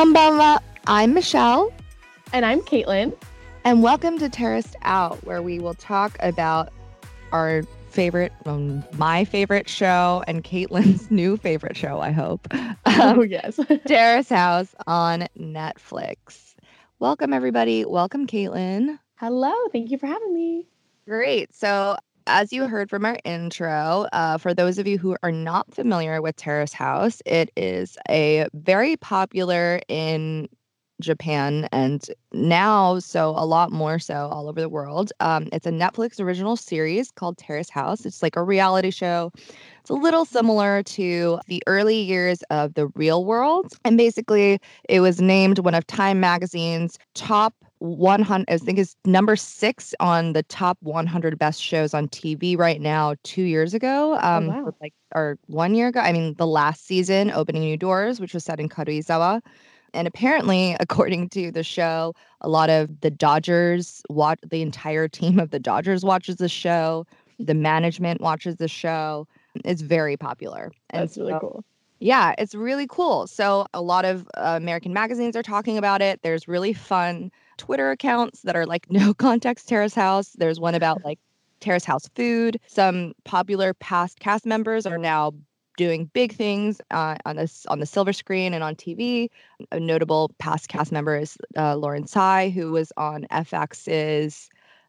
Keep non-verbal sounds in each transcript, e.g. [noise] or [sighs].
Konbanwa. I'm Michelle. And I'm Caitlin. And welcome to Terraced Out, where we will talk about our favorite, um, my favorite show, and Caitlin's [laughs] new favorite show, I hope. oh, yes. [laughs] Terrace House on Netflix. Welcome, everybody. Welcome, Caitlin. Hello. Thank you for having me. Great. So, as you heard from our intro, uh, for those of you who are not familiar with Terrace House, it is a very popular in Japan and now so a lot more so all over the world. Um, it's a Netflix original series called Terrace House. It's like a reality show. It's a little similar to the early years of The Real World. And basically, it was named one of Time Magazine's top 100 i think is number six on the top 100 best shows on tv right now two years ago oh, um oh, wow. like or one year ago i mean the last season opening new doors which was set in karuizawa and apparently [laughs] according to the show a lot of the dodgers watch the entire team of the dodgers watches the show the management watches the show it's very popular and that's really so, cool yeah, it's really cool. So, a lot of uh, American magazines are talking about it. There's really fun Twitter accounts that are like [laughs] no context Terrace House. There's one about [laughs] like Terrace House food. Some popular past cast members are now doing big things uh, on this on the silver screen and on TV. A notable past cast member is uh, Lauren Tsai, who was on FX's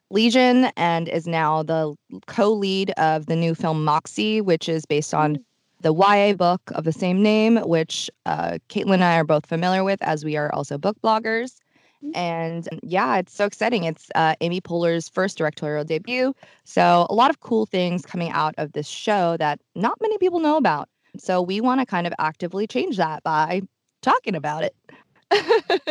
Legion and is now the co-lead of the new film Moxie, which is based on mm. the YA book of the same name, which uh, Caitlin and I are both familiar with, as we are also book bloggers. Mm-hmm. And yeah, it's so exciting. It's uh, Amy Poehler's first directorial debut. So, a lot of cool things coming out of this show that not many people know about. So, we want to kind of actively change that by talking about it.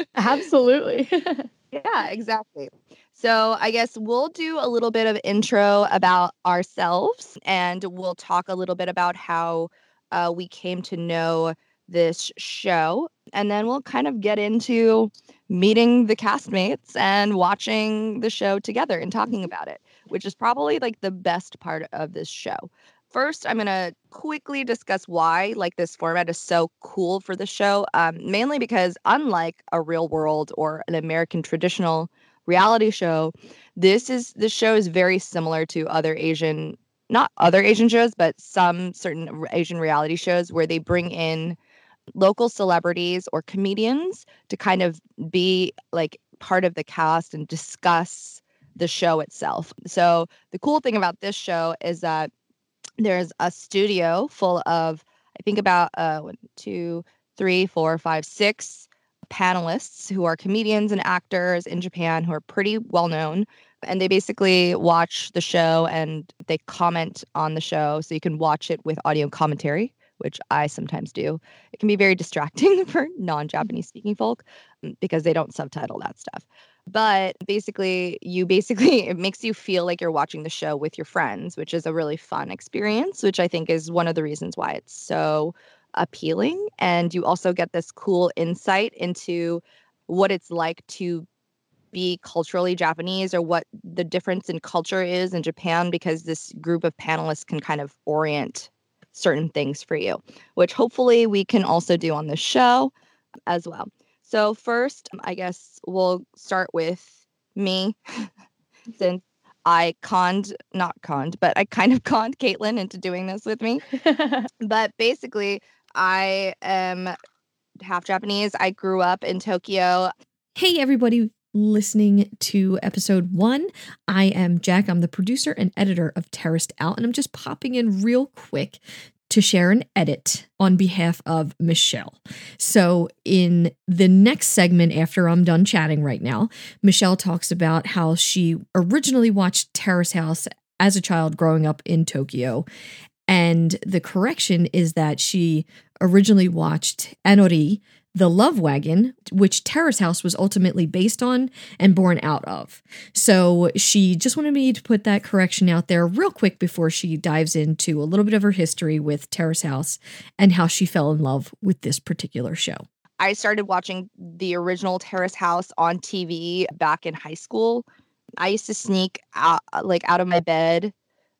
[laughs] Absolutely. [laughs] yeah, exactly. So, I guess we'll do a little bit of intro about ourselves and we'll talk a little bit about how uh, we came to know this show. And then we'll kind of get into meeting the castmates and watching the show together and talking about it, which is probably like the best part of this show. First, I'm going to quickly discuss why like this format is so cool for the show. Um, mainly because unlike a real world or an American traditional reality show, this is this show is very similar to other Asian not other Asian shows, but some certain Asian reality shows where they bring in local celebrities or comedians to kind of be like part of the cast and discuss the show itself. So the cool thing about this show is that there's a studio full of I think about uh one, two, three, four, five, six panelists who are comedians and actors in Japan who are pretty well known. And they basically watch the show and they comment on the show. So you can watch it with audio commentary which I sometimes do. It can be very distracting [laughs] for non Japanese speaking folk mm, because they don't subtitle that stuff. But basically, you basically, [laughs] it makes you feel like you're watching the show with your friends, which is a really fun experience, which I think is one of the reasons why it's so appealing. And you also get this cool insight into what it's like to be culturally Japanese or what the difference in culture is in Japan because this group of panelists can kind of orient certain things for you, which hopefully we can also do on the show as well. So, first, um, I guess we'll start with me [laughs] since I conned, not conned, but I kind of [laughs] conned Caitlin into doing this with me. [laughs] but basically, I am half Japanese. I grew up in Tokyo. Hey, everybody listening to episode one. I am Jack. I'm the producer and editor of Terraced Out, and I'm just popping in real quick to share an edit on behalf of Michelle. So, in the next segment, after I'm done chatting right now, Michelle talks about how she originally watched Terrace House as a child growing up in Tokyo. And the correction is that she originally watched Ainori the Love Wagon, which Terrace House was ultimately based on and born out of. So she just wanted me to put that correction out there real quick before she dives into a little bit of her history with Terrace House and how she fell in love with this particular show. I started watching the original Terrace House on TV back in high school. I used to sneak out, like out of my bed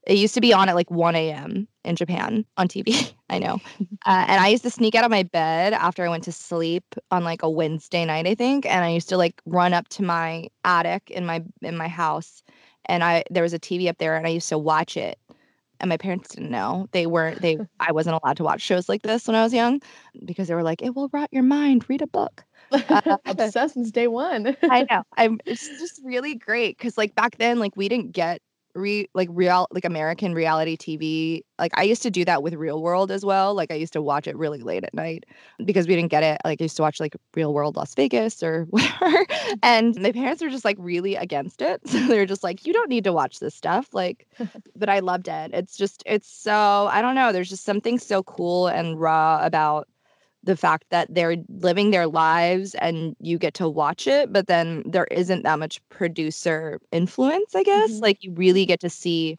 it used to be on at like 1 a.m. in Japan on TV. [laughs] I know. [laughs] Uh, and I used to sneak out of my bed after I went to sleep on like a Wednesday night, I think. And I used to like run up to my attic in my in my house, and I there was a TV up there, and I used to watch it. And my parents didn't know they weren't they [laughs] I wasn't allowed to watch shows like this when I was young because they were like it will rot your mind. Read a book. Uh, Obsessed since day one. I know. I'm. It's just really great because like back then, like we didn't get re like real like American reality TV. Like I used to do that with Real World as well. Like I used to watch it really late at night because we didn't get it. Like I used to watch like Real World Las Vegas or [laughs] whatever. And my parents were just like really against it. [laughs] So they're just like, you don't need to watch this stuff. Like, [laughs] but I loved it. It's just it's so I don't know. There's just something so cool and raw about the fact that they're living their lives and you get to watch it, but then there isn't that much producer influence, I guess. Mm-hmm. Like you really get to see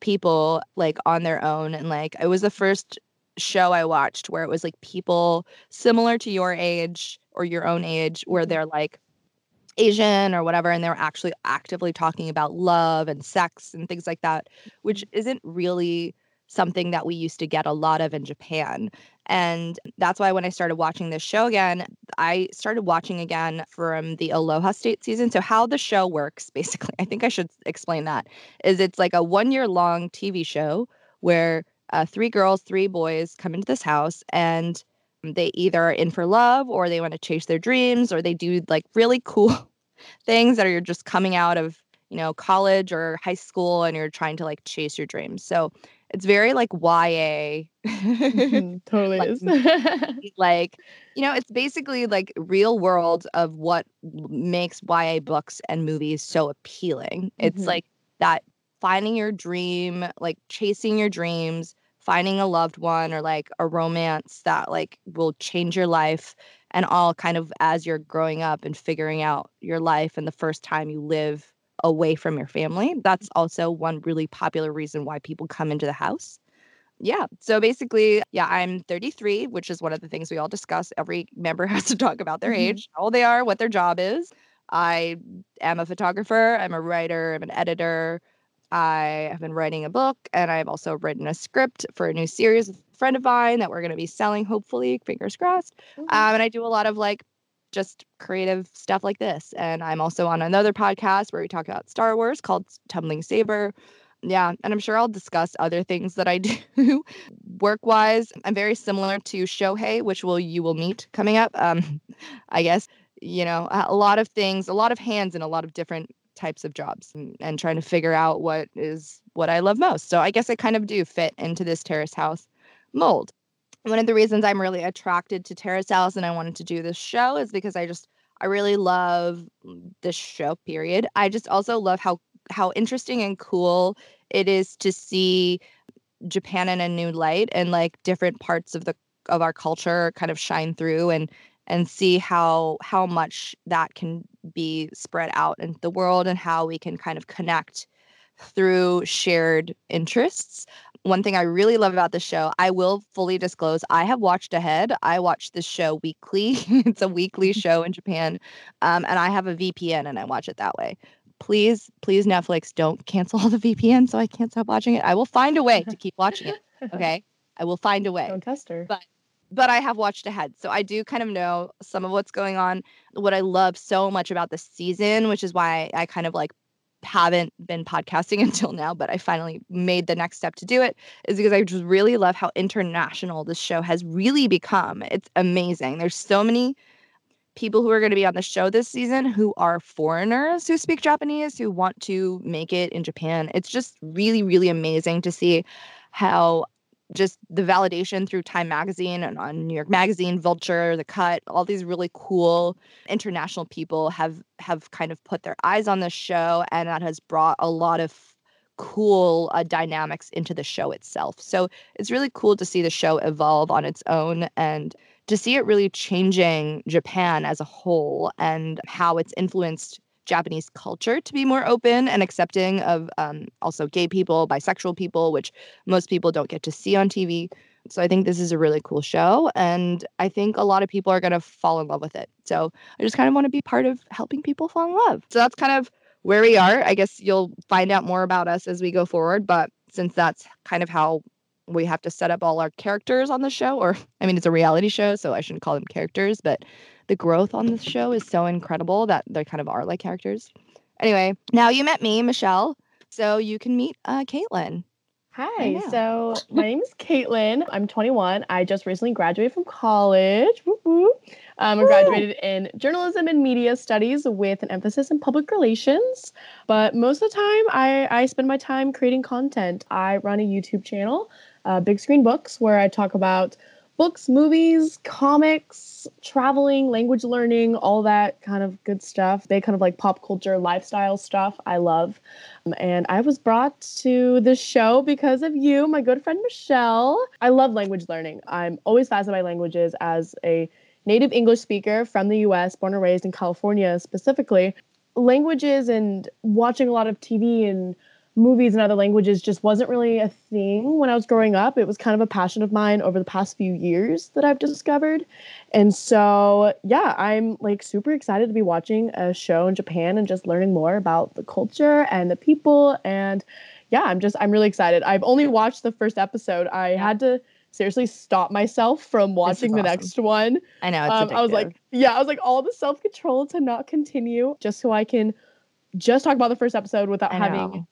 people like on their own and like it was the first show I watched where it was like people similar to your age or your own age where mm-hmm. they're like Asian or whatever and they're actually actively talking about love and sex and things like that, which mm-hmm. isn't really something that we used to get a lot of in Japan. And that's why when I started watching this show again, I started watching again from the Aloha State season. So, how the show works, [laughs] basically, I think I should explain that, is it's like a one year long TV show where uh, three girls, three boys come into this house and they either are in for love or they want to chase their dreams or they do like really cool [laughs] things that are just coming out of you know college or high school and you're trying to like chase your dreams so it's very like YA. [laughs] mm-hmm, totally like, is. [laughs] like, you know, it's basically like real world of what makes YA books and movies so appealing. Mm-hmm. It's like that finding your dream, like chasing your dreams, finding a loved one or like a romance that like will change your life and all kind of as you're growing up and figuring out your life and the first time you live away from your family. That's also one really popular reason why people come into the house. Yeah. So basically, yeah, I'm 33, which is one of the things we all discuss. Every member [laughs] has to talk about their mm-hmm. age, how old they are, what their job is. I am a photographer, I'm a writer, I'm an editor. I have been writing a book and I've also written a script for a new series with a friend of mine that we're going to be selling, hopefully, fingers crossed. Mm-hmm. Um, and I do a lot of like just creative stuff like this. And I'm also on another podcast where we talk about Star Wars called Tumbling Saber. Yeah, and I'm sure I'll discuss other things that I [laughs] do work wise. I'm very similar to Shohei, which will you will meet coming up. Um, [laughs] I guess you know a lot of things, a lot of hands in a lot of different types of jobs, and, and trying to figure out what is what I love most. So I guess I kind of do fit into this terrace house mold one of the reasons I'm really attracted to Terrace House and I wanted to do this show is because I just I really love this show period. I just also love how how interesting and cool it is to see Japan in a new light and like different parts of the of our culture kind of shine through and and see how how much that can be spread out in the world and how we can kind of connect through shared interests one thing I really love about the show, I will fully disclose, I have watched ahead. I watch this show weekly. [laughs] it's a weekly [laughs] show in Japan. Um, and I have a VPN and I watch it that way. Please, please, Netflix, don't cancel [laughs] all the VPN so I can't stop watching it. I will find a way to keep watching it. Okay. I will find a way. Don't test her. But but I have watched ahead. So I do kind of know some of what's going on. What I love so much about the season, which is why I kind of like haven't been podcasting [laughs] until now, but I finally made the next step to do it, is because I just really love how international this show has really become. It's amazing. There's so many people who are going to be on the show this season who are foreigners who speak Japanese who want to make it in Japan. It's just really, really amazing to see how just the validation through Time Magazine and on New York Magazine, Vulture, The Cut, all these really cool international people have have kind of put their eyes on this show, and that has brought a lot of cool uh, dynamics into the show itself. So it's really cool to see the show evolve on its own and to see it really changing Japan as a whole and how it's influenced Japanese culture to be more open and accepting of um, also gay people, bisexual people, which most people don't get to see on TV. So I think this is a really cool show. And I think a lot of people are going to fall in love with it. So I just kind of want to be part of helping people fall in love. So that's kind of where we are. I guess you'll find out more about us as we go forward. But since that's kind of how we have to set up all our characters on the show, or I mean, it's a reality show, so I shouldn't call them characters, but the growth on the show is so incredible that they kind of are like characters. Anyway, now you met me, Michelle. So you can meet uh, Caitlin. Hi, so [laughs] my name is Caitlin. I'm 21. I just recently graduated from college. Woo-hoo. Um, I graduated in journalism and media studies with an emphasis in public relations. But most of the time, I, I spend my time creating content. I run a YouTube channel, uh, Big Screen Books, where I talk about books, movies, comics, traveling, language learning, all that kind of good stuff. They kind of like pop culture, lifestyle stuff I love. Um, and I was brought to this show because of you, my good friend Michelle. I love language learning. I'm always fascinated by languages as a native English speaker from the US, born and raised in California specifically. Languages and watching a lot of TV and movies in other languages just wasn't really a thing when I was growing up. It was kind of a passion of mine over the past few years that I've discovered. And so, yeah, I'm like super excited to be watching a show in Japan and just learning more about the culture and the people. And yeah, I'm just, I'm really excited. I've only watched the first episode. I had to seriously stop myself from watching the awesome. next one. I know. Um, I was like, yeah, I was like, all the self control to not continue just so I can just talk about the first episode without having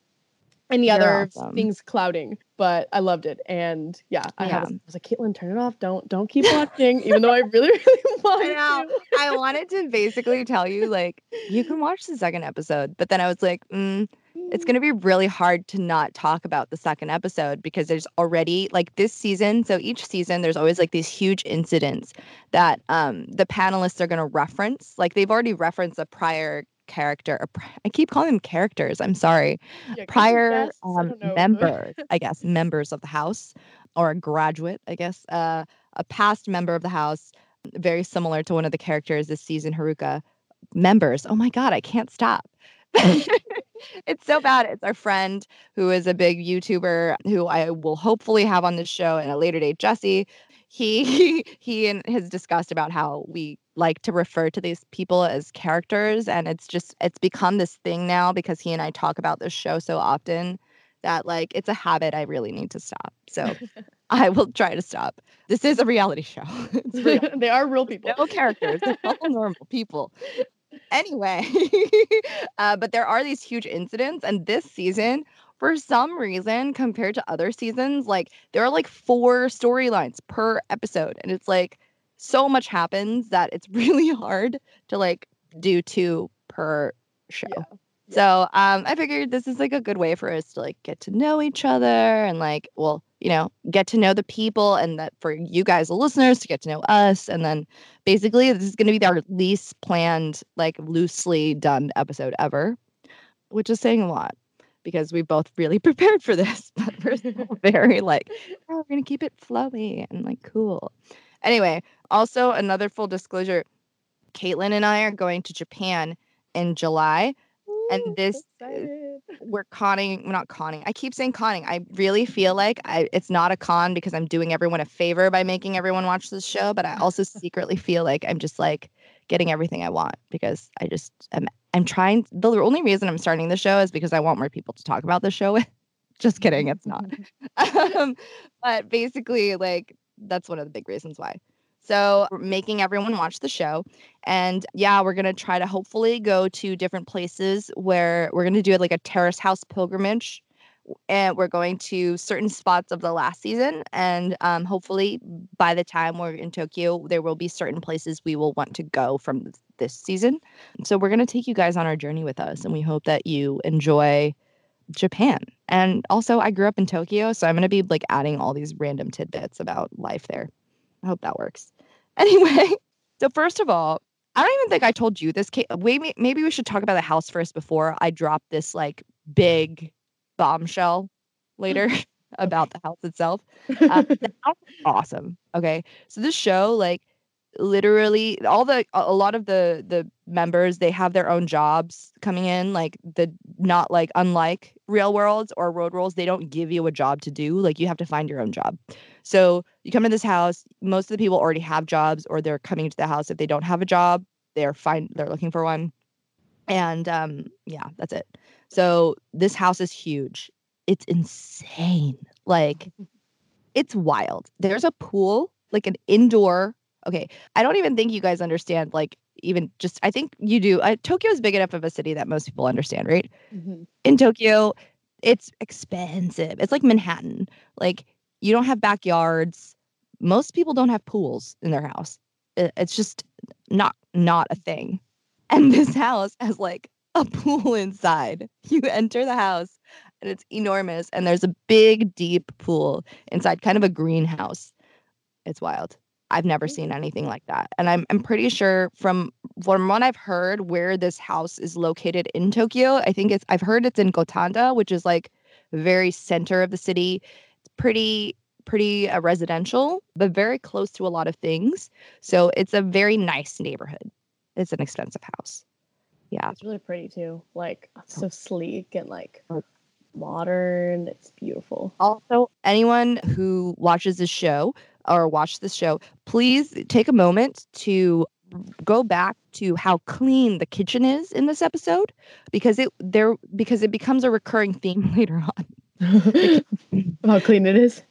any You're other awesome. things clouding but i loved it and yeah i, yeah. Had, I was like caitlin turn it off don't don't keep watching even though i really [laughs] really wanted I to i wanted to basically tell you like you can watch the second episode but then i was like mm, it's going to be really hard to not talk about the second episode because there's already like this season so each season there's always like these huge incidents that um the panelists are going to reference like they've already referenced a prior character. I keep calling them characters. I'm sorry. Yeah, Prior um, [laughs] members, I guess, members of the house or a graduate, I guess, uh, a past member of the house, very similar to one of the characters this season, Haruka. Members. Oh my God, I can't stop. [laughs] [laughs] it's so bad. It's our friend who is a big YouTuber who I will hopefully have on this show in a later date, Jesse. He he and has discussed about how we like to refer to these people as characters and it's just it's become this thing now because he and I talk about this show so often that like it's a habit I really need to stop. So [laughs] I will try to stop. This is a reality show. [laughs] [laughs] they are real people. No characters. They're all normal people. Anyway, uh, but there are these huge incidents, and this season, for some reason, compared to other seasons, like there are like four storylines per episode, and it's like so much happens that it's [laughs] really hard to like do two per show. Yeah. So um, I figured this is like a good way for us to like get to know each other and like, well, you know, get to know the people and that for you guys, the listeners, to get to know us. And then basically, this is going to be our least planned, like loosely done episode ever, which is saying a lot because we both really [laughs] prepared for this, but we're [laughs] very like, oh, we're going to keep it flowy and like cool. Anyway, also another full disclosure Caitlin and I are going to Japan in July. Ooh, and this we're conning we're not conning i keep saying conning i really feel like I, it's not a con because i'm doing everyone a favor by making everyone watch this show but i [laughs] also secretly feel like i'm just like getting everything i want because i just am i'm trying the only reason i'm starting the show is because i want more people to talk about the show with [laughs] just kidding it's not [laughs] um, but basically like that's one of the big reasons why. So, making everyone watch the show. And yeah, we're going to try to hopefully go to different places where we're going to do like a terrace house pilgrimage. And we're going to certain spots of the last season. And um, hopefully, by the time we're in Tokyo, there will be certain places we will want to go from this season. So, we're going to take you guys on our journey with us. And we hope that you enjoy Japan. And also, I grew up in Tokyo, so I'm going to be like adding all these random tidbits about life there. I hope that works. [laughs] Anyway, so first of all, I don't even think I told you this. Maybe maybe we should talk about the house first before I drop this like big bombshell later [laughs] about the house itself. [laughs] Uh, the house awesome. Okay, so this show, like, literally, all the a lot of the the members they have their own jobs coming in. Like the not like unlike real worlds or road rules, they don't give you a job to do. Like you have to find your own job. So you come to this house. Most of the people already have jobs, or they're coming to the house. If they don't have a job, they're fine. They're looking for one. And um, yeah, that's it. So this house is huge. It's insane. Like [laughs] it's wild. There's a pool, like an indoor. Okay, I don't even think you guys understand. Like even just, I think you do. Uh, Tokyo is big enough of a city that most people understand, right? Mm-hmm. In Tokyo, it's expensive. It's like Manhattan. Like you don't have backyards. Most people don't have pools in their house. It's just not not a thing. And [laughs] this house has like a pool [laughs] inside. You enter the house and it's enormous and there's a big deep pool inside kind of a greenhouse. It's wild. I've never seen anything like that. And I'm I'm pretty sure from from what I've heard where this house is located in Tokyo, I think it's I've heard it's in Gotanda, which is like very center of the city. It's pretty pretty uh, residential, but very close to a lot of things. So it's a very nice neighborhood. It's an expensive house. Yeah. It's really pretty too. Like so sleek and like Oh. modern. It's beautiful. Also, anyone who watches this show or watch this show, please take a moment to go back to how clean the kitchen is in this episode because it there because it becomes a recurring theme [laughs] later on. [laughs] How clean it is.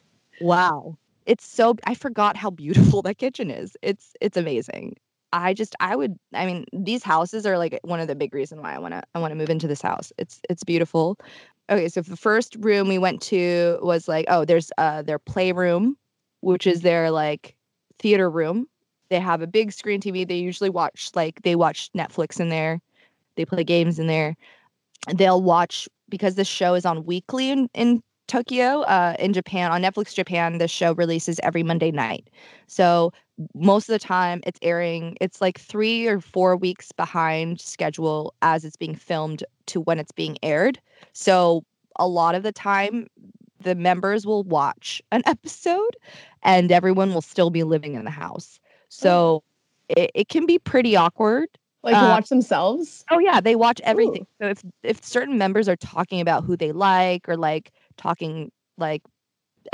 Wow. It's so I forgot how beautiful that kitchen is. It's it's amazing. I just I would I mean these houses are like one of the big reason why I want to I want to move into this house. It's it's beautiful. Okay, so the first room we went to was like oh there's uh their playroom which is their like theater room. They have a big screen TV. They usually watch like they watch Netflix in there. They play games in there. They'll watch because this show is on weekly in, in Tokyo, uh, in Japan, on Netflix Japan, the show releases every Monday night. So most of the time it's airing, it's like three or four weeks behind schedule as it's being filmed to when it's being aired. So a lot of the time, the members will watch an [laughs] episode and everyone will still be living in the house. So it, it can be pretty awkward Like Uh, watch themselves. Oh yeah, they watch everything. So if if certain members are talking about who they like or like talking like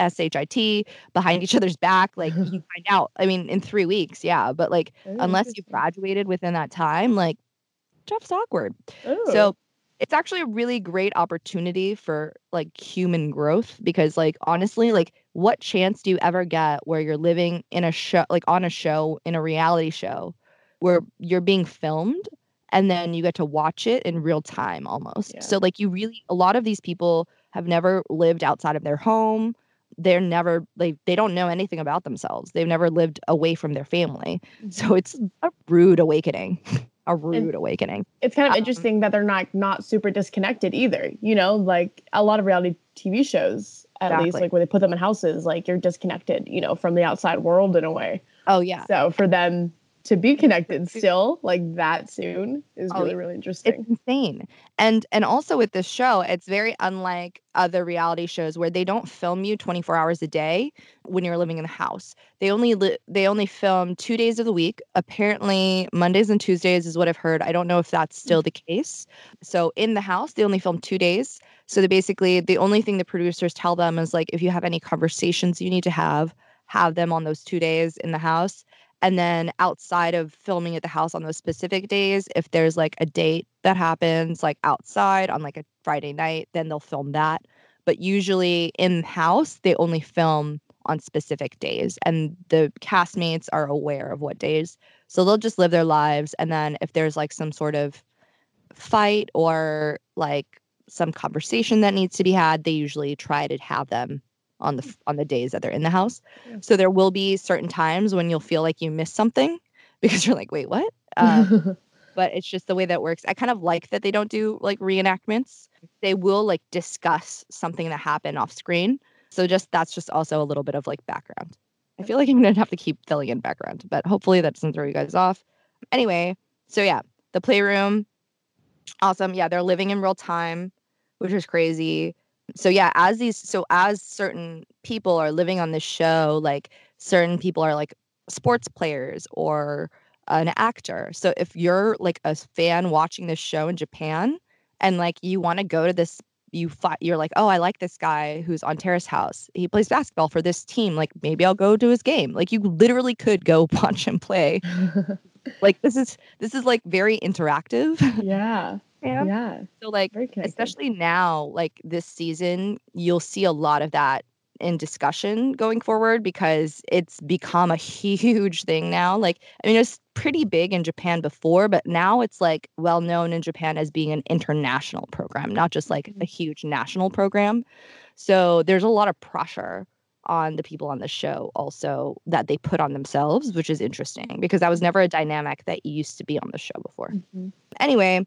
shit behind each other's back, like you [laughs] find out. I mean, in three weeks, yeah. But like Oh, unless you graduated within that time, like stuff's awkward. Oh. So it's actually a really great opportunity for like human growth because like honestly, like what chance do you ever get where you're living in a show like on a show in a reality show where you're being filmed and then you get to watch it in real time almost. Yeah. So like you really a lot of these people have never lived outside of their home. They're never like they don't know anything about themselves. They've never lived away from their family. Mm-hmm. So it's a rude awakening. [laughs] a rude awakening. it's kind of um, interesting that they're not not super disconnected either. You know, like a lot of reality TV shows, at least like where they put them in houses, like you're disconnected, you know, from the outside world in a way. Oh yeah. So for them to be connected still like that soon is Oh, really really it's interesting. insane. And and also with this show it's very unlike other reality shows where they don't film you 24 hours a day when you're living in the house. They only li- they only film two days of the week. Apparently mondays and tuesdays is what i've heard. I don't know if that's mm. still the case. So in the house they only film two days. So they basically the only thing the producers tell them is like if you have any conversations you need to have have them on those two days in the house and then outside of filming at the house on those specific days, if there's like a date that happens like outside on like a Friday night, then they'll film that. But usually in house, they only film on specific days and the castmates are aware of what days. So they'll just live their lives. And then if there's like some sort of fight or like some conversation that needs to be had, they usually try to have them on the on the days that they're in the house. So there will be certain times when you'll feel like you missed something [laughs] because you're like, wait, what? Um, [laughs] but it's just the way that works. I kind of like that they don't do like reenactments. They will like discuss something that happened off screen. So just that's just also a little bit of like background. I feel like I'm gonna have to keep filling in background, but hopefully that doesn't throw you guys off. Anyway, so yeah, the playroom, awesome. Yeah, they're living in real time, which is crazy. So yeah, as these so as certain people are living on this show, like certain people are like sports players or an actor. So if you're like a fan watching this show in Japan and like you want to go to this you fight you're like, "Oh, I like this guy who's on Terrace House. He plays basketball for this team. Like maybe I'll go to his game." Like you literally could go [laughs] watch him play. [laughs] like this is this is like very interactive. Yeah. Yeah. Yeah. So like especially now like this season you'll see a lot of that in discussion going forward because it's become a [laughs] huge thing now like i mean it's pretty big in japan before but now it's like well known in japan as being an international program not just like a huge national program so there's a lot of pressure on the people on the show also that they put on themselves which is interesting because that was never a dynamic that used to be on the show before Mhm. anyway,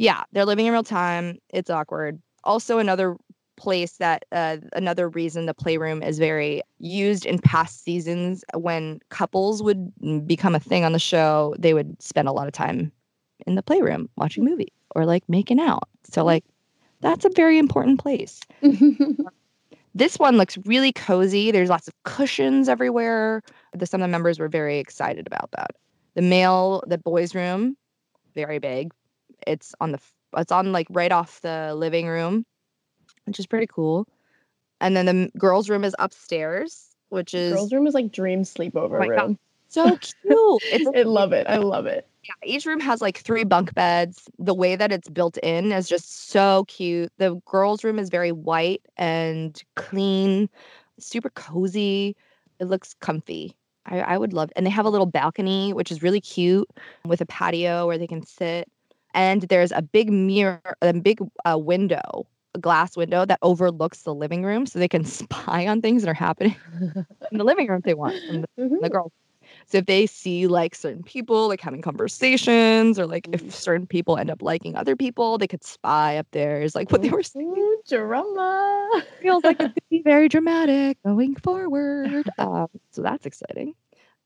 yeah, they're living in real time. It's awkward. Also, another place that uh, another reason the playroom is very used in past seasons when couples would mm, become a thing on the show, they would spend a lot of time in the playroom watching movies or like making out. So, like, that's a very important place. [laughs] This one looks really cozy. There's lots of cushions everywhere. The, some of the members were very excited about that. The male, the boys' room, very big. It's on the it's on like right off the living room, which is pretty cool. And then the girls' room is upstairs, which is Girls' room is like dream sleepover oh God. room. so cute. It's [laughs] I love it. I love it. yeah, each room has like three bunk beds. The way that it's built in is just so cute. The girls' room is very white and clean, super cozy. It looks comfy. I, I would love, and they have a little balcony, which is really cute, with a patio where they can sit. And there's a big mirror, a big uh, window, a glass window that overlooks the living room, so they can [laughs] spy on things that are happening in the living room if they want. from the Mhm. the girls. So if they see like certain people like having conversations or like if certain people end up liking other people, they could spy up there is like what they were saying. Drama. Feels like it [laughs] could be very dramatic going forward. Um, so that's exciting.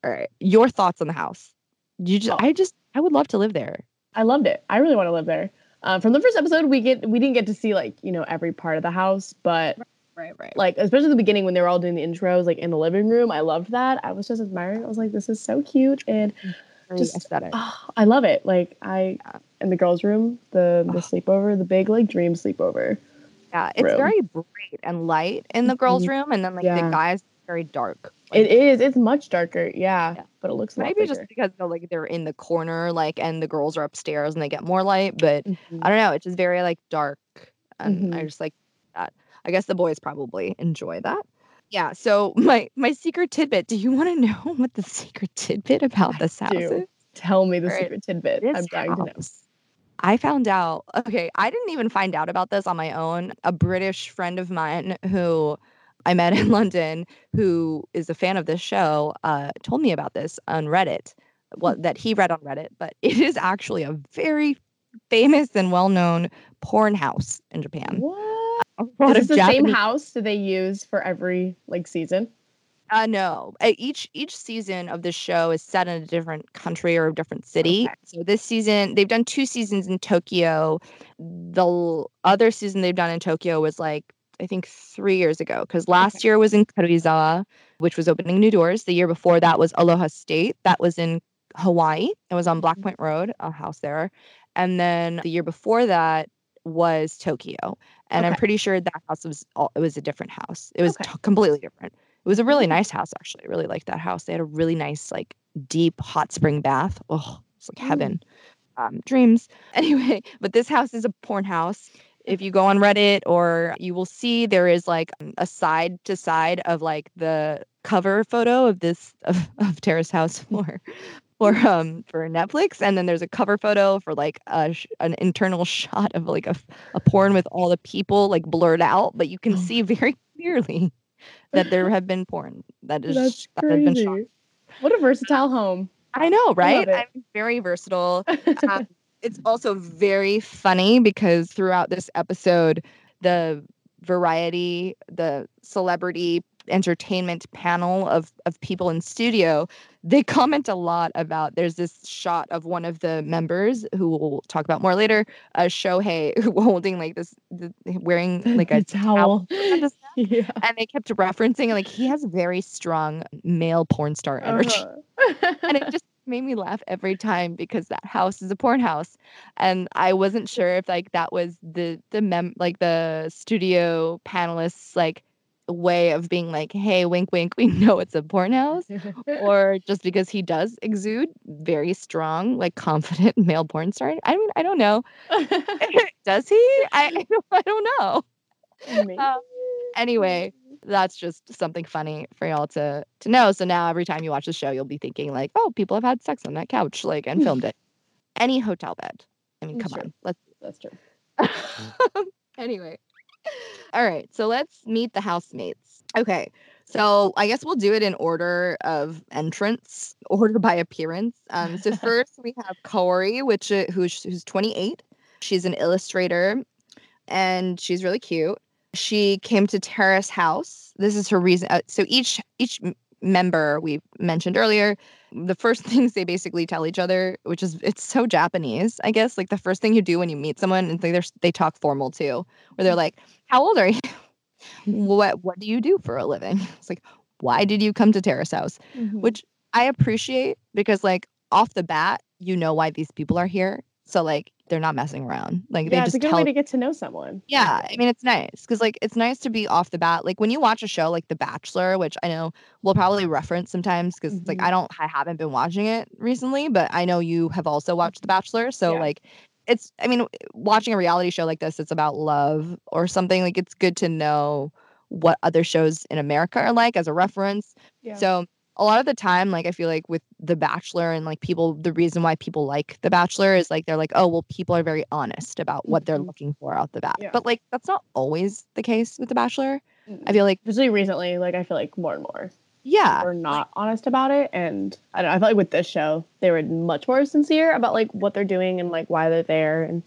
All right. Your thoughts on the house. You just Oh. I just I would love to live there. I loved it. I really want to live there. Um, from the first episode, we get we didn't get to see like you know every part of the house, but Right, right. like especially the beginning when they were all doing the intros, like in the living room. I loved that. I was just admiring. I was like, this is so cute, and Very just- aesthetic. oh, I love it. Like I Yeah. in the girls' room, the the Oh. sleepover, the big like dream sleepover. Yeah. It's room. very bright and light in the girls' Mhm. room. And then like Yeah. the guys very dark. It is. It's much darker. Yeah, Yeah. but it looks Maybe just because they're like they're in the corner, like, and the girls are upstairs and they get more light. But Mhm. I don't know. It's just very like dark, and I Mhm. just like that. I guess the boys probably enjoy that. Yeah. So [laughs] my my secret tidbit. Do you want to [laughs] know what the secret tidbit about I this house is? Tell me the Alright. secret tidbit. This I'm dying to know. I found out. Okay, I didn't even find out about this on my own. A British friend of mine who I met in [laughs] London, who is a fan of this show, uh, told me about this on Reddit. Well, that he read on Reddit, but [laughs] it is actually a very famous and well-known porn house in Japan. What? A lot Is this the same house that they use for every like season? Uh, no. Uh, Each each season of the show is set in a different country or a different city. Okay. So this season they've done two seasons in Tokyo. The l- other season they've done in Tokyo was like I think three years ago because last Okay. year was in Karuizawa, which was opening new doors. The year before that was Aloha State. That was in Hawaii. It was on Black Mhm. Point Road, a house there. And then the year before that was Tokyo. And I'm pretty sure that house was all, it was a different house. It was Okay. t- completely different. It was a really Mhm. nice house, actually. I really liked that house. They had a really nice, like, deep hot spring bath. Oh, it's like Mm. heaven. Um, dreams. [laughs] Anyway, but this house is a porn house. If you go on Reddit or you will see there is like a side to side of like the cover photo of this [laughs] of, of Terrace House [laughs] for for um for Netflix, and then there's a cover photo for like a sh- an internal [laughs] shot of like a, a porn with all the people like blurred out, but you can Oh see very clearly that there have been porn that is That's that has been shot. What a versatile home. I know, right? it. I'm very versatile. Um, it's also very funny because throughout this episode, the variety, the celebrity entertainment panel of of people in studio, they comment a lot about there's this shot of one of the members who we'll talk about more later, uh, Shohei [laughs] holding like this, [laughs] the, wearing like a towel. towel [laughs] yeah. And they kept referencing like he has very strong male porn star energy. Uh-huh. and it just made me laugh every time because that house is a porn house and i wasn't sure if like that was the the mem like the studio panelists like way of being like hey wink wink we [laughs] know it's a porn house or just because he does exude very strong like confident [laughs] male porn star? I mean i don't know. [laughs] Does he? I i don't know. Um, anyway that's just something funny for y'all to to know. So now every time you watch the show, you'll be thinking like, oh, people have had sex on that couch, like, and filmed [laughs] it. Any hotel bed. I mean, come on, let's. That's true. [laughs] anyway, all right. So let's meet the housemates. Okay. So I guess we'll do it in order of entrance, [laughs] order by appearance. Um, so first we have Kaori, which uh, who's who's 28. She's an illustrator, and she's really cute she came to Terrace House. This is her reason. Uh, so each each member we mentioned earlier, the first [laughs] things they basically tell each other, which is it's so Japanese, I guess. Like the first thing you do when you meet someone, and they they talk formal too, where they're like, "How old are you? [laughs] what what do you do for a living?" [laughs] It's like, "Why did you come to Terrace House?" Mm-hmm. Which I appreciate because like off the bat, you know why these people are here. So like they're not messing around. Like yeah, they just it's a good tell- way to get to know someone. Yeah, I mean it's nice because like it's nice to be off the bat. Like when you watch a show like The Bachelor, which I know we'll probably reference sometimes because mm-hmm. like I don't, I haven't been watching it recently, but I know you have also watched The Bachelor, so yeah. like it's. I mean, watching a reality show like this, it's about love or something. Like it's good to know what other shows in America are like as a reference. Yeah. So a lot of the time, like I feel like with The Bachelor and like people, the reason why people like The Bachelor is like they're like, oh, well, people are very honest about what they're mm-hmm. looking for out the bat. Yeah. But like that's not always the case with The Bachelor. I feel like, especially recently, like I feel like more and more. Yeah, we're not honest about it, and I don't. Know, I feel like with this show, they were much more sincere about like what they're doing and like why they're there and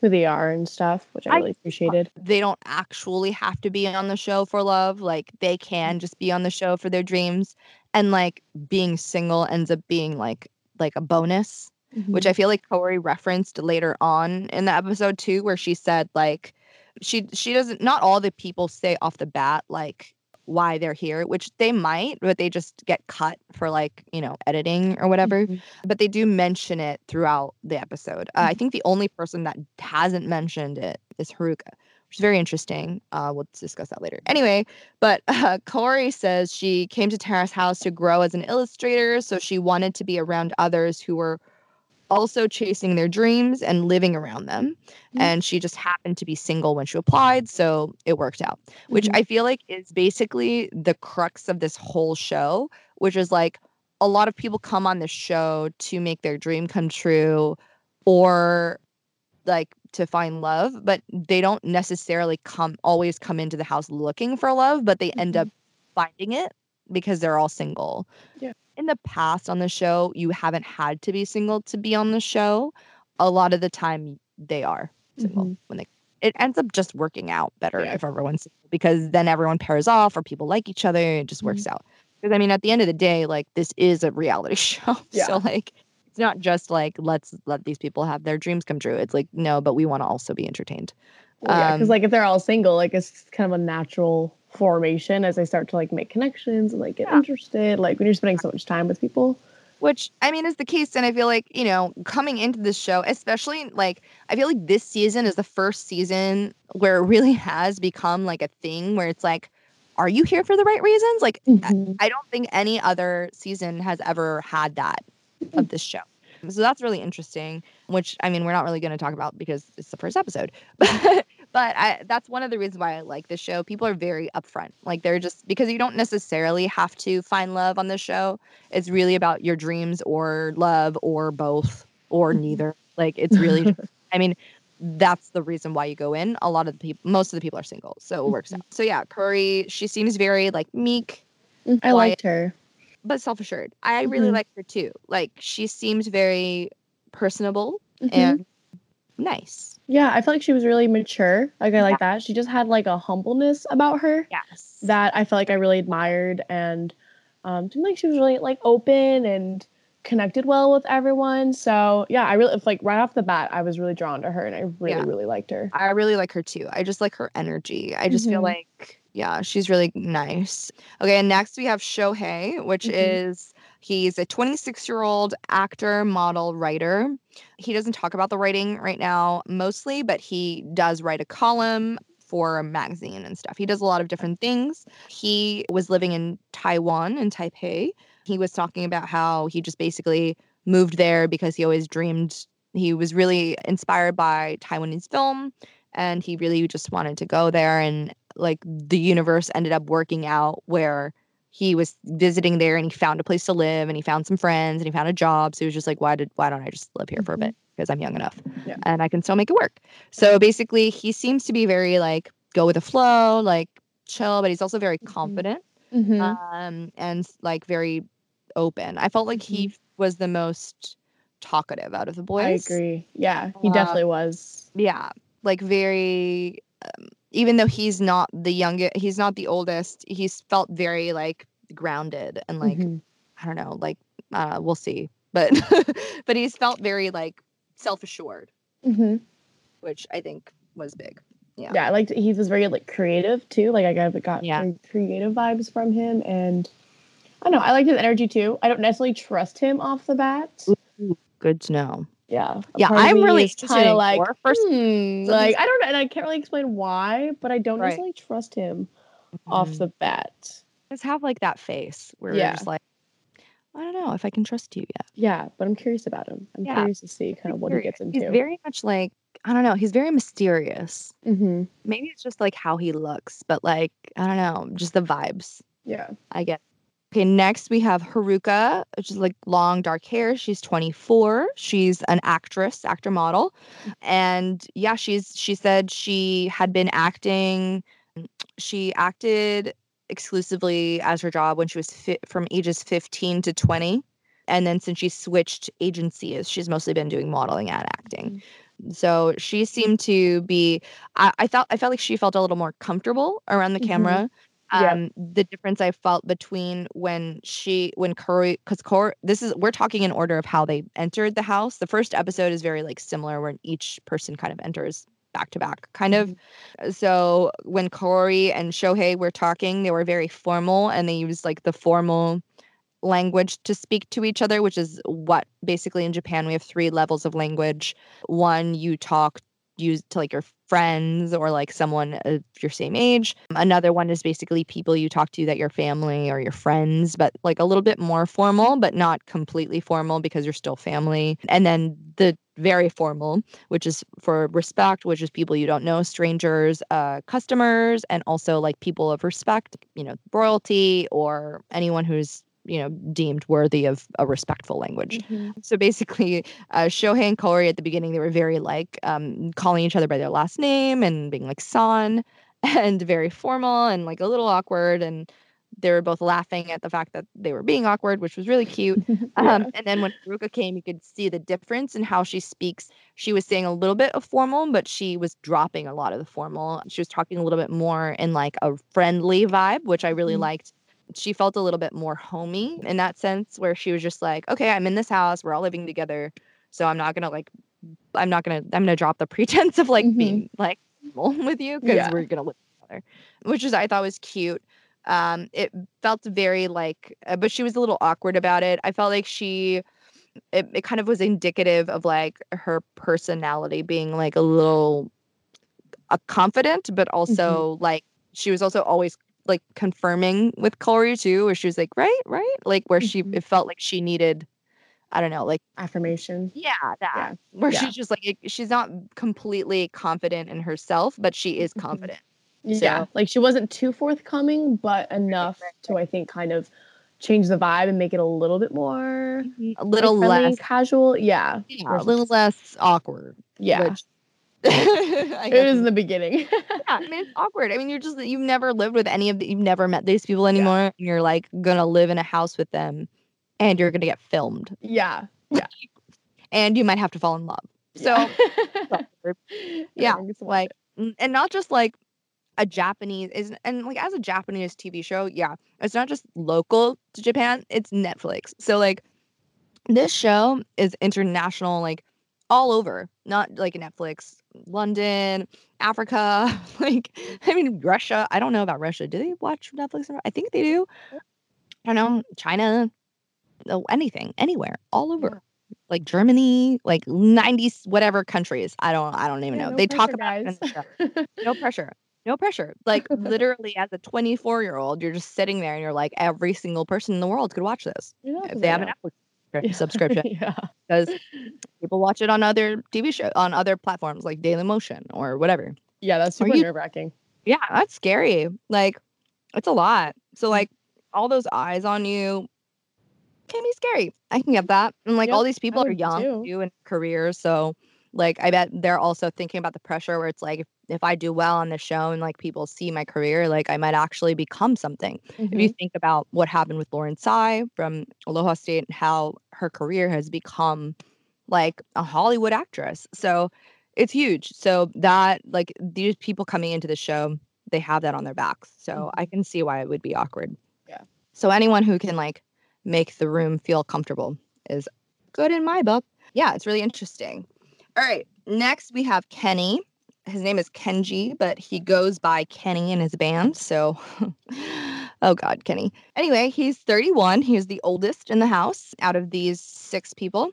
who they are and stuff, which I really appreciated. They don't actually have to be on the show for love. Like they can just be on the show for their dreams. And like being single ends up being like like a bonus, mm-hmm. which I feel like Kaori referenced later on in the episode too, where she said like she she doesn't not all the people say off the bat like why they're here, which they might, but they just get cut for like, you know, editing or whatever. Mm-hmm. But they do mention it throughout the episode. Uh, I mm-hmm. think the only person that hasn't mentioned it is Haruka, which is very interesting. Uh, we'll discuss that later. Anyway, but uh, Kaori says she came to Terrace House to grow as an illustrator. So she wanted to be around others who were also chasing their dreams and living around them. Mm-hmm. And she just happened to be single when she applied. So it worked out, which mm-hmm. I feel like is basically the crux of this whole show, which is like a lot of people come on this show to make their dream come true or like to find love, but they don't necessarily come always come into the house looking for love, but they end mm-hmm. up finding it because they're all single. Yeah in the past on the show, you haven't had to be single to be on the show. A lot of the time, they are single mm-hmm. when they. It ends up just working out better yeah. if everyone's single because then everyone pairs off or people like each other. and It just works mm-hmm. out. Because I mean, at the end of the day, like this is a reality [laughs] show, yeah. so like it's not just like let's let these people have their dreams come true. It's like no, but we want to also be entertained. Well, yeah, because um, like if they're all single, like it's kind of a natural formation as they start to like make connections and like get yeah. interested like when you're spending so much time with people which i mean is the case and i feel like you know coming into this show especially like i feel like this season is the first season where it really [laughs] has become like a thing where it's like are you here for the right reasons like mm-hmm. I, don't think any other season has ever had that. Of this show so that's really interesting which i mean we're not really going to talk about because it's the first episode [laughs] but I, that's one of the reasons why I like this show. People are very upfront. Like they're just because you don't necessarily have to find love on this show. It's really about your dreams or love or both or mm-hmm. neither. Like it's really [laughs] I mean, that's the reason why you go in. A lot of the people most of the people are single. So it works mm-hmm. out. So yeah, Kaori, she seems very like meek. Mm, I quiet, liked her. But self-assured. I really mm-hmm. like her too. Like she seems very personable mm-hmm. and nice. Yeah, I felt like she was really mature. Like I yeah. like that. She just had like a humbleness about her. Yes. That I felt like I really admired and Um, seemed like she was really like open and connected well with everyone. So yeah, I really like right off the bat, I was really drawn to her, and I really Yeah. really liked her. I really like her too. I just like her energy. I just feel Mhm. like, yeah, she's really nice. Okay, and next we have Shohei, which Mhm. is he's a 26 year old actor, model, writer. He doesn't talk about the writing right now mostly, but he does write a column for a magazine and stuff. He does a lot of different things. He was living in Taiwan, in Taipei. He was talking about how he just basically moved there because he always dreamed he was really inspired by Taiwanese film and he really just wanted to go there and like the universe ended up working out where he was visiting there and he found a place to live and he found some friends and he found a job so he was just like why did why don't I just live here for a Mhm. bit because I'm young enough Yeah. and I can still make it work. So basically he seems to be very like go with the flow, like chill, but he's also very Mhm. confident Mhm. um and like very open. I felt like he was the most talkative out of the boys. I agree. Yeah, he Uh, definitely was. Yeah, like very. Um, even though he's not the youngest, he's not the oldest. He's felt very like grounded and like Mhm. I don't know, like uh, we'll see, but [laughs] but he's felt very like self assured, Mhm. which I think was big. Yeah. Yeah, I liked. He was very like creative too. Like I got got Yeah. creative vibes from him, and I don't know. I liked his energy too. I don't necessarily trust him off the bat. Good to know. Yeah, Yeah, I'm really interested kinda like first- hmm, like I don't know, and I can't really explain why, but I don't Right. necessarily trust him off Mhm. the bat. Just have like that face where Yeah. you're just like, I don't know if I can trust you yet. Yeah, but I'm curious about him. I'm Yeah, curious to see kind of what he gets into. He's very much like I don't know. He's very mysterious. hmm Maybe it's just like how he looks, but like I don't know, just the vibes. Yeah. I get. Okay, next we have Haruka, which is like long dark hair. She's 24. She's an actress, actor model. And yeah, she's she said she had been acting she acted exclusively as her job when she was fi- from ages 15 to 20. And then since she switched agencies, she's mostly been doing modeling and acting. So she seemed to be I, I felt I felt like she felt a little more comfortable around the Mhm. camera Yeah. Um the difference i felt between when she when kaori because Kaori, this is we're talking in order of how they entered the house. The first episode is very like similar where each person kind of enters back to back kind of so when kaori and shohei were talking they were very formal and they used like the formal language to speak to each other which is what basically in japan we have three levels of language. One you talk use to like your friends or like someone of your same age. Another one is basically people you talk to that your family or your friends, but like a little bit more formal, but not completely formal because you're still family. And then the very formal, which is for respect, which is people you don't know, strangers, uh, customers, and also like people of respect, you know, royalty or anyone who's you know deemed worthy of a respectful language. Mhm. So basically, uh, Shohei and Kaori at the beginning, they were very like um, calling each other by their last name and being like son [laughs] and very formal and like a little awkward. And they were both laughing at the fact that they were being awkward, which was really cute. [laughs] Um, and then when Haruka came, you could see the difference in how she speaks. She was saying a little bit of formal, but she was dropping a lot of the formal. She was talking a little bit more in like a friendly vibe, which I really Mhm. liked. She felt a little bit more homey in that sense, where she was just like, okay, I'm in this house. We're all living together. So I'm not going to like, I'm not going to, I'm going to drop the [laughs] pretense of like Mhm. being like with you because Yeah. we're going to live together, which is, I thought was cute um it felt very like uh, but she was a little awkward about it i felt like she it, it kind of was indicative of like her personality being like a little uh, confident but also like she was also always like confirming with Kaori too where she was like right right like where she Mhm. it felt like she needed i don't know like Affirmation. yeah that Yeah. where Yeah. she's just like she's not completely confident in herself but she is Mhm. confident Yeah, So- like she wasn't too forthcoming, but enough right, to I think kind of change the vibe and make it a little bit more a little like, friendly less casual. Yeah, yeah, a little less awkward yeah. which [laughs] [laughs] It is- in the beginning. [laughs] yeah, I mean it's awkward. I mean you're just you've never lived with any of the, you've never met these people anymore. And you're like gonna live in a house with them, and you're gonna get filmed, yeah. Yeah. and you might have to fall in love. So yeah, yeah, it's like and not just like a Japanese is and like as a Japanese TV show, yeah, it's not just local to Japan, it's Netflix. So like this show is international, like all over, not like Netflix, London, Africa, [laughs] like I mean Russia. I don't know about Russia. Do they watch Netflix? I think they do. I don't know, China, oh, anything, anywhere, all over. Like Germany, like ninety whatever countries. I don't I don't even Yeah, know. no they pressure, talk about it in the show. No pressure. No pressure. Like literally as a 24 year old, you're just sitting there and you're like, every single person in the world could watch this know, if they have an Netflix Yeah. subscription [laughs] yeah. because people watch it on other TV show on other platforms like Daily Motion or whatever. Yeah, that's super nerve wracking. Yeah, that's scary. Like it's a lot. So mm. like all those eyes on you can be scary. I can get that. And like all these people are young too. too in careers, so like I bet they're also thinking about the pressure where it's like if, if I do well on the show and like people see my career, like I might actually become something. If you mm-hmm. think about what happened with Lauren Tsai from Aloha State and how her career has become like a Hollywood actress. So it's huge. So that like these people coming into the show, they have that on their backs. So mm-hmm. I can see why it would be awkward. Yeah. So anyone who can like make the room feel comfortable is good in my book. Yeah, it's really interesting. All right. Next we have Kenny. His name is Kenji, but he goes by Kenny in his band. So [laughs] oh god, Kenny. Anyway, he's 31. He's the oldest in the house out of these six people.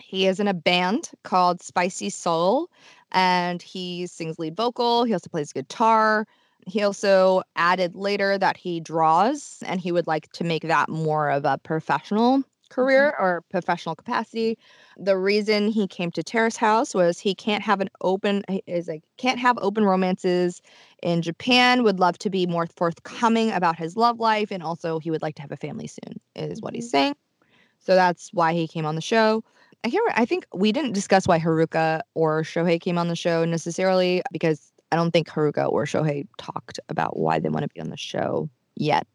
He is in a band called SPiCYSOL and he sings lead vocal. He also plays guitar. He also added later that he draws and he would like to make that more of a professional career or professional capacity. The reason he came to Terrace House was he can't have an open is like can't have open romances in Japan, would love to be more forthcoming about his love life and also he would like to have a family soon is what he's mm-hmm. saying. So that's why he came on the show. I can't. I think we didn't discuss why Haruka or Shohei came on the show necessarily because I don't think Haruka or Shohei talked about why they want to be on the show yet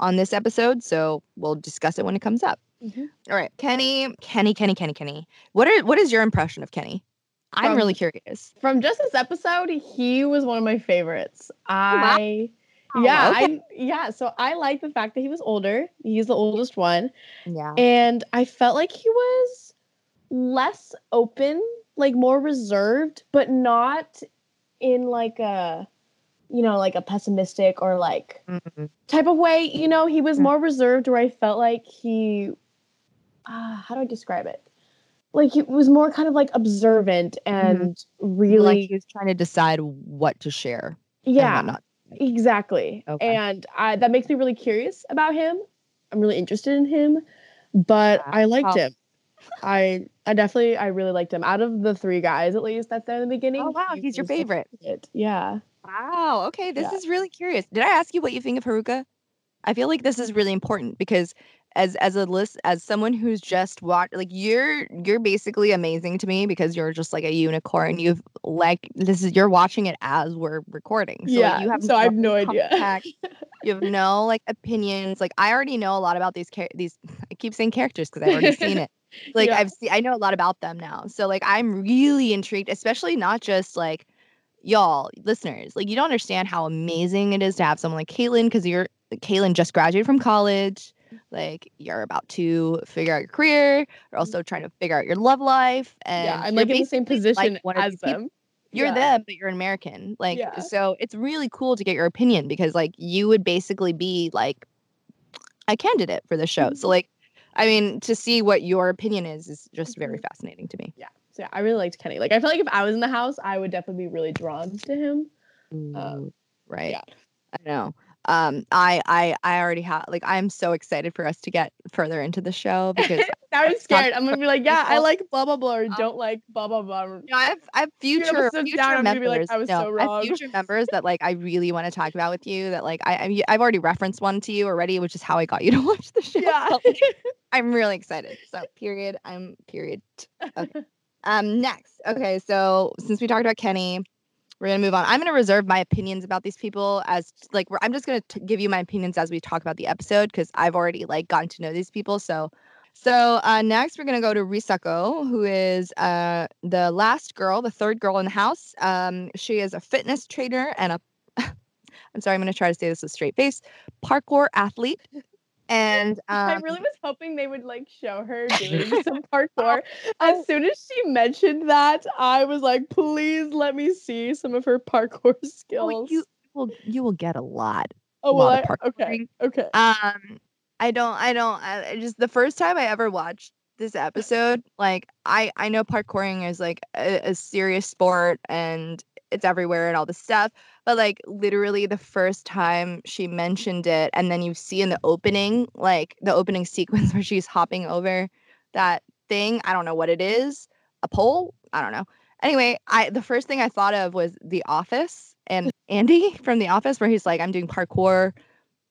on this episode. So we'll discuss it when it comes up. Mhm. All right, Kenny, Kenny, Kenny, Kenny, Kenny. What are what is your impression of Kenny? I'm really curious. From just this episode, he was one of my favorites. wow. I yeah, okay. I yeah, so I like the fact that he was older. He's the oldest one. Yeah. And I felt like he was less open, like more reserved, but not in like a you know, like a pessimistic or like Mhm. type of way. You know, he was Mm. more reserved where I felt like he uh, how do I describe it? Like he was more kind of like observant and really Like he was trying to decide what to share. yeah, not. exactly. Okay. And I, that makes me really curious about him. I'm really interested in him, but I liked Wow. him. I I definitely I really liked him. Out of the three guys, at least that's there in the beginning. Oh wow, he he's your favorite. favorite. Yeah. Wow. Okay, this Yeah. is really curious. Did I ask you what you think of Haruka? I feel like this is really important because as as a list as someone who's just watched like you're you're basically amazing to me because you're just like a unicorn. You've like this is you're watching it as we're recording. So yeah. like, you have so I have no no idea. you have [laughs] no like opinions. Like I already know a lot about these char- these I keep saying characters because I've already seen it. [laughs] Like Yeah. I've seen I know a lot about them now. So like I'm really intrigued, especially not just like y'all listeners. Like you don't understand how amazing it is to have someone like Caitlin because you're Caitlin just graduated from college. Like you're about to figure out your career. You're also trying to figure out your love life. And yeah, I'm you're like in the same basically like position as these people- them. You're Yeah. them, but you're an American. Like Yeah. so it's really cool to get your opinion because like you would basically be like a candidate for the show. Mm-hmm. So like I mean, to see what your opinion is is just very Mhm. fascinating to me. Yeah. So yeah, I really liked Kenny. Like I feel like if I was in the house, I would definitely be really drawn to him. Um, right. yeah. I know. Um, I I I already have like I'm so excited for us to get further into the show [laughs] because Now I'm scared. I'm gonna be like, yeah, I like blah blah blah, or Um, don't like blah blah blah. know, I have I have future future down, members. like, I was no, so I have future [laughs] members that like I really want to talk about with you. That like I I've already referenced one to you already, which is how I got you to [laughs] watch the show. Yeah. but, like, I'm really excited. So period. I'm period. Okay. Um. Next. Okay. So since we talked about Kenny, we're gonna move on. I'm gonna reserve my opinions about these people as like I'm just gonna t- give you my opinions as we talk about the episode because I've already like gotten to know these people. So. So uh, next, we're gonna go to Risako, who is uh, the last girl, the third girl in the house. Um, she is a fitness trainer and a [laughs] I'm sorry, I'm going to try to say this with straight face. Parkour athlete. And [laughs] um, I really was hoping they would like show her doing [laughs] some parkour. As soon as she mentioned that, I was like, please let me see some of her parkour oh, skills. you will you will get a lot. oh, lot well, of I, okay, okay. Um, I don't, I don't, I I just the first time I ever watched this episode, like I, I know parkouring is like a, a serious sport and it's everywhere and all this stuff, but like literally the first time she mentioned it, and then you see in the opening, like the opening [laughs] sequence where she's hopping over that thing. I don't know what it is, a pole. I don't know. Anyway, I the first thing I thought of was The Office and [laughs] Andy from The Office, where he's like, I'm doing parkour.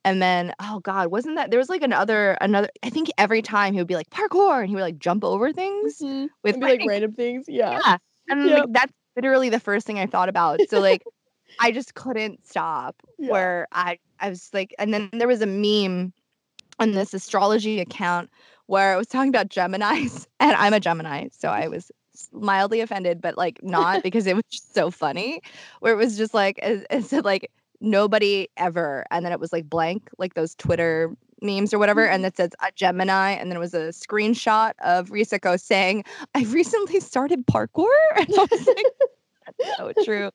And then, oh God, wasn't that there was like another another I think every time he would be like parkour and he would like jump over things Mhm. with be like random things. Yeah. yeah. And Yep. like that's literally the first thing I thought about. So like [laughs] I just couldn't stop Yeah. where I I was like and then there was a meme on this astrology account where it was talking about Geminis [laughs] and I'm a Gemini, so I was mildly offended but like not [laughs] because it was just so funny where it was just like it, it said like nobody ever and then it was like blank like those Twitter memes or whatever and it says a Gemini and then it was a screenshot of Risako saying I recently started parkour [laughs] and I was like that's so true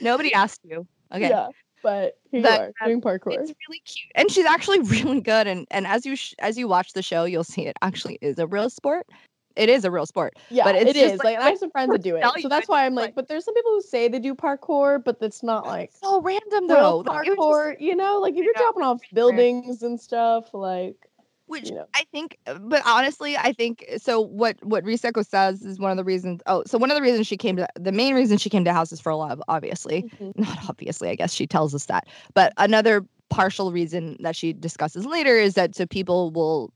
nobody asked you okay Yeah. But here you are um, doing parkour. it's really cute and she's actually [laughs] really good and and as you sh- as you watch the show you'll see it actually is a real sport it is a real sport Yeah, but it's it just, is. like, Like, I have some friends that do it. So that's why I'm like- but there's some people who say they do parkour, but it's not like so random though was just- parkour. You know, like if you're dropping off buildings and stuff, like which you know. I think, uh, but honestly, I think so. What what Risako says is one of the reasons. Oh, so one of the reasons she came to the main reason she came to House is for love, obviously. Mhm. [laughs] Not obviously, I guess she tells us that. But another partial reason that she discusses later is that so people will uh,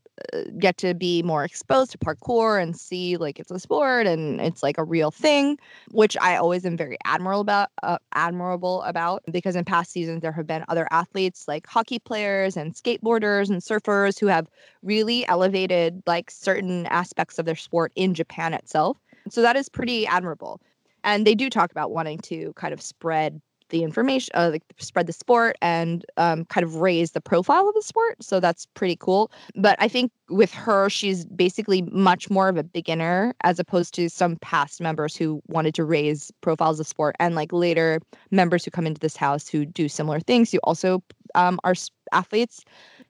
get to be more exposed to parkour and see like it's a sport and it's like a real thing, which I always am very admirable about. Uh, admirable about because in past seasons there have been other athletes like hockey players and skateboarders and surfers who have really elevated like certain aspects of their sport in Japan itself. So that is pretty admirable. And they do talk about wanting to kind of spread the information, uh, like spread the sport and um, kind of raise the profile of the sport. So that's pretty cool. But I think with her, she's basically much more of a beginner as opposed to some past members who wanted to raise profiles of sport and like later members who come into this house who do similar things who also um, are athletes.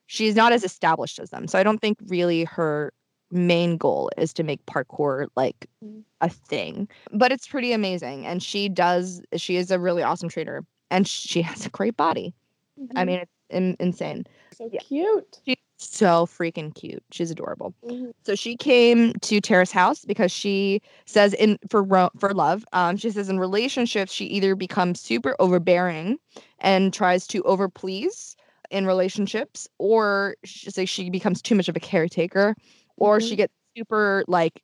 She's not as established as them. So I don't think really her main goal is to make parkour like Mm. a thing but it's pretty amazing and she does she is a really awesome trainer and she has a great body i Mhm. mean it's in, insane so yeah. cute. she's so freaking cute she's adorable Mhm. so she came to Terrace House because she says in for ro- for love um she says in relationships she either becomes super overbearing and tries to overplease in relationships or she say she becomes too much of a caretaker or she Mhm. gets super like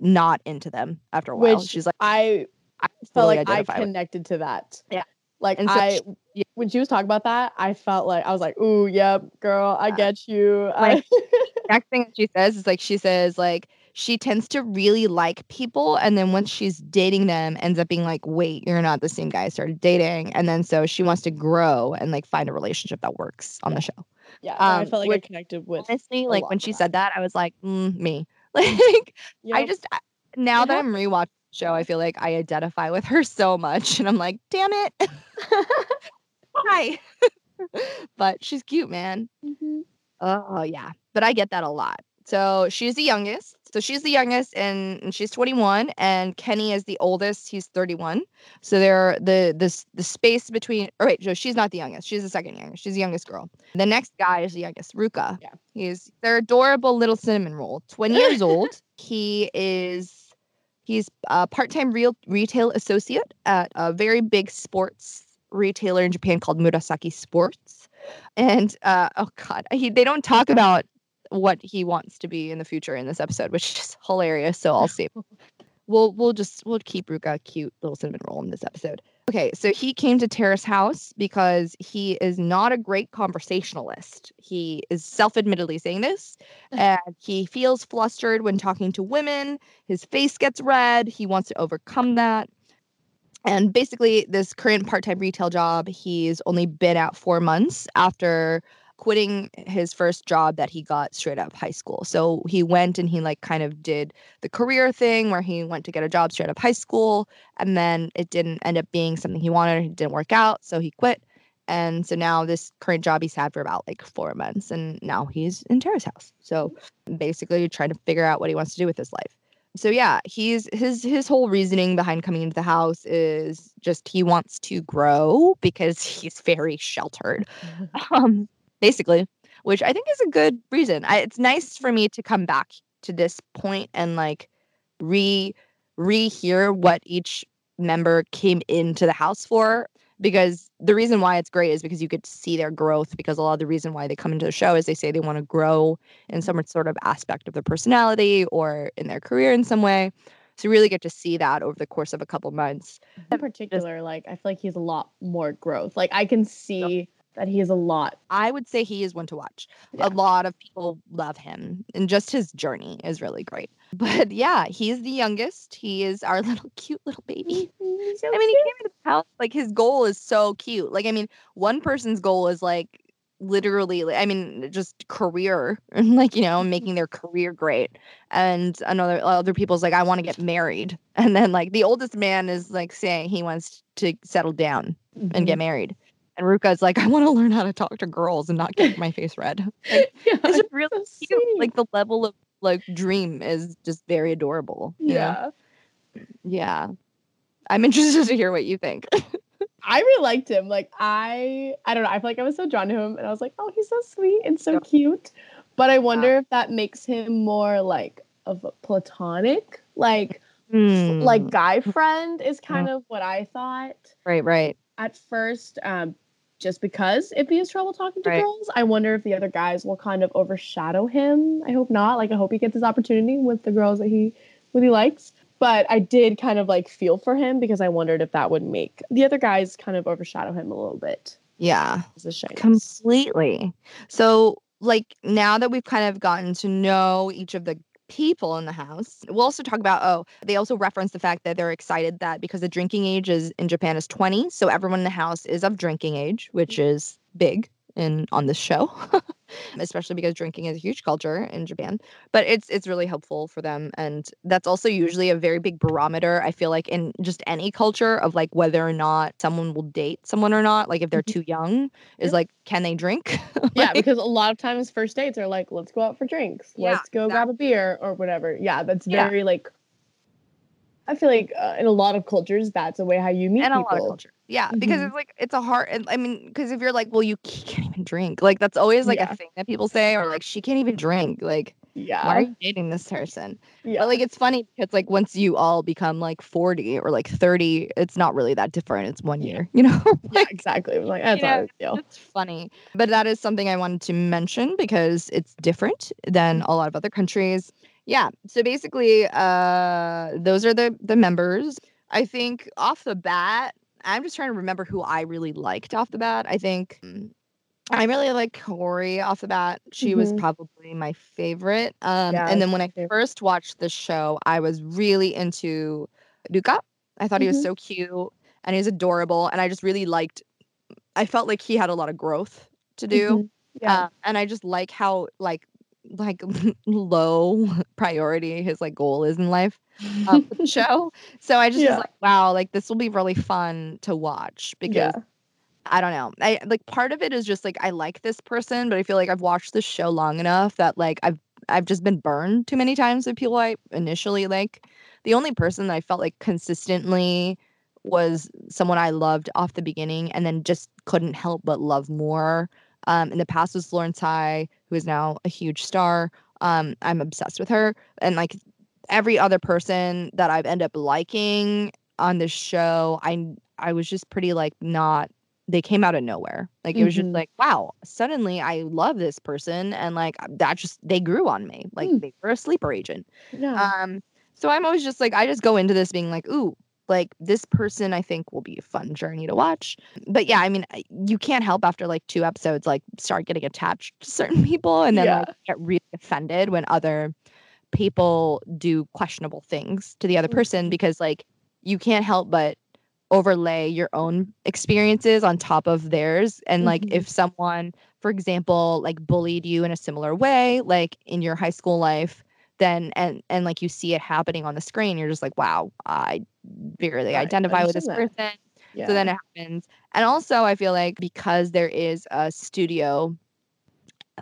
not into them after a while Which she's like I I felt like I identify with. connected to that. Yeah. Like so I, she- yeah. when she was talking about that, I felt like I was like, "Ooh, yep, girl, I Yeah. get you." Like, [laughs] next thing she says is like she says like she tends to really like people and then once she's dating them ends up being like wait you're not the same guy I started dating and then so she wants to grow and like find a relationship that works on the show yeah, no, I um, felt like which- I connected with. honestly like when she said that. I was like mm, me. [laughs] Like I just now that I'm rewatching the show I feel like I identify with her so much and I'm like damn it. [laughs] Hi [laughs] but she's cute man. Mhm. Oh yeah, but I get that a lot. So she's the youngest. So she's the youngest, and, and she's 21, and Kenny is the oldest. He's 31. So they're the this the space between. oh wait, no, she's not the youngest. She's the second youngest. She's the youngest girl. The next guy is the youngest, Ruka. Yeah. he's their adorable little cinnamon roll. 20 years [laughs] old. He is he's a part-time real retail associate at a very big sports retailer in Japan called Murasaki Sports. And uh, oh god, he they don't talk about what he wants to be in the future in this episode, which is hilarious. So I'll see. [laughs] we'll we'll just we'll keep Ruka a cute little cinnamon roll in this episode. Okay, so he came to Terrace House because he is not a great conversationalist. He is self-admittedly saying this, [laughs] and he feels flustered when talking to women. His face gets red. He wants to overcome that. and basically, this current part time retail job, he's only been out four months after quitting his first job that he got straight out of high school. So he went and he like kind of did the career thing where he went to get a job straight out of high school and then it didn't end up being something he wanted. It didn't work out. So he quit. And so now this current job he's had for about like four months and now he's in Terrace House. So basically trying to figure out what he wants to do with his life so yeah, he's his his whole reasoning behind coming into the house is just he wants to grow because [laughs] he's very sheltered. [laughs] um basically, which I think is a good reason. I, it's nice for me to come back to this point and like re rehear what each member came into the house for because the reason why it's great is because you get to see their growth because a lot of the reason why they come into the show is they say they want to grow in some sort of aspect of their personality or in their career in some way. So you really get to see that over the course of a couple months. In particular like i feel like he's a lot more growth. Like i can see that he is a lot i would say he is one to watch yeah. a lot of people love him and just his journey is really great [laughs] but yeah, he's the youngest. He is our [laughs] little cute little baby. [laughs] So I mean, cute. he came into the house like his goal is so cute. Like, I mean, one person's goal is like literally, I mean, just career and like you know making their career great. And another other people's like, I want to get married. And then like the oldest man is like saying he wants to settle down mm-hmm. and get mm-hmm. married. And Ruka's like, I want to learn how to talk to girls and not get my face red. [laughs] Like, [laughs] yeah, it's really so cute. Sweet. Like the level of like dream is just very adorable. Yeah. Know? Yeah. I'm interested to hear what you think. [laughs] I really liked him. Like I I don't know, I feel like I was so drawn to him and I was like, oh, he's so sweet and so yep. cute. But I wonder yeah. if that makes him more like of a platonic, like mm. like guy friend is kind mm. of what I thought. Right, right. At first, um, just because if he has trouble talking to right. girls. I wonder if the other guys will kind of overshadow him. I hope not. Like I hope he gets his opportunity with the girls that he really likes. But I did kind of like feel for him because I wondered if that would make the other guys kind of overshadow him a little bit. Yeah. Completely. So like now that we've kind of gotten to know each of the people in the house. We'll also talk about, oh, they also reference the fact that they're excited that because the drinking age is in Japan is 20. So everyone in the house is of drinking age, which mm-hmm. is big in on this show, [laughs] especially because drinking is a huge culture in Japan. But it's it's really helpful for them, and that's also usually a very big barometer. I feel like in just any culture of like whether or not someone will date someone or not. Like if they're mm-hmm. too young, is like can they drink? [laughs] like, yeah, because a lot of times first dates are like let's go out for drinks, yeah, let's go exactly. grab a beer or whatever. Yeah, that's very yeah. like I feel like uh, in a lot of cultures, that's a way how you meet in people. a lot of cultures. Yeah, mm-hmm. because it's like it's a hard. I mean, because if you're like, well, you can't even drink. Like that's always like yeah. a thing that people say, or like she can't even drink. Like, yeah, why are you dating this person? Yeah, but like it's funny because like once you all become like forty or like thirty, it's not really that different. It's one year, [laughs] you know. like, yeah, exactly. It was like that's you know, It's funny, but that is something I wanted to mention because it's different than a lot of other countries yeah so basically uh those are the the members i think off the bat i'm just trying to remember who i really liked off the bat i think mm, i really like kaori off the bat she mm-hmm. was probably my favorite um yeah, and then when i first watched the show i was really into Ruka i thought mm-hmm. he was mm-hmm. so cute and he's adorable and i just really liked i felt like he had a lot of growth to do mm-hmm. yeah uh, and i just like how like like [laughs] low priority his like goal is in life um, the [laughs] show. So I just yeah. was like, wow, like this will be really fun to watch because yeah. I don't know. I like part of it is just like I like this person, but I feel like I've watched this show long enough that like I've I've just been burned too many times with people I initially like. The only person that I felt like consistently was someone I loved off the beginning and then just couldn't help but love more um, in the past was Florence High, who is now a huge star. Um, I'm obsessed with her. And like every other person that I've ended up liking on this show, I I was just pretty like not they came out of nowhere. Like it was mm-hmm. just like, wow, suddenly I love this person and like that just they grew on me. Like mm. they were a sleeper agent. Yeah. Um so I'm always just like I just go into this being like, ooh, like this person i think will be a fun journey to watch but yeah i mean you can't help after like two episodes like start getting attached to [laughs] certain people and then yeah. like get really offended when other people do questionable things to the other person mm-hmm. because like you can't help but overlay your own experiences on top of theirs and like Mhm. if someone for example like bullied you in a similar way like in your high school life then and and like you see it happening on the screen you're just like wow i barely Right, identify with this understand person yeah. so then it happens and also i feel like because there is a studio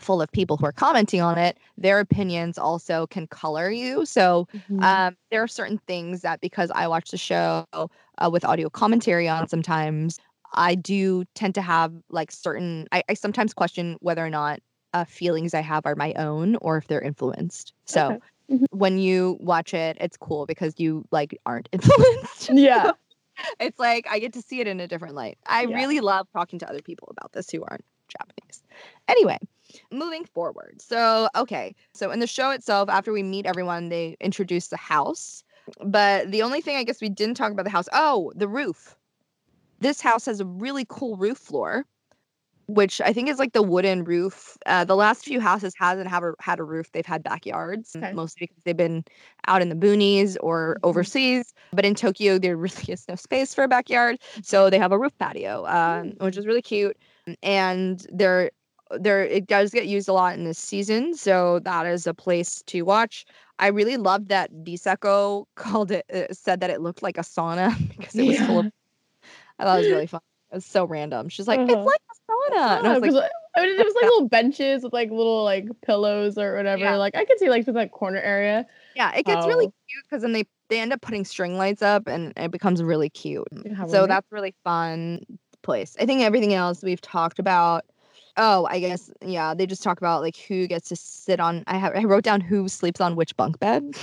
full of people who are commenting on it their opinions also can color you so Mhm. um, there are certain things that because I watch the show uh, with audio commentary on sometimes, I do tend to have like certain, I, I sometimes question whether or not uh, feelings I have are my own or if they're influenced. So Okay. Mhm. when you watch it, it's cool because you like aren't [laughs] influenced. yeah. [laughs] it's like I get to see it in a different light. I Yeah. really love talking to other people about this who aren't Japanese. Anyway, moving forward. So, okay. So, in the show itself, after we meet everyone, they introduce the house. But the only thing I guess we didn't talk about the house oh, the roof. This house has a really cool roof floor, which I think is like the wooden roof. Uh, the last few houses hasn't have a, had a roof. They've had backyards, Okay. mostly because they've been out in the boonies or Mhm. overseas. But in Tokyo, there [laughs] really is no space for a backyard, so they have a roof patio, um, which is really cute. And they're there it does get used a lot in this season, so that is a place to watch. I really loved that Risako [laughs] called it uh, said that it looked like a sauna [laughs] because it was full of. I thought it was really fun. Was so random. She's like, Uh-huh. it's like a sauna, and I was like, I mean, it was like little benches with like little like pillows or whatever. Yeah. Like I could see like to that corner area. yeah, it gets really cute because then they they end up putting string lights up and it becomes really cute. So that's really fun place. I think everything else we've talked about. Oh, I guess yeah. They just talk about like who gets to sit on. I have I wrote down who sleeps on which bunk bed.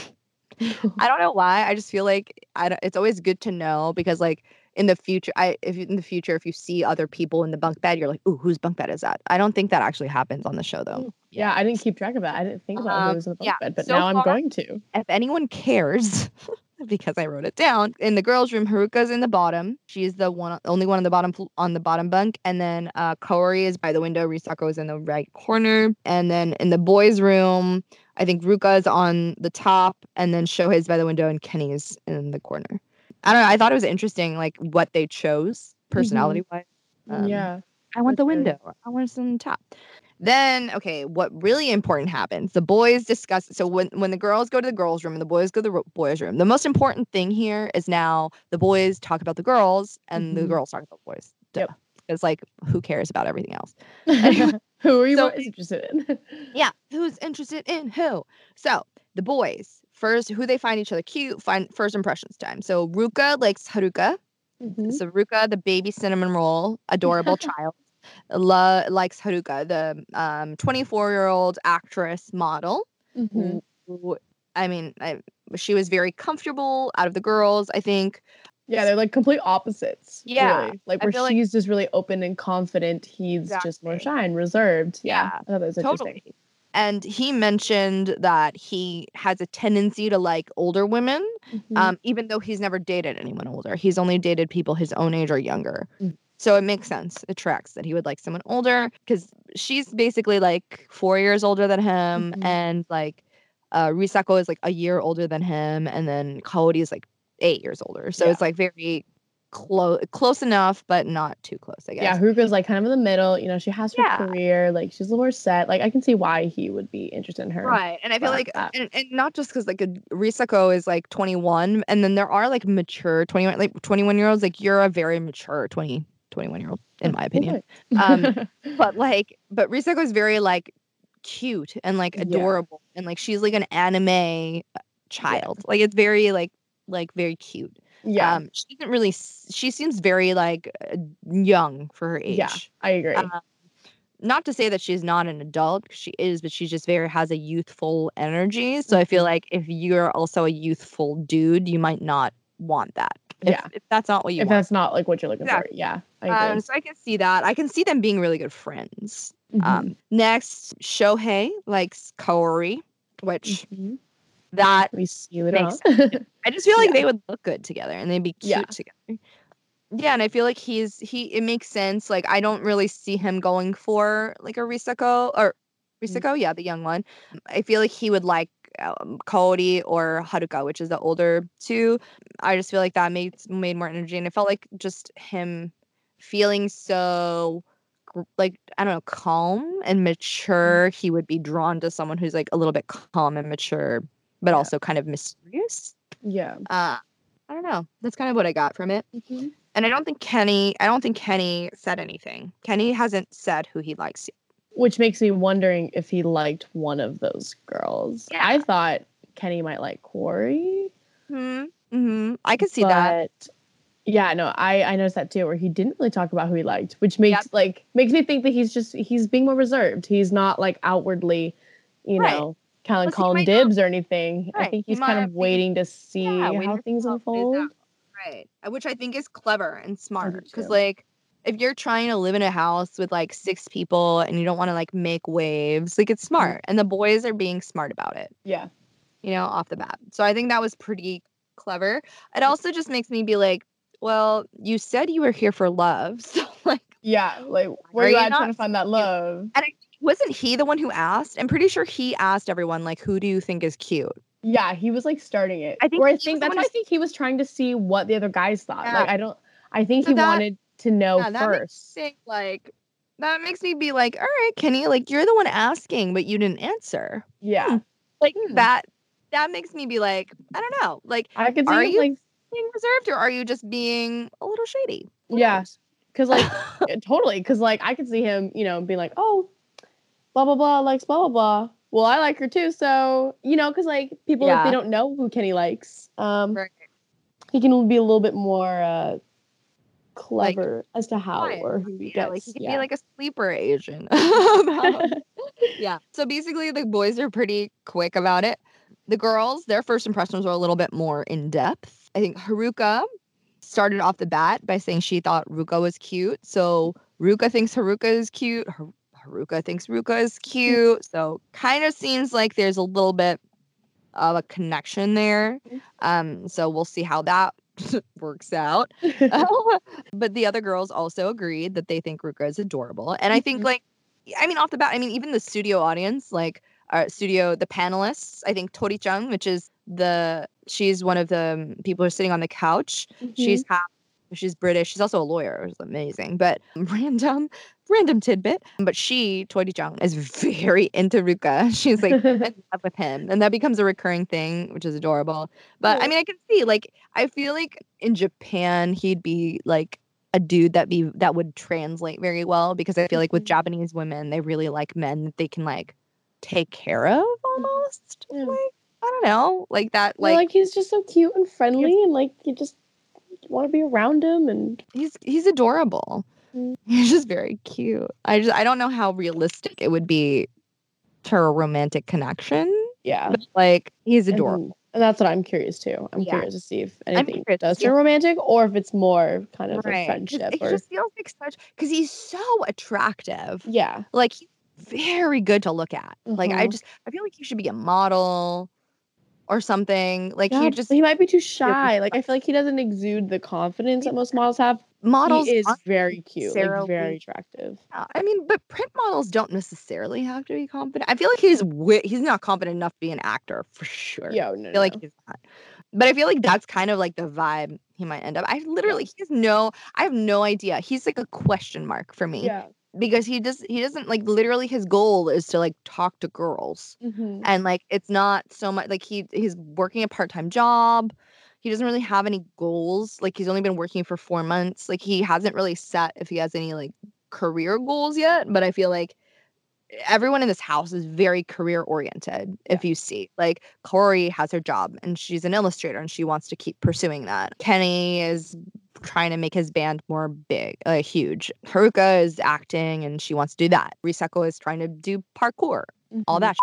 [laughs] I don't know why. I just feel like I it's always good to know because like in the future, I if you- in the future if you see other people in the bunk bed, you're like, ooh, whose bunk bed is that? I don't think that actually happens on the show though. yeah, I didn't keep track of that. I didn't think about Um, who was in the bunk yeah, bed, but so now I'm going to. If anyone cares. [laughs] Because I wrote it down in the girls' room, Haruka's in the bottom. She's the one, only one on the bottom on the bottom bunk, and then uh, Kaori is by the window. Risako is in the right corner, and then in the boys' room, I think Ruka's on the top, and then Shohei's by the window, and Kenny's in the corner. I don't know. I thought it was interesting, like what they chose personality wise. Um, yeah. I want the window. I want it on top. Then, okay, what really important happens? The boys discuss. So when when the girls go to the girls' room and the boys go to the boys' room, the most important thing here is now the boys talk about the girls and the Mhm. girls talk about the boys. Yep. It's like who cares about everything else? [laughs] who are you So- interested in? Yeah, who's interested in who? So the boys first, who they find each other cute. Find first impressions time. So Ruka likes Haruka. Mhm. So Ruka, the baby cinnamon roll, adorable [laughs] child, lo- likes Haruka, the um 24 year old actress model. Mhm. who- I mean, I, she was very comfortable out of the girls. I think. Yeah, they're like complete opposites. Yeah, really. Like where feel like- she's just really open and confident. He's just more shy and reserved. Yeah, Yeah, I thought that was interesting. And he mentioned that he has a tendency to like older women, Mhm. um, even though he's never dated anyone older. He's only dated people his own age or younger. Mm. So it makes sense. It tracks that he would like someone older because she's basically like four years older than him, Mhm. and like uh, Risako is like a year older than him, and then Kaori is like eight years older. So Yeah. it's like very close, close enough, but not too close. I guess. yeah, Haruka's like kind of in the middle. You know, she has her Yeah. career. Like she's a little more set. Like I can see why he would be interested in her. Right. And I feel like, uh, and, and not just because like a, Risako is like 21, and then there are like mature 21, like 21 year olds. Like you're a very mature 20, 21 year old, in my opinion. Um, [laughs] But like, but Risako is very like cute and like Yeah. adorable, and like she's like an anime uh, child. Like it's very like, like very cute. Yeah, Um, she doesn't really, she seems very like uh, young for her age. yeah, I agree. Um, not to say that she's not an adult, she is but she's just very has a youthful energy so i feel Mhm. like if you're also a youthful dude you might not want that if, Yeah. if that's not what you if want that's not like what you're looking Exactly. for, yeah, I um, so i can see that i can see them being really good friends Mhm. um next shohei likes kaori which Mhm. That we see later makes. [laughs] I just feel like Yeah. they would look good together and they'd be cute Yeah. together. Yeah, and I feel like he's he it makes sense. Like I don't really see him going for like a Risako or Mm. Risako, yeah, the young one. I feel like he would like um, Kaori or Haruka, which is the older two. I just feel like that made made more energy, and it felt like just him feeling so like I don't know, calm and mature. He would be drawn to someone who's like a little bit calm and mature, but Yeah. also kind of mysterious. Yeah. Uh, I don't know. That's kind of what I got from it. Mm-hmm. And I don't think Kenny. I don't think Kenny said anything. Kenny hasn't said who he likes yet. Which makes me wondering if he liked one of those girls. Yeah. I thought Kenny might like Kaori. Hmm. Hmm. I could see that. yeah, no, I I noticed that too, where he didn't really talk about who he liked, which makes like makes me think that he's just he's being more reserved. He's not like outwardly, you Right. know, kind of calling not- dibs or anything. I think he's might kind of waiting to see Yeah, how things see how it plays unfold. Right. Uh, Which I think is clever and smart. Because like if you're trying to live in a house with like six people and you don't want to like make waves, like it's smart. And the boys are being smart about it, Yeah. you know, off the bat. So I think that was pretty clever. It also just makes me be like, well, you said you were here for love. [laughs] So like Yeah. Like where Are you you at trying to find that love? Wasn't he the one who asked? I'm pretty sure he asked everyone like who do you think is cute? Yeah, he was like starting it. I think or I think that's who I think he was trying to see what the other guys thought. Yeah. Like I don't I think So he that- wanted to know Yeah, first. think like that makes me be like, all right, Kenny, like you're the one asking, but you didn't answer. Yeah. Like Hmm. that that makes me be like, I don't know. Like I could see Are you- like being reserved or are you just being a little shady? Yes. Yeah. Cause like [laughs] totally, cause like I could see him, you know, being like, oh, blah blah blah likes blah blah blah. Well, I like her too, so you know, cause like people if Yeah. they don't know who Kenny likes, um, Right. he can be a little bit more uh clever as to how Quiet. or who he yeah, gets. like he could yeah. be like a sleeper agent. [laughs] [laughs] yeah. So basically the boys are pretty quick about it. The girls, their first impressions were a little bit more in depth. I think Haruka started off the bat by saying she thought Ruka was cute. So Ruka thinks Haruka is cute. Har- Haruka thinks Ruka is cute. So kind of seems like there's a little bit of a connection there. Um, so we'll see how that [laughs] works out. [laughs] [laughs] but the other girls also agreed that they think Ruka is adorable. And I think Mhm. like I mean off the bat, I mean even the studio audience, like our studio the panelists, I think Tori Chung, which is the she's one of the um, people who are sitting on the couch. She's half she's British. She's also a lawyer. It's amazing. But [laughs] random random tidbit. But she, Tori Chung, is very into Ruka. She's like in [laughs] love with him. And that becomes a recurring thing, which is adorable. But I mean, I can see like I feel like in Japan he'd be like a dude that be that would translate very well because I feel like with Mhm. Japanese women they really like men that they can like take care of almost. Yeah. Like I don't know, like that. Like, Like, like he's just so cute and friendly, and like you just want to be around him. And he's he's adorable. Mm. [laughs] He's just very cute. I just I don't know how realistic it would be to a romantic connection. yeah, But like he's adorable. And, and that's what I'm curious too. I'm Yeah. curious to see if anything does turn romantic or if it's more kind of a friendship. It Or just feels like such because he's so attractive. yeah, Like he's very good to look at. Like I Mhm. just I feel like he should be a model or something. Like yeah, he just he might be too shy. Like I feel like he doesn't exude the confidence that most models have. models he is very cute, like very attractive. Yeah, I mean, but print models don't necessarily have to be confident. I feel like he's wi- he's not confident enough to be an actor for sure. Yeah, oh, no, I feel like he's not. But I feel like that's kind of like the vibe he might end up. I literally he has no I have no idea. He's like a question mark for me yeah. Because he does he doesn't like literally his goal is to like talk to girls. Mhm. And like it's not so much like he he's working a part-time job. He doesn't really have any goals. Like he's only been working for 4 months. Like he hasn't really set if he has any like career goals yet, but I feel like everyone in this house is very career oriented if you see like kaori has her job and she's an illustrator and she wants to keep pursuing that kenny is trying to make his band more big uh, huge haruka is acting and she wants to do that risako is trying to do parkour all Mhm. that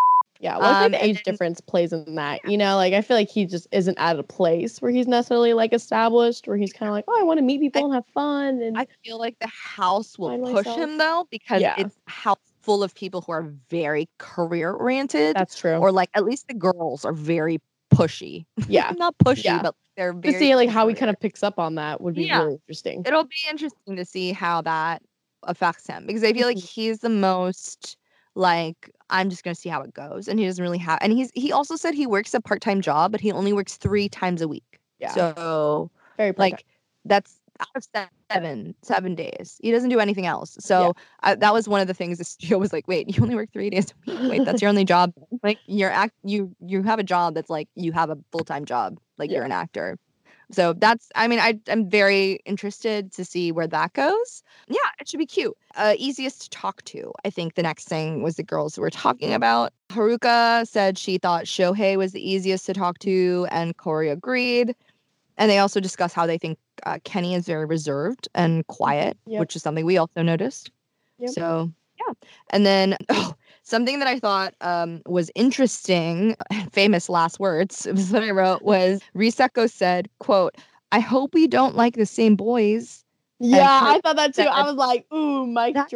Yeah, well, Um, the age then- difference plays in that. You know, like I feel like he just isn't at a place where he's necessarily like established, where he's kind of like, oh, I want to meet people and have fun. And I feel like the house will push myself. him though because Yeah. it's house full of people who are very career oriented that's true. or like at least the girls are very pushy [laughs] yeah, not pushy Yeah. but they're very to see like how he kind of picks up on that would be Yeah. really interesting. it'll be interesting to see how that affects him because I feel like Mhm. he's the most like I'm just gonna see how it goes. And he doesn't really have and he's he also said he works a part-time job, but he only works three times a week. Yeah. So Very part-time. like that's out of seven seven days. He doesn't do anything else. So I, that was one of the things the studio was like wait you only work three days a week? Wait that's your only job? [laughs] Like you're act you you have a job that's like you have a full-time job like you're an actor. So that's i mean I, i'm very interested to see where that goes. Yeah it should be cute. Uh, easiest to talk to i think the next thing was the girls were talking about. Haruka said she thought shohei was the easiest to talk to and kaori agreed and they also discuss how they think uh, Kenny is very reserved and quiet, Yep. which is something we also noticed. Yep. So yeah, and then [laughs] oh, something that I thought um, was interesting, [laughs] famous last words [laughs] was what I wrote was Risako said, "quote I hope we don't like the same boys." yeah, I thought that too. I was like, ooh, mic that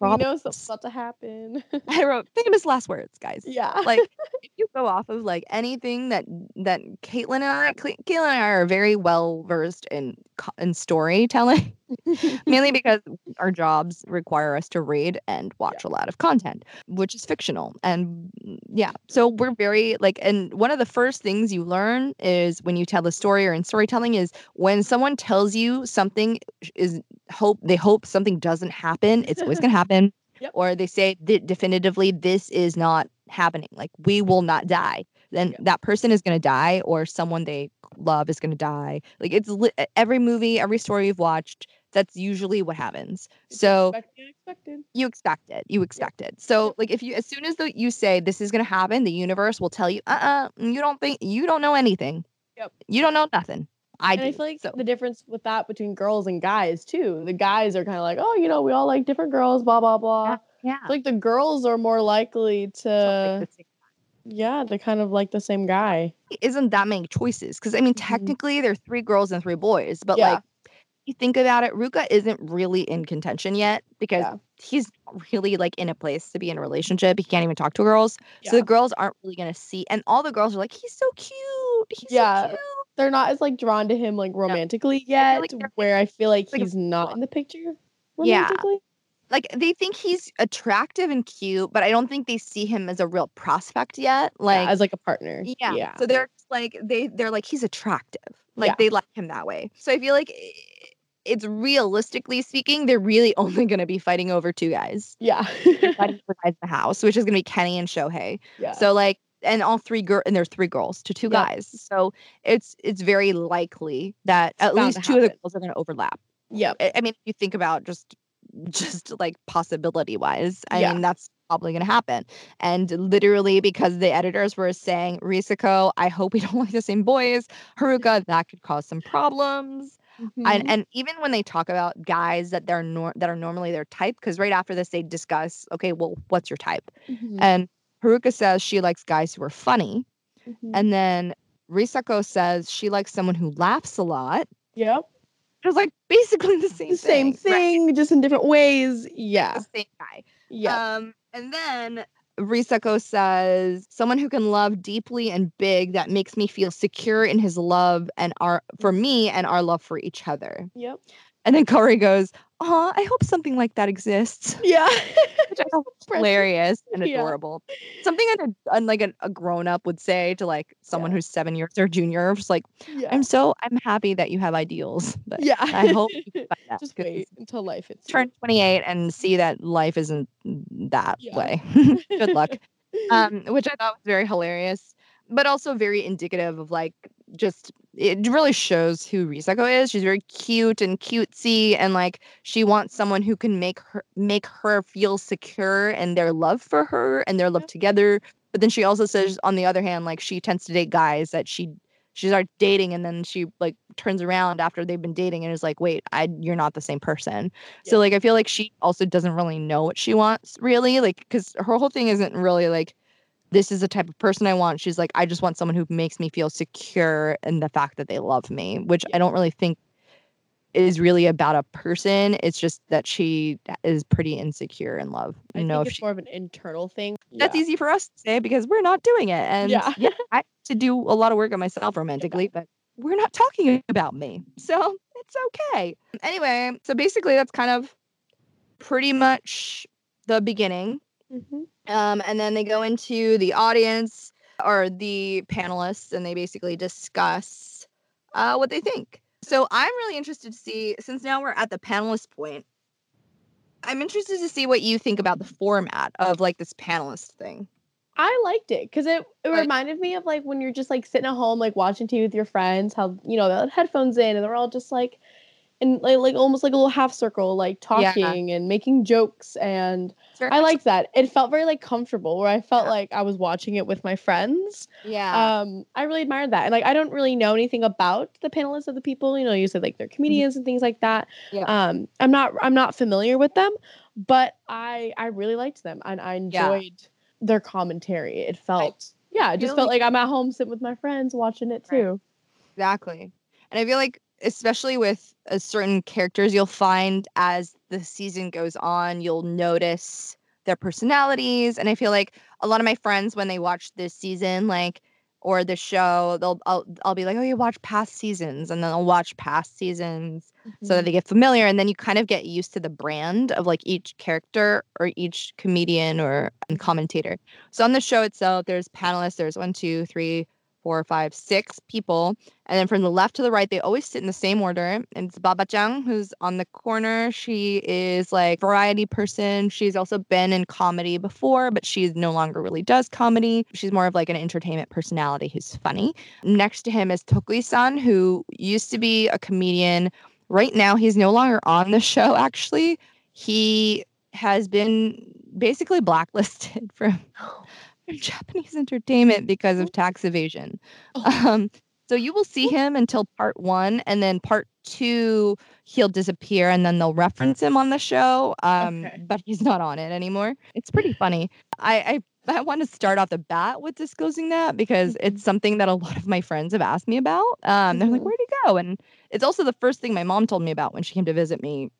could cause drop. We know problems. something's about to happen. [laughs] I wrote famous last words, guys. yeah. like [laughs] if you go off of like anything that that Caitlin and I, Caitlin and I are very well versed in in storytelling, [laughs] mainly because our jobs require us to read and watch a lot of content, which is fictional. And mm, yeah, so we're very like, and one of the first things you learn is when you tell a story or in storytelling is when someone tells you something is hope they hope something doesn't happen, it's always gonna [laughs] happen. Yep. Or they say definitively this is not happening. Like we will not die. Then Yeah. that person is gonna die, or someone they love is gonna die. Like it's li- every movie, every story you've watched. That's usually what happens. So Expect the you expect it. You expect it. So like if you as soon as the, you say this is gonna happen, the universe will tell you, uh uh you don't think you don't know anything. Yep. You don't know nothing. I and do. I feel like so the difference with that between girls and guys too. The guys are kind of like, oh, you know, we all like different girls, blah blah blah. yeah. Feel like the girls are more likely to, yeah, to kind of like the same guy. isn't that many choices because I mean Mhm. technically there are three girls and three boys, but Yeah. like you think about it, Ruka isn't really in contention yet because Yeah. he's really like in a place to be in a relationship. He can't even talk to girls. So the girls aren't really gonna see and all the girls are like, he's so cute. He's Yeah. so cute. They're not as like drawn to him like romantically yet, like where I feel like like he's not in the picture Yeah. Like they think he's attractive and cute, but I don't think they see him as a real prospect yet. Like yeah, as like a partner. Yeah. Yeah. So they're like they they're like he's attractive. Like Yeah. they like him that way. So I feel like i- it's realistically speaking, they're really only going to be fighting over two guys. yeah. Fighting [laughs] for guys the house, which is going to be Kenny and Shohei. yeah. So like and all three girl and there's three girls to two Yep. guys. So it's it's very likely that at least two of the girls are going to overlap. Yeah. I, I mean, if you think about just just like possibility wise, I Yeah. mean that's probably going to happen. And literally because the editors were saying, Risako, I hope we don't [laughs] like the same boys. Haruka, that could cause some problems. Mhm. And and even when they talk about guys that they're nor- that are normally their type, because right after this they discuss, okay, well, what's your type? Mhm. And Haruka says she likes guys who are funny. Mhm. And then Risako says she likes someone who laughs a lot. yep. It was like basically the same The same thing. right? just in different ways. Yeah. The same guy. Yeah. Um, and then Risako says, someone who can love deeply and big that makes me feel secure in his love and our for me and our love for each other. yep. And then Kaori goes, Oh, I hope something like that exists. [laughs] Yeah. Which I thought was Precious. hilarious and Yeah. adorable. Something that a, like a, a grown up would say to like someone Yeah. who's seven years their junior. Just like, yeah. I'm so I'm happy that you have ideals. But yeah. I hope you [laughs] that Just wait [laughs] until life hits. turn 28 and see that life isn't that Yeah. way. Good luck. Um, which I thought was very hilarious, but also very indicative of like just it really shows who Risako is. She's very cute and cutesy, and like she wants someone who can make her make her feel secure and their love for her and their love together. But then she also mm-hmm. says, on the other hand, like she tends to date guys that she she starts dating and then she like turns around after they've been dating and is like, wait, I you're not the same person. So like I feel like she also doesn't really know what she wants really, like because her whole thing isn't really like this is the type of person I want. She's like, I just want someone who makes me feel secure in the fact that they love me, which I don't really think is really about a person. It's just that she is pretty insecure in love. I know, it's she, more of an internal thing. that's Yeah. easy for us to say because we're not doing it. And Yeah. yeah, I have to do a lot of work on myself [laughs] romantically, but we're not talking about me. So it's okay. Anyway, so basically that's kind of pretty much the beginning. Mhm. Um, and then they go into the audience or the panelists and they basically discuss uh, what they think. So I'm really interested to see, since now we're at the panelist point, I'm interested to see what you think about the format of like this panelist thing. I liked it because it, it reminded me of like when you're just like sitting at home, like watching TV with your friends, how you know they had headphones in and they're all just like in like, like almost like a little half circle, like Yeah. talking and making jokes. And I liked that. It felt very like comfortable where I felt Yeah. like I was watching it with my friends. yeah. Um, I really admired that. And like I don't really know anything about the panelists of the people. You know, you said like they're comedians and things like that. Yeah. Um, I'm not I'm not familiar with them, but I I really liked them and I Yeah. enjoyed their commentary. It felt yeah, it just felt really- like I'm at home sitting with my friends watching it Right. too. Exactly. And I feel like, especially with uh, certain characters, you'll find as the season goes on, you'll notice their personalities. And I feel like a lot of my friends, when they watch this season, like, or the show, they'll I'll, I'll be like, oh, you watch past seasons, and then they'll watch past seasons so that they get familiar, and then you kind of get used to the brand of like each character or each comedian or commentator. So on the show itself, there's panelists. There's one, two, three, four, five, six people. And then from the left to the right, they always sit in the same order. And it's Baba-chan, who's on the corner. She is like variety person. She's also been in comedy before, but she no longer really does comedy. She's more of like an entertainment personality who's funny. Next to him is Tokui-san, who used to be a comedian. Right now, he's no longer on the [laughs] show, actually. He has been basically blacklisted [laughs] from from [laughs] Japanese entertainment because of tax evasion. Oh. Um, so you will see him until part one, and then part two, he'll disappear, and then they'll reference him on the show. Um, Okay. but he's not on it anymore. It's pretty [laughs] funny. I I, I want to start off the bat with disclosing that because it's something that a lot of my friends have asked me about. Um, they're like, Mhm. "Where'd he go?" And it's also the first thing my mom told me about when she came to visit me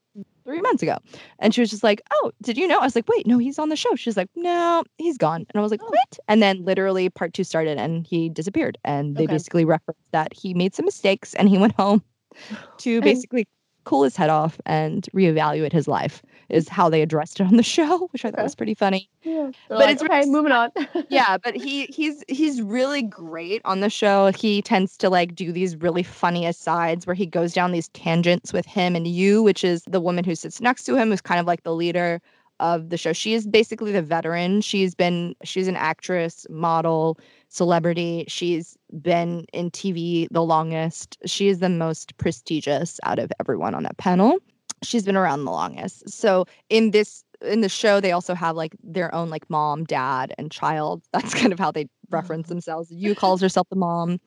three months ago. And she was just like, Oh, did you know? I was like, Wait, no, he's on the show. She's like, No, he's gone. And I was like, Oh. What? And then literally part two started and he disappeared. And they Okay. basically referenced that he made some mistakes and he went [laughs] home [laughs] to And- basically cool his head off and reevaluate his life, is how they addressed it on the [laughs] show, which I thought was pretty funny. Yeah. But But it's okay, moving on. [laughs] yeah, but he he's he's really great on the show. He tends to like do these really funny asides where he goes down these tangents with him and you, which is the woman who sits next to him, who's kind of like the leader of the show. She is basically the veteran. She's been she's an actress, model, celebrity. She's been in TV the longest. She is the most prestigious out of everyone on that panel. She's been around the longest. So in this in the show they also have like their own like mom, dad, and child. [laughs] That's kind of how they reference Mhm. themselves. Yu calls herself the mom.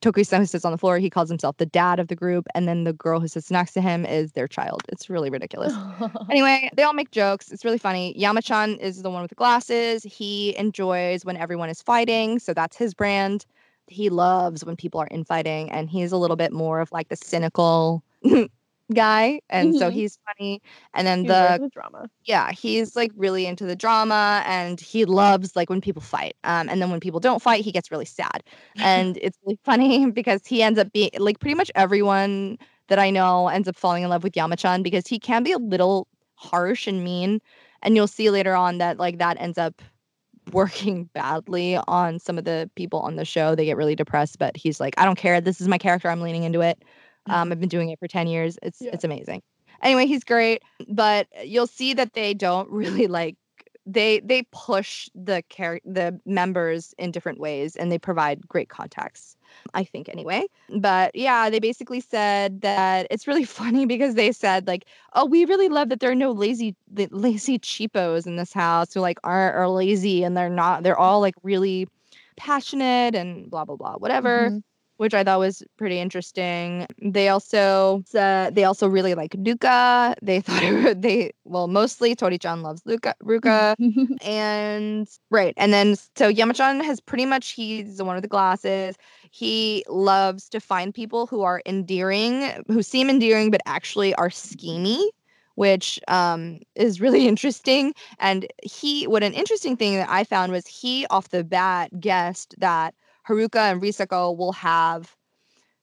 Tokui-san who sits on the floor, he calls himself the dad of the group, and then the girl who sits next to him is their child. It's really ridiculous. [laughs] Anyway, they all make jokes. It's really funny. Yamachan is the one with the glasses. He enjoys when everyone is fighting, so that's his brand. He loves when people are infighting, and he's a little bit more of like the cynical [laughs] guy, and so Mhm. he's funny. And then the the drama. yeah, he's like really into the drama, and he loves like when people fight. Um, and then when people don't fight, he gets really sad, and [laughs] it's really funny [laughs] because he ends up being like pretty much everyone that I know ends up falling in love with Yamachan because he can be a little harsh and mean, and you'll see later on that like that ends up [laughs] working badly on some of the people on the show. They get really depressed, but he's like, I don't care. This is my character. I'm leaning into it. Um, I've been doing it for 10 years. It's Yeah. it's amazing. Anyway, he's great, but you'll see that they don't really like they they push the char- the members in different ways and they provide great context. I think anyway. But yeah, they basically said that it's really [laughs] funny because they said like, "Oh, we really love that there are no lazy lazy cheapos in this house who like are are lazy and they're not they're all like really passionate and blah blah blah whatever." Mhm. Which I thought was pretty interesting. They also said they also really like Luca. They [laughs] thought it, would- they well mostly Tori-chan loves Luca Ruka [laughs] and right and then so Yamachan has pretty much he's the one with the glasses. He loves to find people who are endearing, who seem endearing but actually are schemy. Which um, is really [laughs] interesting. And he, what an interesting thing that I found was he, off the bat, guessed that Haruka and Risako will have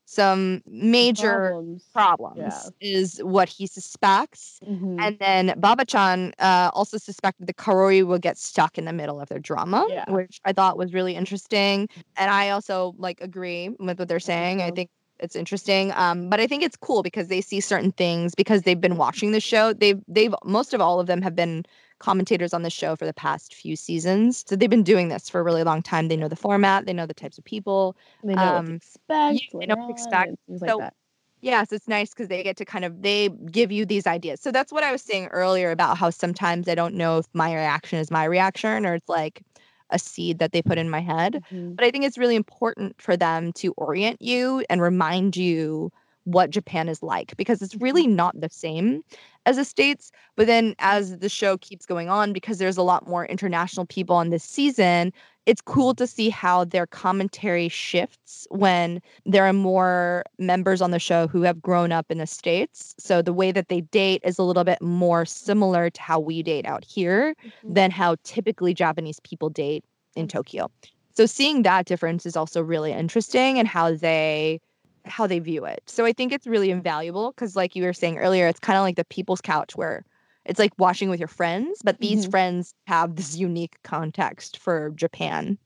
some major Problems. problems, Yeah. is what he suspects. Mhm. And then Baba-chan uh, also suspected that Kaori will get stuck in the middle of their drama, Yeah. which I thought was really interesting. And I also like agree with what they're saying. I think it's interesting. Um, but I think it's cool because they see certain things because they've been watching the show. They've they've most of all of them have been commentators on the show for the past few seasons. So they've been doing this for a really long time. They know the format, they know the types of people. they know what um, to expect. yeah, they know what to expect. Things So- like that. Yes, it's nice because they get to kind of they give you these ideas. So that's what I was saying earlier about how sometimes I don't know if my reaction is my reaction or it's like a seed that they put in my head. Mhm. But I think it's really important for them to orient you and remind you what Japan is like because it's really not the same as the States. But then as the show keeps going on, because there's a lot more international people on this season, it's cool to see how their commentary shifts when there are more members on the show who have grown up in the States. So the way that they date is a little bit more similar to how we date out here Mhm. than how typically Japanese people date in Mm. Tokyo. So seeing that difference is also really interesting and how they how they view it. So I think it's really invaluable because like you were saying earlier, it's kind of like the people's couch where it's like watching with your friends, but these Mhm. friends have this unique context for Japan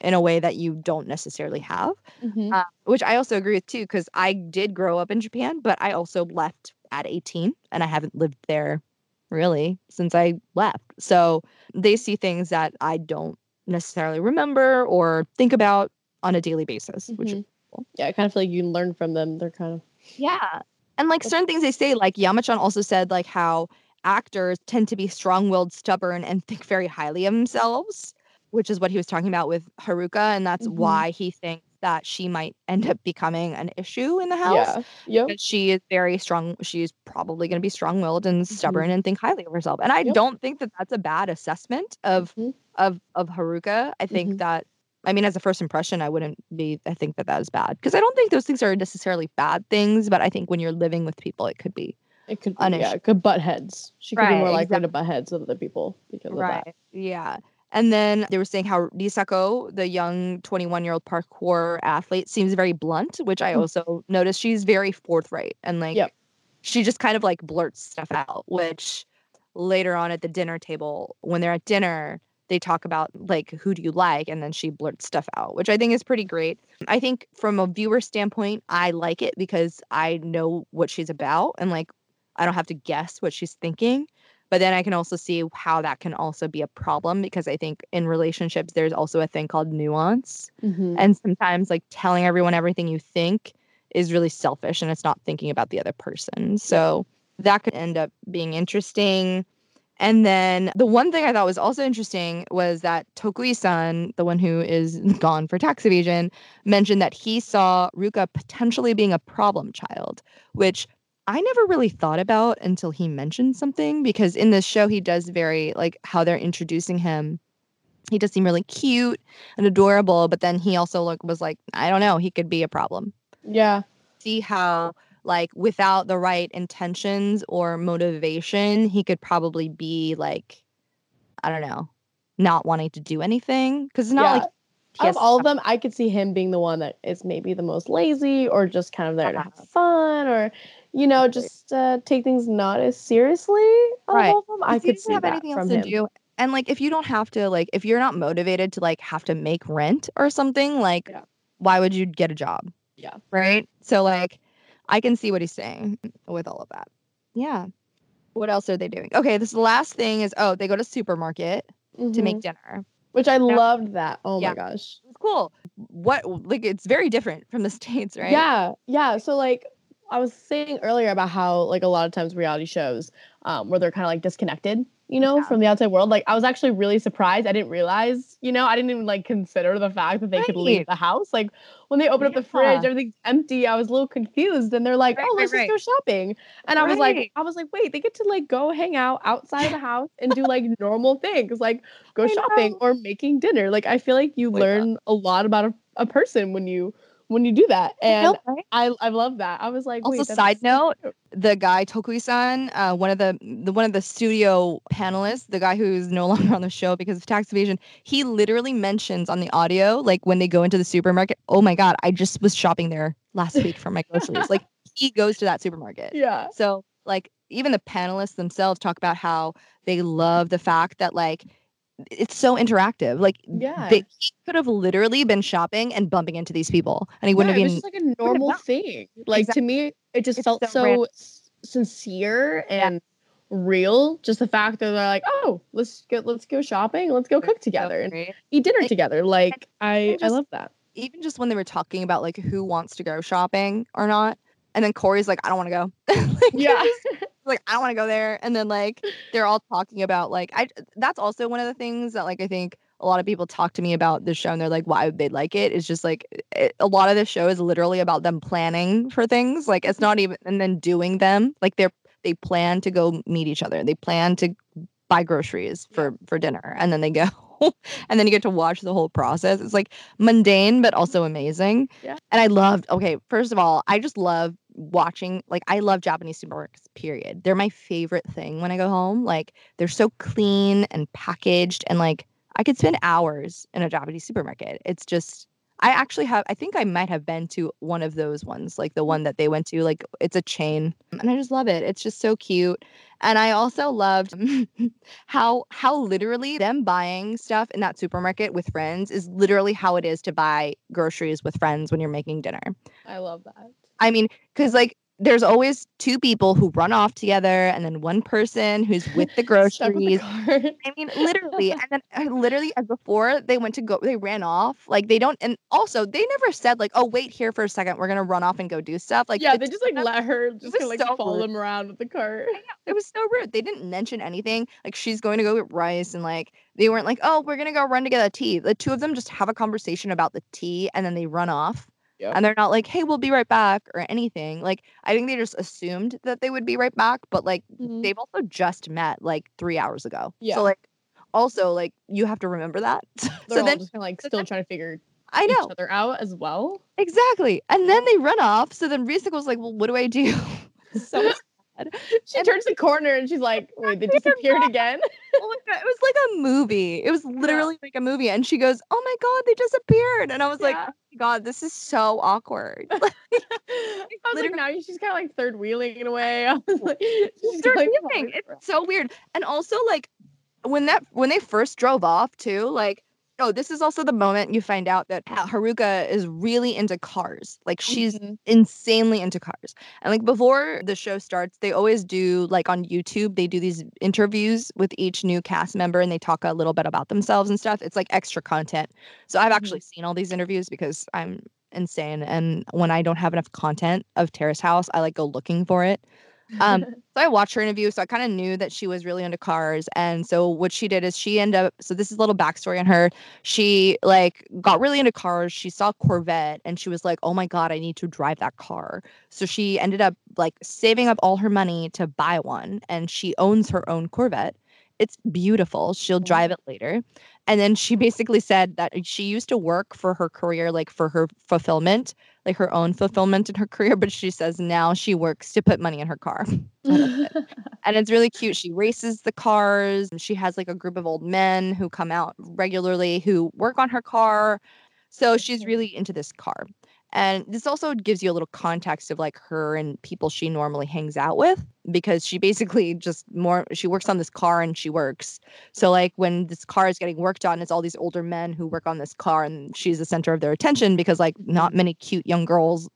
in a way that you don't necessarily have. Mhm. Uh, which I also agree with too, because I did grow up in Japan, but I also left at 18 and I haven't lived there really since I left. So they see things that I don't necessarily remember or think about on a daily basis, which Mhm. yeah, I kind of feel like you learn from them. They're kind of yeah. And like certain things they say, like Yamachan also said, like how actors tend to be strong willed, stubborn, and think very highly of themselves, which is what he was talking about with Haruka. And that's Mhm. why he thinks that she might end up becoming an issue in the house. yeah, yep. She is very strong. She's probably going to be strong willed and stubborn and think highly of herself. And I Yep. don't think that that's a bad assessment of Mhm. of of Haruka. I think Mhm. that I mean, as a first impression, I wouldn't be. I think that that is bad because I don't think those things are necessarily bad things. But I think when you're living with people, it could be It could an yeah, it could butt heads. She could be more likely to butt heads with other people because of that. Yeah. And then they were saying how Risako, the young 21 year old parkour athlete, seems very blunt, which I Mm. also noticed. She's very forthright and like Yep. she just kind of like blurts stuff out, which later on at the dinner table, when they're at dinner, they talk about like who do you like? and then she blurts stuff out which i think is pretty great. I think from a viewer standpoint i like it because i know what she's about and like i don't have to guess what she's thinking but then i can also see how that can also be a problem because i think in relationships there's also a thing called nuance Mhm. and sometimes like telling everyone everything you think is really selfish and it's not thinking about the other person. So that could end up being interesting and then the one thing I thought was also interesting was that Tokui-san, the one who is [laughs] gone for tax evasion, mentioned that he saw Ruka potentially being a problem child, which I never really thought about until he mentioned something because in this show he does very like how they're introducing him. He does seem really cute and adorable, but then he also like was like, I don't know, he could be a problem Yeah. see how like without the right intentions or motivation he could probably be like i don't know not wanting to do anything because it's not Yeah. like of all of them, I could see him being the one that is maybe the most lazy or just kind of there to Uh-huh. have fun or, you know, just uh, take things not as seriously. Right. of them, I could see have that anything from else him. to do and like if you don't have to like if you're not motivated to like have to make rent or something like Yeah. why would you get a job Yeah. right so like i can see what he's saying with all of that yeah what else are they doing okay this last thing is oh they go to supermarket to Mhm. make dinner Which I Now- loved that. Oh Yeah. my gosh. It's cool. What like it's very different from the [laughs] states, right? Yeah, yeah. So like I was saying earlier about how like a lot of times reality shows um where they're kind of like disconnected, you know, Yeah. from the outside world. Like I was actually really surprised. I didn't realize, you know, I didn't even like consider the fact that they could leave the house. Like when they open up the fridge, everything's empty. I was a little confused and they're like, Right, "Oh, let's right. just go shopping." And I was like I was like, "Wait, they get to like go hang out outside the house and do like [laughs] normal things, like go shopping or making dinner." Like I feel like you God. Uh learn a lot about a, a person when you when you do that. I And know, right? I I love that. I was like, Also, wait, side note, cute. the guy Tokui-san, uh, one of the the one of the studio panelists, the guy who's no [laughs] longer on the show because of tax evasion, he literally mentions on the audio, like when they go into the supermarket, oh my god, I just was shopping there last week for my groceries. like [laughs] he goes to that supermarket. Yeah. So like even the panelists themselves talk about how they love the fact that like it's so interactive. Like Yeah. they, he could have literally been shopping and bumping into these people, and he wouldn't it have even. just like a normal thing. Like to me, it just It's felt so so, sincere and real. Just the fact that they're like, oh, let's go, let's go shopping, let's go cook together and eat dinner And- together. Like I, I love that. Even just when they were talking about like who wants to go shopping or not, and then Kaori's like, I don't want to go. [laughs] Like, Yeah. Like I don't want to go there, and then like they're all talking about like I. That's also one of the things that like I think a lot of people talk to me about the show, and they're like, why would they like it? It's just like it, a lot of the show is literally about them planning for things. Like it's not even and then doing them. Like they're they plan to go meet each other. They plan to buy groceries for for dinner, and then they go. [laughs] and then you get to watch the whole process. It's like mundane but also mm-hmm. amazing. Yeah. And I loved, okay, first of all, I just love watching, like, I love Japanese supermarkets, period. They're my favorite thing when I go home. Like, they're so clean and packaged, and like, I could spend hours in a Japanese supermarket. It's just, I actually have, I think I might have been to one of those ones, like the one that they went to. Like, it's a chain, and I just love it. It's just so cute. And I also loved [laughs] how how literally them buying stuff in that supermarket with friends is literally how it is to buy groceries with friends when you're making dinner. I love that. I mean, because like there's always two people who run off together and then one person who's with the [laughs] groceries. the. I mean, literally, and then uh, literally as before they went to go, they ran off. Like they don't, and also they never said like, "Oh, wait here for a second, we're gonna run off and go do stuff." Like, yeah, the they just like let her just kinda, like so follow rude. them around with the cart. it was so rude. They didn't mention anything. Like she's going to go get rice, and like they weren't like, "Oh, we're gonna go run to get a tea." The two of them just have a conversation about the tea, and then they run off. Yep. And they're not like, "Hey, we'll be right back" or anything. Like I think they just assumed that they would be right back, but like Mhm. they've also just met like three hours ago. Yeah. So like, also like you have to remember that. [laughs] They're so all then just kind of like still then- trying to figure I know. each other out as well. exactly. And then they run off. So then Risa goes like, "Well, what do I do?" so [laughs] [laughs] She And- turns the corner and she's like, "Wait, they disappeared again." Oh my God, it was like a movie. It was [laughs] literally like a movie. And she goes, Oh my God, they disappeared. And I was like, Oh my God, this is so awkward. [laughs] I was literally- like, now she's kind of like third wheeling in a way. I was like, she's they're like, leaving. It's so weird. And also, like, when that when they first drove off too, like, oh, this is also the moment you find out that Haruka is really into cars. Like she's Mhm. insanely into cars. And like before the show starts, they always do like on YouTube, they do these interviews with each new cast member and they talk a little bit about themselves and stuff. It's like extra content. So I've actually seen all these interviews because I'm insane. And when I don't have enough content of Terrace House, I like go looking for it. Um, [laughs] so I watched her interview, so I kind of knew that she was really into cars. And so what she did is she ended up. So this is a little backstory on her. She like got really into cars. She saw Corvette, and she was like, "Oh my god, I need to drive that car." So she ended up like saving up all her money to buy one, and she owns her own Corvette. It's beautiful. She'll drive it later. And then she mm-hmm. basically said that she used to work for her career, like for her fulfillment, like her own fulfillment in her career. But she says now she works to put money in her car. [laughs] [laughs] and it's really cute. She races the cars. And she has like a group of old men who come out regularly who work on her car. So she's really into this car. And this also gives you a little context of like her and people she normally hangs out with because she basically just more she works on this car and she works. So like when this car is getting worked on, it's all these older men who work on this car and she's the center of their attention because like not many cute young girls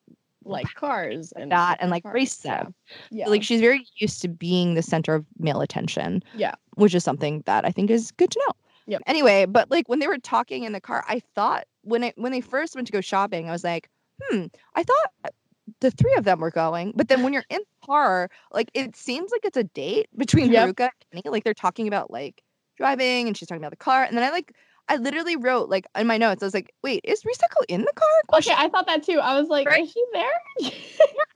like cars and that and like cars, race yeah. them. Yeah. Like she's very used to being the center of male attention. Yeah. Which is something that I think is good to know. Yep. Anyway, but like when they were talking in the car, I thought when it when they first went to go shopping, I was like, hmm, I thought the three of them were going. But then when you're in the car, like it seems like it's a date between Yep. Haruka and Kenny. Like they're talking about like driving and she's talking about the car. And then I like I literally wrote like in my notes, I was like, wait, is Risako in the car? Question. okay, I thought that too. I was like, Right? is she there?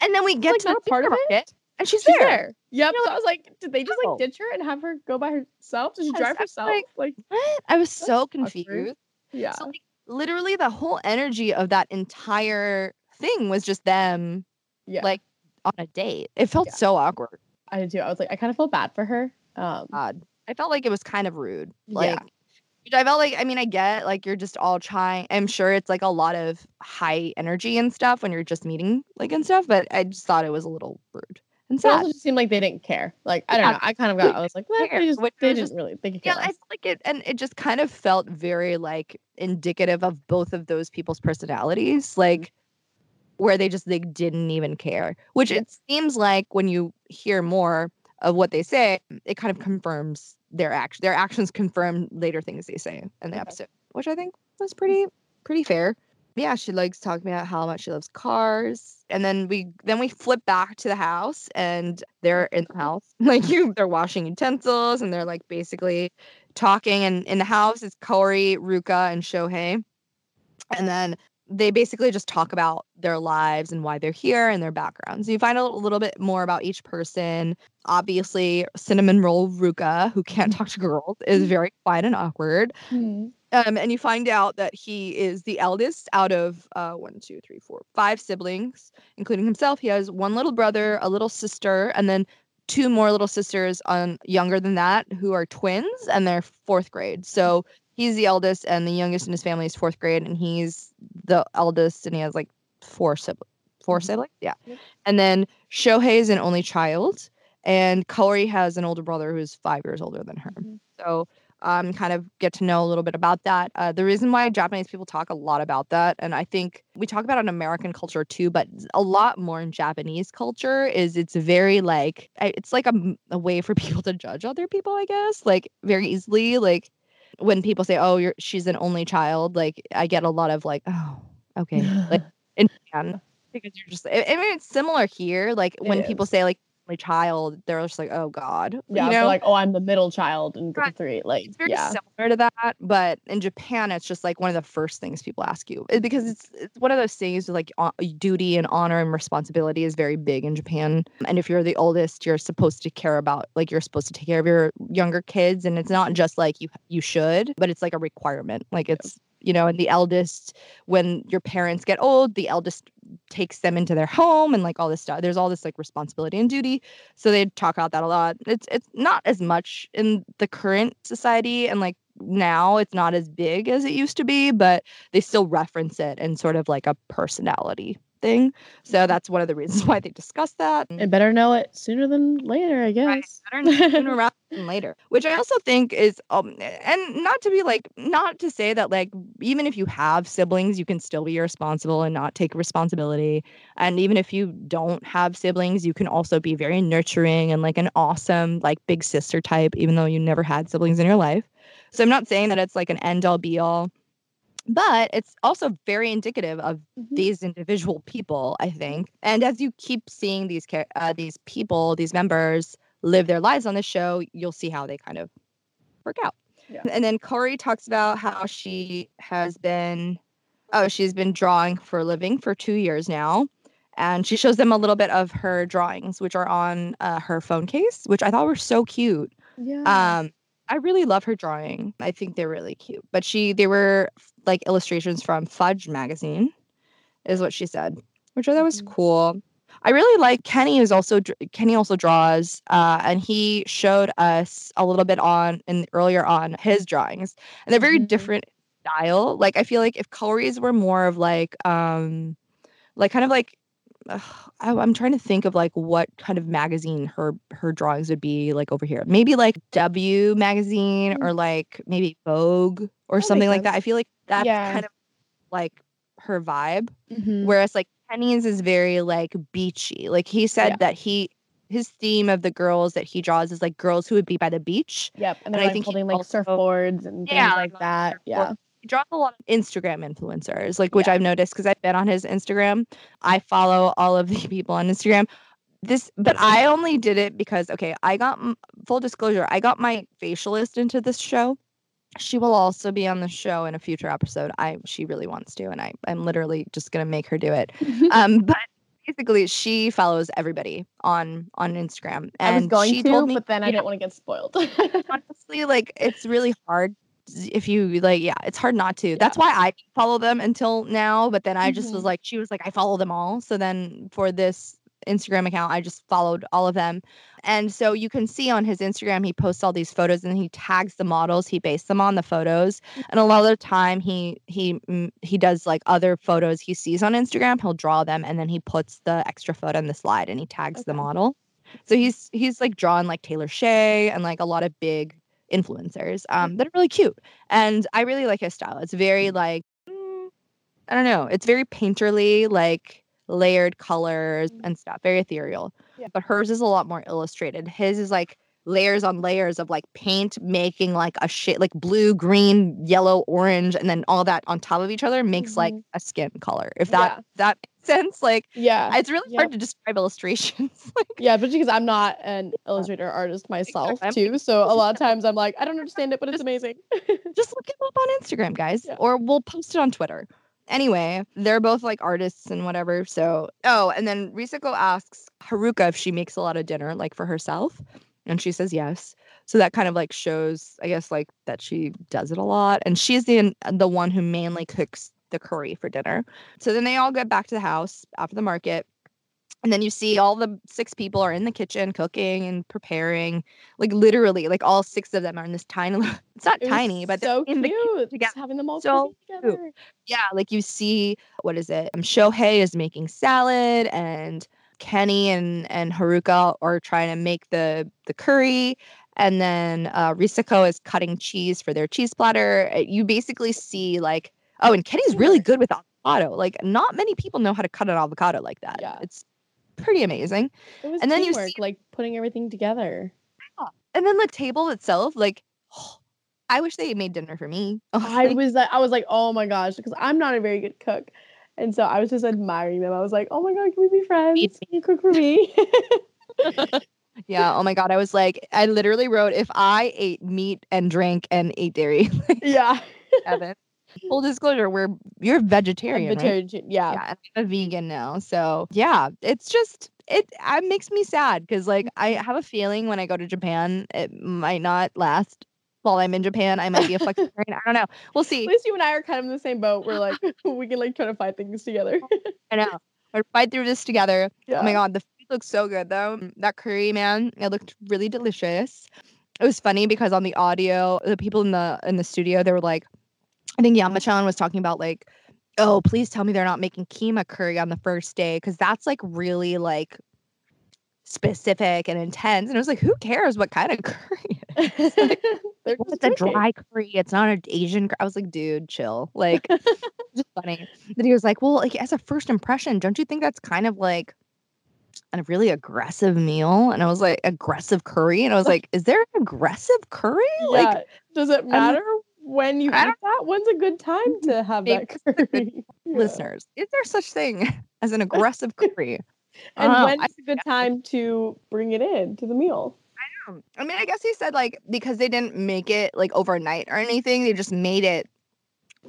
And then we [laughs] get like, to the part of it? and she's, She's there. there. Yep. So I was like, did they just like ditch her and have her go by herself? Did she drive herself? like, Like, What? I was so awkward. confused. yeah. So like, literally the whole energy of that entire thing was just them yeah. like on a date. It felt Yeah. so awkward. I did too. I was like, I kind of felt bad for her. Um, God. I felt like it was kind of rude. Yeah. Like Which I felt like, I mean, I get like you're just all trying. I'm sure it's like a lot of high energy and stuff when you're just meeting, like and stuff. But I just thought it was a little rude and It also just seemed like they didn't care. Like I don't Yeah. know. I kind of got. I was like, what? They just which they was didn't just- really. Could Yeah, I feel like it, and it just kind of felt very like indicative of both of those people's personalities, mm-hmm. like where they just they didn't even care. Which Yeah. it seems like when you hear more of what they say, it kind of confirms their action. Their actions confirm later things they say in the Okay. episode, which I think was mm. pretty pretty fair. Yeah, she likes talking about how much she loves cars. And then we then we flip back to the house and they're in the mm-hmm. house. [laughs] Like you they're washing utensils and they're like basically talking and in the house is Kaori, Ruka, and Shohei. And then they basically just talk about their lives and why they're here and their backgrounds. You find a little bit more about each person. Obviously, cinnamon roll Ruka, who can't talk to girls, is very quiet and awkward. Hmm. Um, and you find out that he is the eldest out of uh, one, two, three, four, five siblings, including himself. He has one little brother, a little sister, and then two more little sisters on younger than that who are twins, and they're fourth grade. So he's the eldest, and the youngest in his family is fourth grade, and he's the eldest, and he has like four siblings. Four Mhm. siblings, yeah. Yep. And then Shohei is an only child, and Kaori has an older brother who's five years older than her. Mhm. So um, kind of get to know a little bit about that. Uh, the reason why Japanese people talk a lot about that, and I think we talk about it in American culture too, but a lot more in Japanese culture is it's very like it's like a way for [laughs] people to judge other people, I guess, like very easily. Like when people say, "Oh, you're she's an only child," like I get a lot of like, "Oh, okay," like [laughs] in because you're just. I, mean, it's similar here. Like when people say like only child, they're just like, "Oh God," Yeah, you know. like, oh, I'm the middle child in Right. three. Like, it's very yeah, similar to that, but in Japan, it's just like one of the first things people ask you It- because it's it's one of those things like uh, duty and honor and responsibility is very big in Japan. And if you're the oldest, you're supposed to care about like you're supposed to take care of your younger kids, and it's not just like you you should, but it's like a requirement. Like it's you know, and the eldest when your parents get old, the eldest takes them into their home and like all this stuff. There's all this like responsibility and duty. So they talk about that a lot. It's it's not as much in the current society and like now it's not as big as it used to be, but they still reference it in sort of like a personality thing. So that's one of the reasons why they discuss that. I better know it sooner than later, I guess. Better sooner [laughs] rather than later, which I also think is, um, and not to be like, not to say that like, even if you have siblings, you can still be irresponsible and not take responsibility. And even if you don't have siblings, you can also be very nurturing and like an awesome, like big sister type, even though you never had siblings in your life. So I'm not saying that it's like an end all be all, but it's also very indicative of Mhm. these individual people i think and as you keep seeing these uh, these people these members live their lives on the show you'll see how they kind of work out Yeah. and then kaori talks about how she has been oh she's been drawing for a living for two years now and she shows them a little bit of her drawings which are on uh, her phone case which i thought were so cute Yeah. um, I really love her drawing. I think they're really cute. But she, they were like illustrations from Fudge magazine, is what she said, which I thought was Mhm. cool. I really like Kenny. Is also Kenny also draws, uh, and he showed us a little bit on and earlier on his drawings, and they're very Mhm. different style. Like I feel like if Kaori's were more of like, um, like kind of like I, I'm trying to think of like what kind of magazine her her drawings would be like over here. Maybe like W magazine or like maybe Vogue or That something like that. I feel like that's Yeah. kind of like her vibe. Mhm. Whereas like Kenny's is very like beachy. Like he said Yeah. that he his theme of the girls that he draws is like girls who would be by the beach. Yep. And and I think holding like also- surfboards and things Yeah, like like that. Yeah. Draws a lot of Instagram influencers, like which Yeah. I've noticed because I've been on his Instagram. I follow all of the [laughs] people on Instagram. This, but I only did it because okay, I got full disclosure. I got my facialist into this show. She will also be on the show in a future episode. I she really wants to, and I I'm literally just gonna make her do it. um, but basically, she follows everybody on on Instagram, and I was going she to, told me but then I yeah. didn't want to get spoiled. [laughs] honestly like it's really hard if you like yeah it's hard not to that's why i follow them until now but then i just was Mhm. like she was like i follow them all so then for this Instagram account. I just followed all of them. And so you can see on his Instagram, he posts all these photos and he tags the models. He based them on the photos. And a lot of the time, he he mm, he does like other photos he sees on Instagram. He'll draw them and then he puts the extra photo in the slide and he tags the model. So he's he's like drawn like Taylor Shay and like a lot of big influencers um, that are really cute. And I really like his style. It's very like mm, I don't know. It's very painterly, like layered colors Mm. and stuff, very ethereal. Yeah. But hers is a lot more illustrated. His is like layers on layers of like paint making like a shit like blue, green, yellow, orange, and then all that on top of each other makes like Mhm. a skin color. If that Yeah. that makes sense, like Yeah. it's really hard to describe illustrations. [laughs] like Yeah, but because I'm not an illustrator artist myself too. So a lot of times I'm like, I don't understand it, but it's amazing. just look him up on Instagram, guys, Yeah. or we'll post it on Twitter. Anyway, they're both like artists and whatever. So, oh, and then Risako asks Haruka if she makes a lot of dinner, like for herself, and she says yes. So that kind of like shows, I guess, like that she does it a lot, and she's the the one who mainly cooks the curry for dinner. So then they all get back to the house after the market. And then you see all the six people are in the kitchen cooking and preparing. Like literally, like all six of them are in this tiny. little- [laughs] It's not It tiny, but they're so in the kitchen cute. together. Just having them all So cooking cute. together. yeah, like you see, what is it? Um, Shohei is making salad, and Kenny and and Haruka are trying to make the the curry, and then uh, Risako is cutting cheese for their cheese platter. Uh, You basically see like, oh, and Kenny's really good with avocado. Like, not many people know how to cut an avocado like that. Yeah. It's pretty amazing. It was And then you teamwork, see- like putting everything together. And then the table itself, like, [sighs] I wish they made dinner for me. [laughs] I was I was like, oh my gosh, because I'm not a very good cook. And so I was just admiring them. I was like, oh my god, can we be friends? Can you cook for me? [laughs] yeah. Oh my god, I was like, I literally wrote if I ate meat and drank and ate dairy. [laughs] yeah. Evan. Full disclosure, we're you're vegetarian, I'm right? vegetarian, yeah. Yeah, I'm a vegan now. So yeah, it's just it. It makes me sad because like I have a feeling when I go to Japan, it might not last. While I'm in Japan, I might be a [laughs] flexitarian. I don't know. We'll see. At least you and I are kind of in the same boat. We're [laughs] like, [laughs] we can like try to find things together. Oh, I know. We'll fight through this together. yeah. Oh my god, the food looks so good though. Mm, that curry, man, it looked really delicious. It was funny because on the audio, the people in the in the studio, they were like, I think Yamachan was talking about like, oh, please tell me they're not making keema curry on the first day because that's like really like specific and intense. And I was like, who cares what kind of [laughs] curry? it is? [laughs] Like, They're "Well, it's a dry curry. It's not an Asian. cur-" I was like, dude, chill. Like, [laughs] just funny. Then he was like, well, like as a first impression, don't you think that's kind of like a really aggressive meal? And I was like, aggressive curry. And I was like, is there an aggressive curry? Yeah. Like, Does it matter when you eat that? When's a good time to have that curry? Listeners, is there such thing as an aggressive curry? I And don't when's I- a good time to bring it in to the meal? Um, I mean, I guess he said like because they didn't make it like overnight or anything, they just made it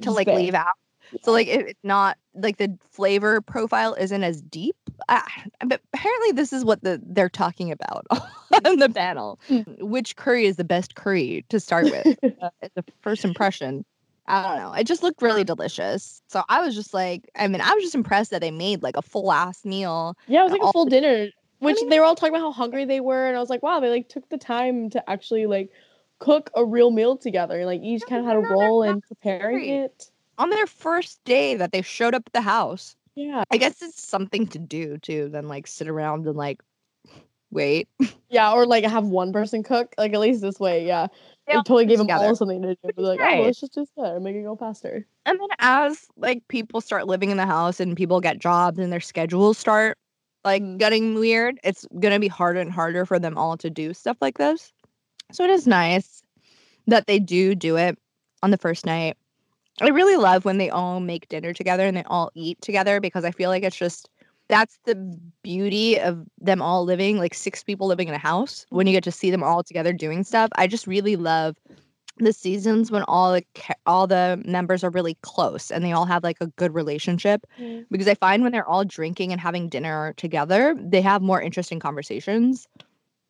to like leave out. So like it, it's not like the flavor profile isn't as deep. Uh, but apparently this is what the they're talking about [laughs] on the panel. Which curry is the best curry to start with? [laughs] uh, a first impression. I don't know. It just looked really delicious. So I was just like, I mean, I was just impressed that they made like a full ass meal. Yeah, it was like a full the- dinner, which mean- they were all talking about how hungry they were, and I was like, wow, they like took the time to actually like cook a real meal together. Like each kind of had a role in preparing hungry. it. On their first day that they showed up at the house, Yeah, I guess it's something to do too than like sit around and like wait. [laughs] yeah, or like have one person cook. Like at least this way, yeah, They it totally gave them together. all something to do. Like, oh, Right. let's just do that, make it go faster. And then as like people start living in the house and people get jobs and their schedules start like Mhm. getting weird, it's gonna be harder and harder for them all to do stuff like this. So it is nice that they do do it on the first night. I really love when they all make dinner together and they all eat together because I feel like it's just that's the beauty of them all living like six people living in a house when you get to see them all together doing stuff. I just really love the seasons when all the all the members are really close and they all have like a good relationship mm. because I find when they're all drinking and having dinner together, they have more interesting conversations.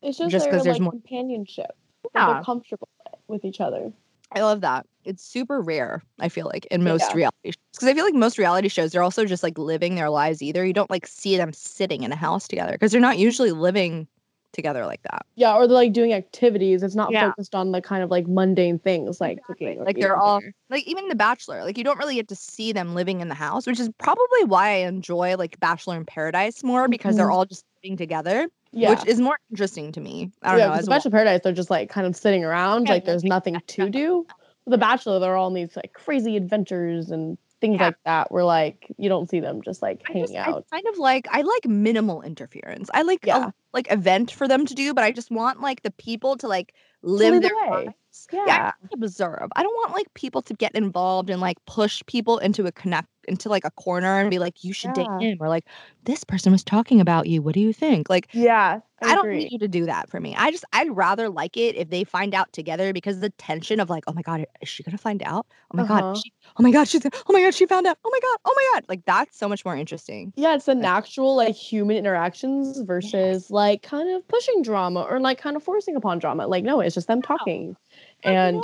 It's just, Just their 'cause there's more- companionship. Yeah. They're comfortable with each other. I love that. It's super rare, I feel like, in most Yeah. reality shows. Because I feel like most reality shows, they're also just like living their lives either. You don't like see them sitting in a house together because they're not usually living together like that. Yeah, or they're like doing activities. It's not Yeah. focused on the kind of like mundane things like cooking. or Like they're all there. like even The Bachelor, like you don't really get to see them living in the house, which is probably why I enjoy like Bachelor in Paradise more because they're Mhm. all just living together, yeah. which is more interesting to me. I don't yeah, know. As Bachelor Paradise, they're just like kind of sitting around, Yeah, like there's nothing to do. The Bachelor, they're all in these like crazy adventures and things Yeah. like that. Where like you don't see them just like I hanging just, I out. kind of like I like minimal interference. I like Yeah. a like event for them to do, but I just want like the people to like live lead their way. lives. Yeah. I observe. I don't want like people to get involved and like push people into a connect into like a corner and be like, you should Yeah. date him or like this person was talking about you. What do you think? Like Yeah, I, don't agree. need you to do that for me. I just I'd rather like it if they find out together because the tension of like, oh my god, is she gonna find out? Oh my god, Uh-huh. is she, oh my god, she's oh my god, she found out. Oh my god, oh my god. Like that's so much more interesting. Yeah, it's the natural like human interactions versus like kind of pushing drama or like kind of forcing upon drama. Like no, it's just them talking, and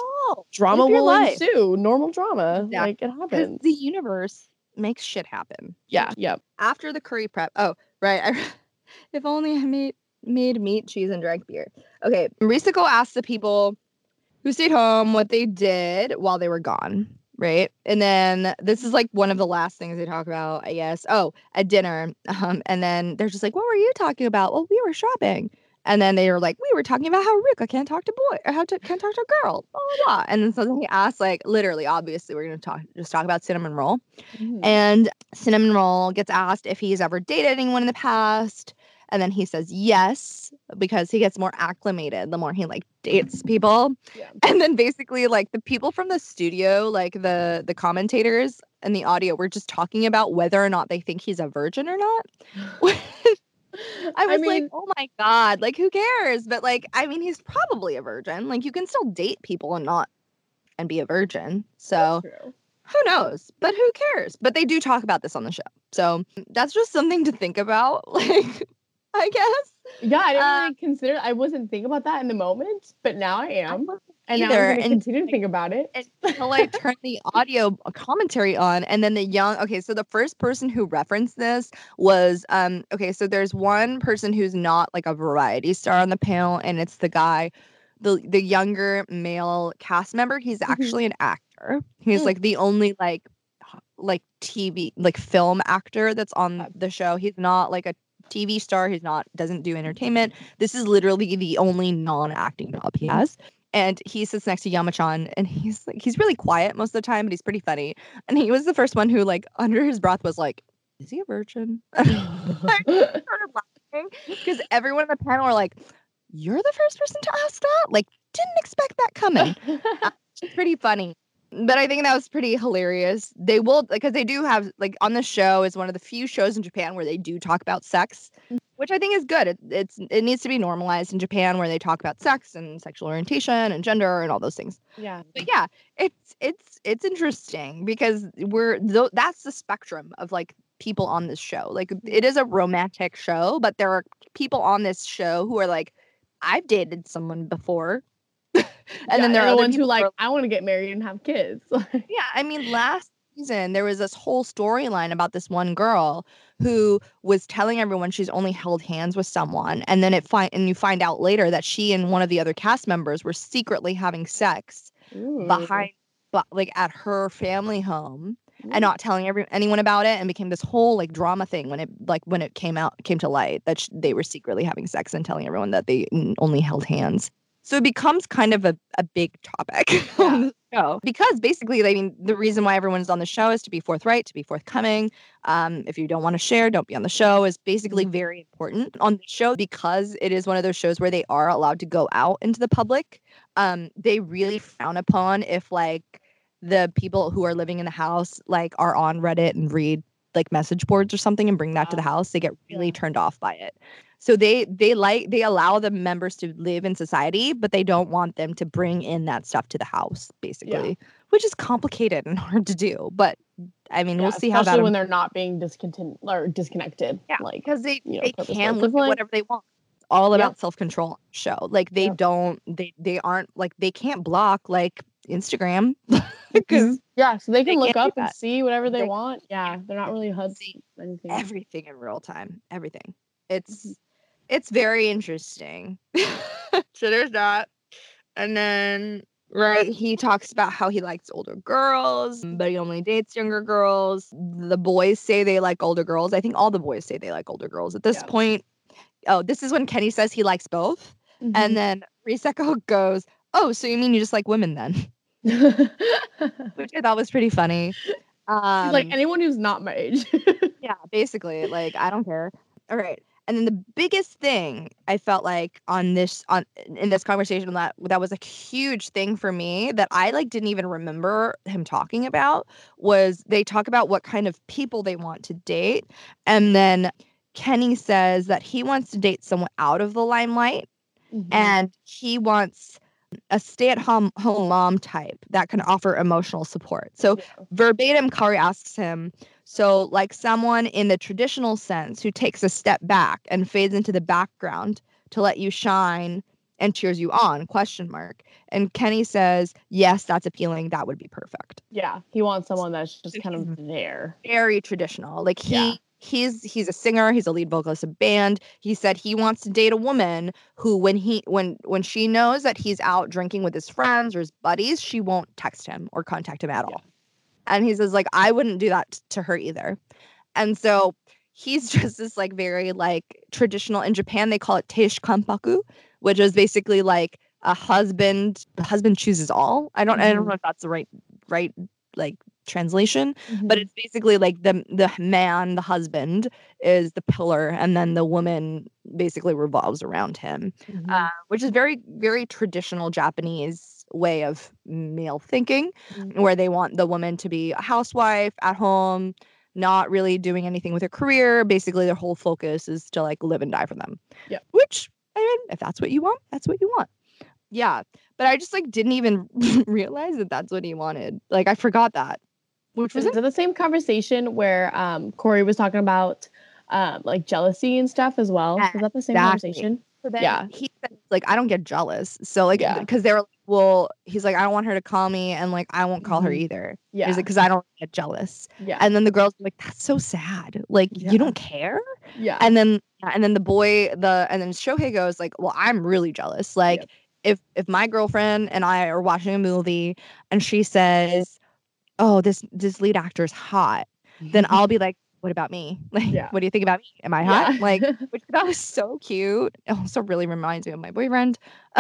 drama will life. ensue. Normal drama, Yeah. like it happens. the universe makes shit happen. Yeah, yeah. After the curry prep. Oh, right. I, [laughs] if only I made made meat, cheese, and drank beer. Okay. Risako asked the people who stayed home what they did while they were gone. Right. And then this is like one of the last things they talk about, I guess. Oh, at dinner. [laughs] Um, and then they're just like, What were you talking about? Well, we were shopping. And then they were like, we were talking about how Rika can't talk to boy or how to can't talk to a girl, blah blah blah. And then so he asked, like, literally, obviously, we're gonna talk just talk about cinnamon roll. Mhm. And Cinnamon Roll gets asked if he's ever dated anyone in the past. And then he says yes, because he gets more acclimated the more he like dates people. Yeah. [laughs] And then basically like the people from the studio, like the the commentators and the audio were just talking about whether or not they think he's a virgin or not. [gasps] [laughs] I was like, mean, oh my God, like who cares? But like, I mean, he's probably a virgin. Like you can still date people and not and be a virgin. So who knows? But who cares? But they do talk about this on the show. So that's just something to think about. [laughs] Like, I guess. Yeah, I didn't Uh, really consider. I wasn't thinking about that in the moment, but now I am, and now either, and, continue to think about it. Until I turned the audio commentary on, and then the young. Okay, so the first person who referenced this was um. Okay, so there's one person who's not like a variety star on the panel, and it's the guy, the the younger male cast member. He's Mhm. actually an actor. He's Mm. like the only like like TV like film actor that's on the show. He's not like a TV star. He's not doesn't do entertainment. This is literally the only non-acting job he has. And he sits next to Yamachan and he's like he's really quiet most of the time, but he's pretty funny. And he was the first one who like under his breath was like, Is he a virgin? [laughs] because [laughs] everyone in the panel were like, You're the first person to ask that? Like, didn't expect that coming. [laughs] Uh, it's pretty funny. But I think that was pretty hilarious. They will because they do have like on the show is one of the few shows in Japan where they do talk about sex, mm. which I think is good. It, it's it needs to be normalized in Japan where they talk about sex and sexual orientation and gender and all those things. yeah, But yeah, it's it's it's interesting because we're th- that's the spectrum of like people on this show. Like mm. it is a romantic show, but there are people on this show who are like, I've dated someone before. [laughs] and Yeah, then there are the ones who like are- I want to get married and have kids. [laughs] yeah, I mean, last season there was this whole storyline about this one girl who was telling everyone she's only held hands with someone, and then it find and you find out later that she and one of the other cast members were secretly having sex Ooh. behind, but like at her family home, Ooh. and not telling every anyone about it, and became this whole like drama thing when it like when it came out came to light that sh- they were secretly having sex and telling everyone that they only held hands. So it becomes kind of a, a big topic [laughs] on the show because basically, I mean, the reason why everyone's on the show is to be forthright, to be forthcoming. Um, if you don't want to share, don't be on the show is basically very important on the show because it is one of those shows where they are allowed to go out into the public. Um, they really frown upon if like the people who are living in the house like are on Reddit and read like message boards or something and bring that to the house. They get really yeah. turned off by it. So they they like they allow the members to live in society, but they don't want them to bring in that stuff to the house, basically, which is complicated [laughs] and hard to do. But I mean, Yeah, we'll see how that when they're not being discontent or disconnected. yeah, like because they you know, they can like- whatever they want. It's all Yeah. about self control. Show like they Yeah. don't they they aren't like they can't block like Instagram [laughs] because Yeah, so they can They look up and see whatever they They- want. Yeah, they're not really HUD anything. everything in real time. Everything. It's Mhm. it's very interesting. [laughs] so there's that. And then right, he talks about how he likes older girls, but he only dates younger girls. The boys say they like older girls. I think all the boys say they like older girls at this Yeah. point. Oh, this is when Kenny says he likes both. Mhm. And then Risako [laughs] goes, Oh, so you mean you just like women then? Which I thought was pretty funny. Um, like anyone who's not my age. [laughs] yeah, basically, like I don't care. All right. And then the biggest thing I felt like on this on in this conversation that that was a huge thing for me that I like didn't even remember him talking about was they talk about what kind of people they want to date and then Kenny says that he wants to date someone out of the limelight Mhm. and he wants a stay-at-home home mom type that can offer emotional support. So verbatim Kaori asks him, so like someone in the traditional sense who takes a step back and fades into the background to let you shine and cheers you on question mark and kenny says yes that's appealing that would be perfect yeah, he wants someone that's just kind of there. very traditional like he Yeah. He's he's a singer he's a lead vocalist of a band he said he wants to date a woman who when he when when she knows that he's out drinking with his friends or his buddies she won't text him or contact him at Yeah. all and he says like i wouldn't do that to her either and so he's [laughs] just this like very like traditional in japan they call it teishu kanpaku which is basically like a husband the husband chooses all i don't i don't Mhm. know if that's the right right like translation Mm-hmm. but it's basically like the the man the husband is the pillar and then the woman basically revolves around him Mhm. uh, which is very very traditional japanese way of male thinking Mhm. where they want the woman to be a housewife at home not really doing anything with her career basically their whole focus is to like live and die for them Yeah. which i mean if that's what you want that's what you want yeah but i just like didn't even [laughs] realize that that's what he wanted like i forgot that which was it the same conversation where um Kaori was talking about um like jealousy and stuff as well? Was that the same Exactly. conversation? So Yeah. he said, like, I don't get jealous. So, like, Yeah. because they were like, well, he's like, I don't want her to call me, and like, I won't call her Mhm. either. Yeah. He's like, because I don't get jealous. yeah. And then the girls like, that's so sad. Like, Yeah. you don't care. yeah. And then, and then the boy, the and then Shohei goes like, well, I'm really jealous. Like, Yep. if if my girlfriend and I are watching a movie and she says, oh, this this lead actor is hot, then I'll be like, what about me? [laughs] Like, Yeah. what do you think about me? Am I hot? Yeah. Like, [laughs] which that was so cute. It also really reminds me of my boyfriend. [laughs]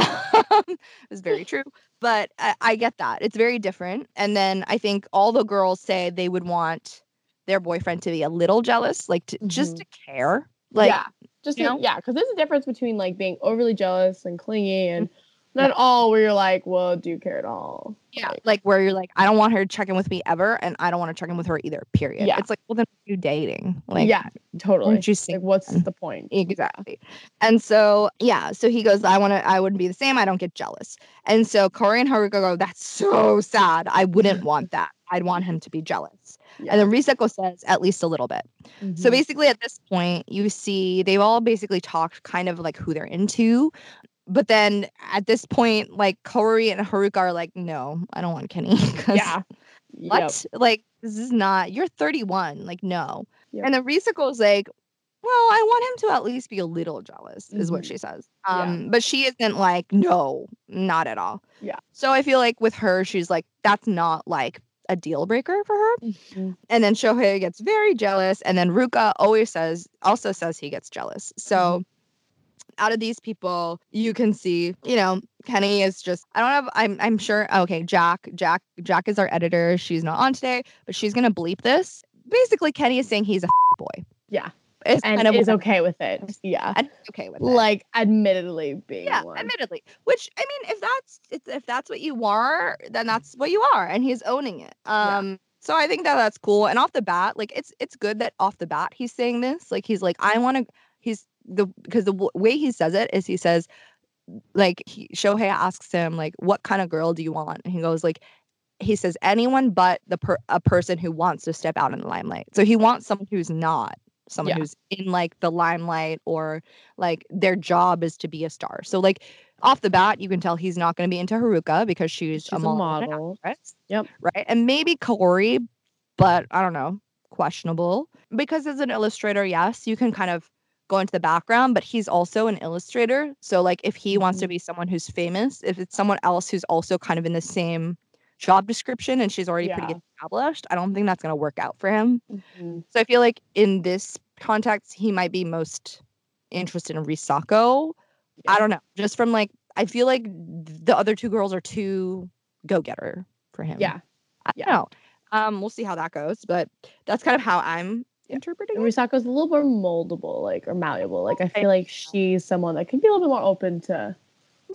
it's very true, but I, I get that it's very different. And then I think all the girls say they would want their boyfriend to be a little jealous, like to, just Mhm. to care. Like, yeah, just to- know? yeah, because there's a difference between like being overly jealous and clingy, and Mm-hmm. Not all where you're like, well, do you care at all? yeah, Like, like where you're like, I don't want her to check in with me ever, and I don't want to check in with her either. Period. Yeah. It's like, well, then you dating? Like, yeah, totally. Like, what's single? the point? Exactly. And so, yeah, so he goes, I want to, I wouldn't be the same. I don't get jealous. And so Kaori and Haruka go, that's so sad. I wouldn't [laughs] want that. I'd want him to be jealous. Yeah. And then Risako says, at least a little bit. So Mhm. basically, at this point, you see they've all basically talked kind of like who they're into. But then at this point, like Kaori and Haruka are like, no, I don't want Kenny. [laughs] yeah, what? Like, this is not, you're 31. Like, no. Yep. And then Risako's like, well, I want him to at least be a little jealous, is what Mhm. she says. Yeah. Um, but she isn't like, no, not at all. Yeah. So I feel like with her, she's like, that's not like a deal breaker for her. Mhm. And then Shohei gets very jealous. And then Ruka always says, also says he gets jealous. So Mm-hmm. Out of these people, you can see, you know, Kenny is just I don't have I'm I'm sure okay, Jack, Jack, Jack is our editor. She's not on today, but she's gonna bleep this. Basically, Kenny is saying he's a [laughs] boy. Yeah. It's and kind of is okay with it. Yeah, and okay with it. like admittedly being yeah, one. admittedly. Which I mean, if that's if that's what you are, then that's what you are, and he's owning it. Yeah. Um, so I think that that's cool. And off the bat, like it's it's good that off the bat he's saying this. Like he's like, I want to. He's the because the w- way he says it is he says, like he, Shohei asks him like, what kind of girl do you want? And he goes like. He says anyone but the per- a person who wants to step out in the limelight. So he wants someone who's not someone Yeah. who's in like the limelight or like their job is to be a star. So like off the bat, you can tell he's not going to be into Haruka because she's, She's a a model. actress, Yep. Right. And maybe Kaori, but I don't know, questionable. Because as an illustrator, yes, you can kind of go into the background, but he's also an illustrator. So like if he wants to Mhm. be someone who's famous, if it's someone else who's also kind of in the same job description and she's already pretty established, I don't think that's going to work out for him. Mhm. So I feel like in this context, he might be most interested in Risako. I don't know. Just from like, I feel like the other two girls are too go getter for him. Yeah. I yeah. don't know. Um, we'll see how that goes, but that's kind of how I'm interpreting And. Risako's a little more moldable, like or malleable. Like I feel like she's someone that can be a little bit more open to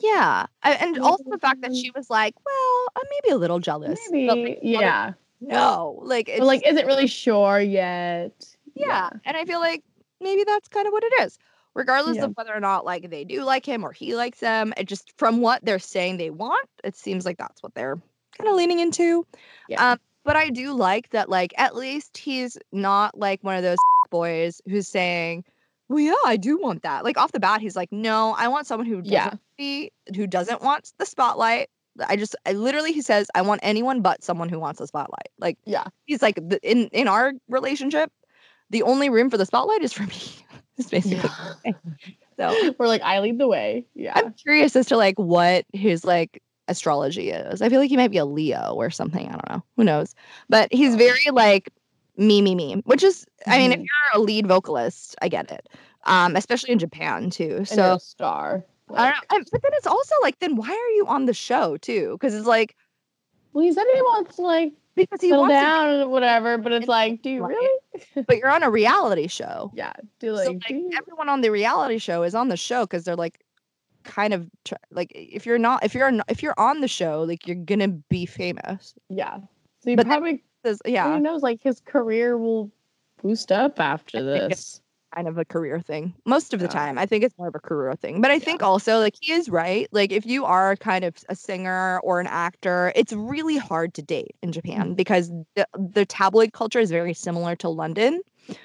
Yeah. And also the fact that Mm. she was like, well, I'm maybe a little jealous. maybe, like, yeah, No, like it's but like isn't really sure yet. yeah. And I feel like maybe that's kind of what it is. Regardless Yeah. of whether or not like they do like him or he likes them, it just from what they're saying they want, it seems like that's what they're kind of leaning into. Yeah. Um, but I do like that, like at least he's not like one of those [laughs] boys who's saying, "Well, yeah, I do want that." Like off the bat, he's like, "No, I want someone who doesn't Yeah. be, who doesn't want the spotlight." I just, I literally, he says, "I want anyone but someone who wants the spotlight." Like Yeah. he's like, the, in in our relationship, the only room for the spotlight is for [laughs] me. It's basically so. [laughs] We're like, I lead the way. Yeah. I'm curious as to like what his like astrology is. I feel like he might be a Leo or something. I don't know. Who knows? But he's very like me, me, me. Which is, I mean, if Mhm. you're a lead vocalist, I get it. Um, especially in Japan too. So star. I don't know. But then it's also like, then why are you on the show too? Because it's like well, he said he wants to like because he settle wants down or whatever, but it's And- like, do you Right. really? but you're on a reality show. [laughs] Yeah. Do so like, like do you- everyone on the reality show is on the show because they're like kind of like if you're not if you're not, if you're on the show like you're gonna be famous yeah. So but probably There's- who knows, like his career will boost up after I this. kind of a career thing most of the Yeah. time i think it's more of a career thing but i think also like he is right like if you are kind of a singer or an actor it's really hard to date in japan because the, the tabloid culture is very similar to london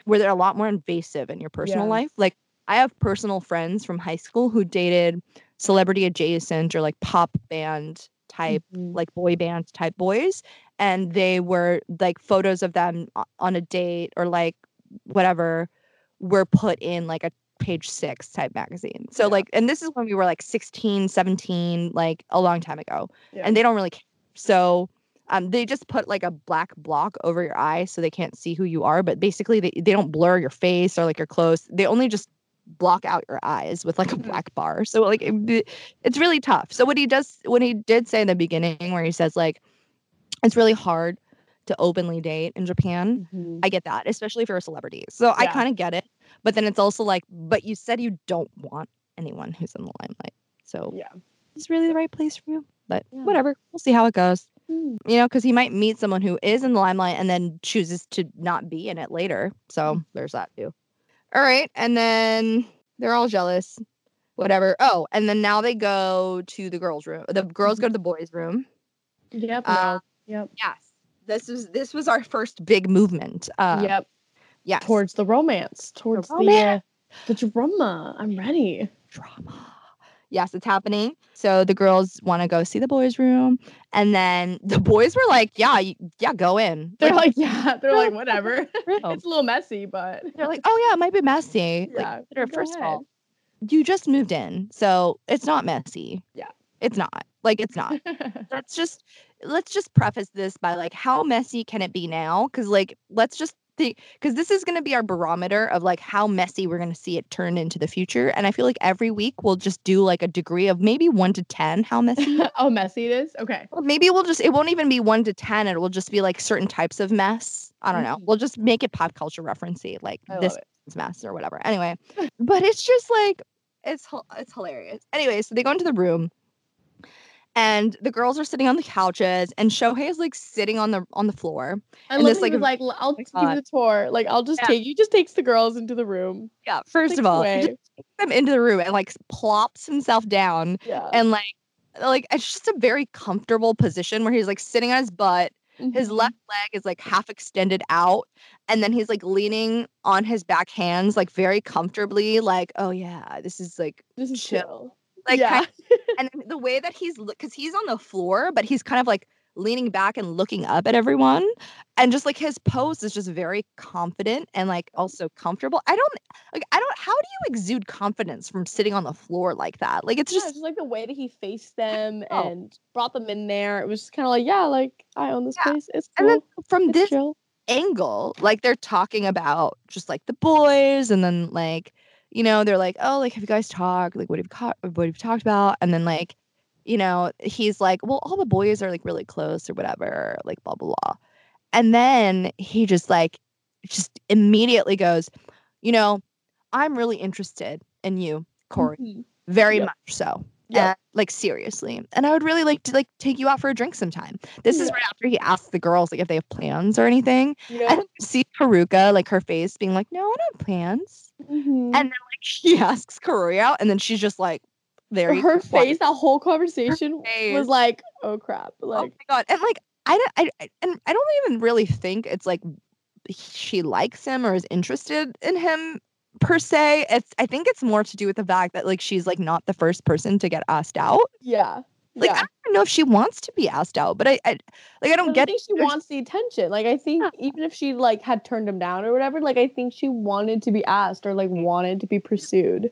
where they're a lot more invasive in your personal Yeah. life like i have personal friends from high school who dated celebrity adjacent or like pop band type Mhm. like boy band type boys and they were like photos of them on a date or like whatever were put in like a page six type magazine so Yeah. like and this is when we were like 16 17 like a long time ago Yeah. and they don't really care so um, they just put like a black block over your eye so they can't see who you are but basically they, they don't blur your face or like your clothes they only just block out your eyes with like a Mhm. black bar so like it, it's really tough so what he does what he did say in the beginning where he says like it's really hard to openly date in japan Mhm. I get that, especially if you're a celebrity. So I kind of get it. But then it's also like, but you said you don't want anyone who's in the limelight. So Yeah. it's really the right place for you. But Yeah. whatever. We'll see how it goes. Mm. You know, because he might meet someone who is in the limelight and then chooses to not be in it later. So Mm. there's that too. All right. And then they're all jealous. Whatever. Oh, and then now they go to the girls' room. The girls go to the boys' room. Yep. Uh, yep. Yes. This was this was our first big movement. Uh yep. yes. Towards the romance. Towards the romance. uh, the drama. I'm ready. drama. Yes, it's happening. So the girls want to go see the boys' room, and then the boys were like, "Yeah, yeah, go in." They're [laughs] Like, like, yeah. They're like, whatever. [laughs] it's a little messy, but [laughs] they're like, "Oh yeah, it might be messy." Yeah, like, first of all, you just moved in, so it's not messy. Yeah. it's not. Like it's not. let's just let's just preface this by like, how messy can it be now? Because like, let's just think because this is going to be our barometer of like how messy we're going to see it turn into the future. And I feel like every week we'll just do like a degree of maybe one to ten how messy [laughs] oh, messy it is. Okay. Or maybe we'll just it won't even be one to ten. It will just be like certain types of mess. I don't know. Mhm. We'll just make it pop culture referencey, like I this love it. is mess or whatever. Anyway, [laughs] but it's just like it's it's hilarious. Anyway, so they go into the room, and the girls are sitting on the couches, and Shohei is like sitting on the on the floor. I And this, like, like, I'll give God. you the tour. Like, I'll just Yeah. take you. Just takes the girls into the room. Yeah, first of all, takes them into the room and like plops himself down Yeah. and like like it's just a very comfortable position where he's like sitting on his butt His Mhm. left leg is like half extended out, and then he's like leaning on his back hands, like very comfortably, like, oh yeah, this is like This is chill. chill. Like yeah. kind [laughs] and the way that he's because he's on the floor, but he's kind of like leaning back and looking up at everyone, and just like his pose is just very confident and like also comfortable. I don't like I don't. How do you exude confidence from sitting on the floor like that? Like it's Yeah, just it's just like the way that he faced them know. and brought them in there. It was just kind of like, yeah, like I own this Yeah. place. It's cool. and then from it's this chill. angle, like they're talking about just like the boys, and then like you know they're like, oh, like have you guys talked? Like what have you co- what have you talked about? And then like you know he's like, well, all the boys are like really close or whatever, like blah blah blah. And then he just like just immediately goes, you know, I'm really interested in you, Kaori, Mhm. very Yep. much so. Yep. And, like seriously, and I would really like to like take you out for a drink sometime. This is right after he asks the girls like if they have plans or anything. Yeah. And see Haruka, like her face being like, no, I don't have plans. Mhm. And then like [laughs] he asks Kaori out, and then she's just like, there her face, that whole conversation was like, oh crap. Like Oh Like, my god. And like I don't I, I and I don't even really think it's like she likes him or is interested in him per se. It's I think it's more to do with the fact that like she's like not the first person to get asked out. yeah. Like I don't know if she wants to be asked out, but I, I like I don't I get think she wants the attention. Like I think Yeah. even if she like had turned him down or whatever, like I think she wanted to be asked or like wanted to be pursued.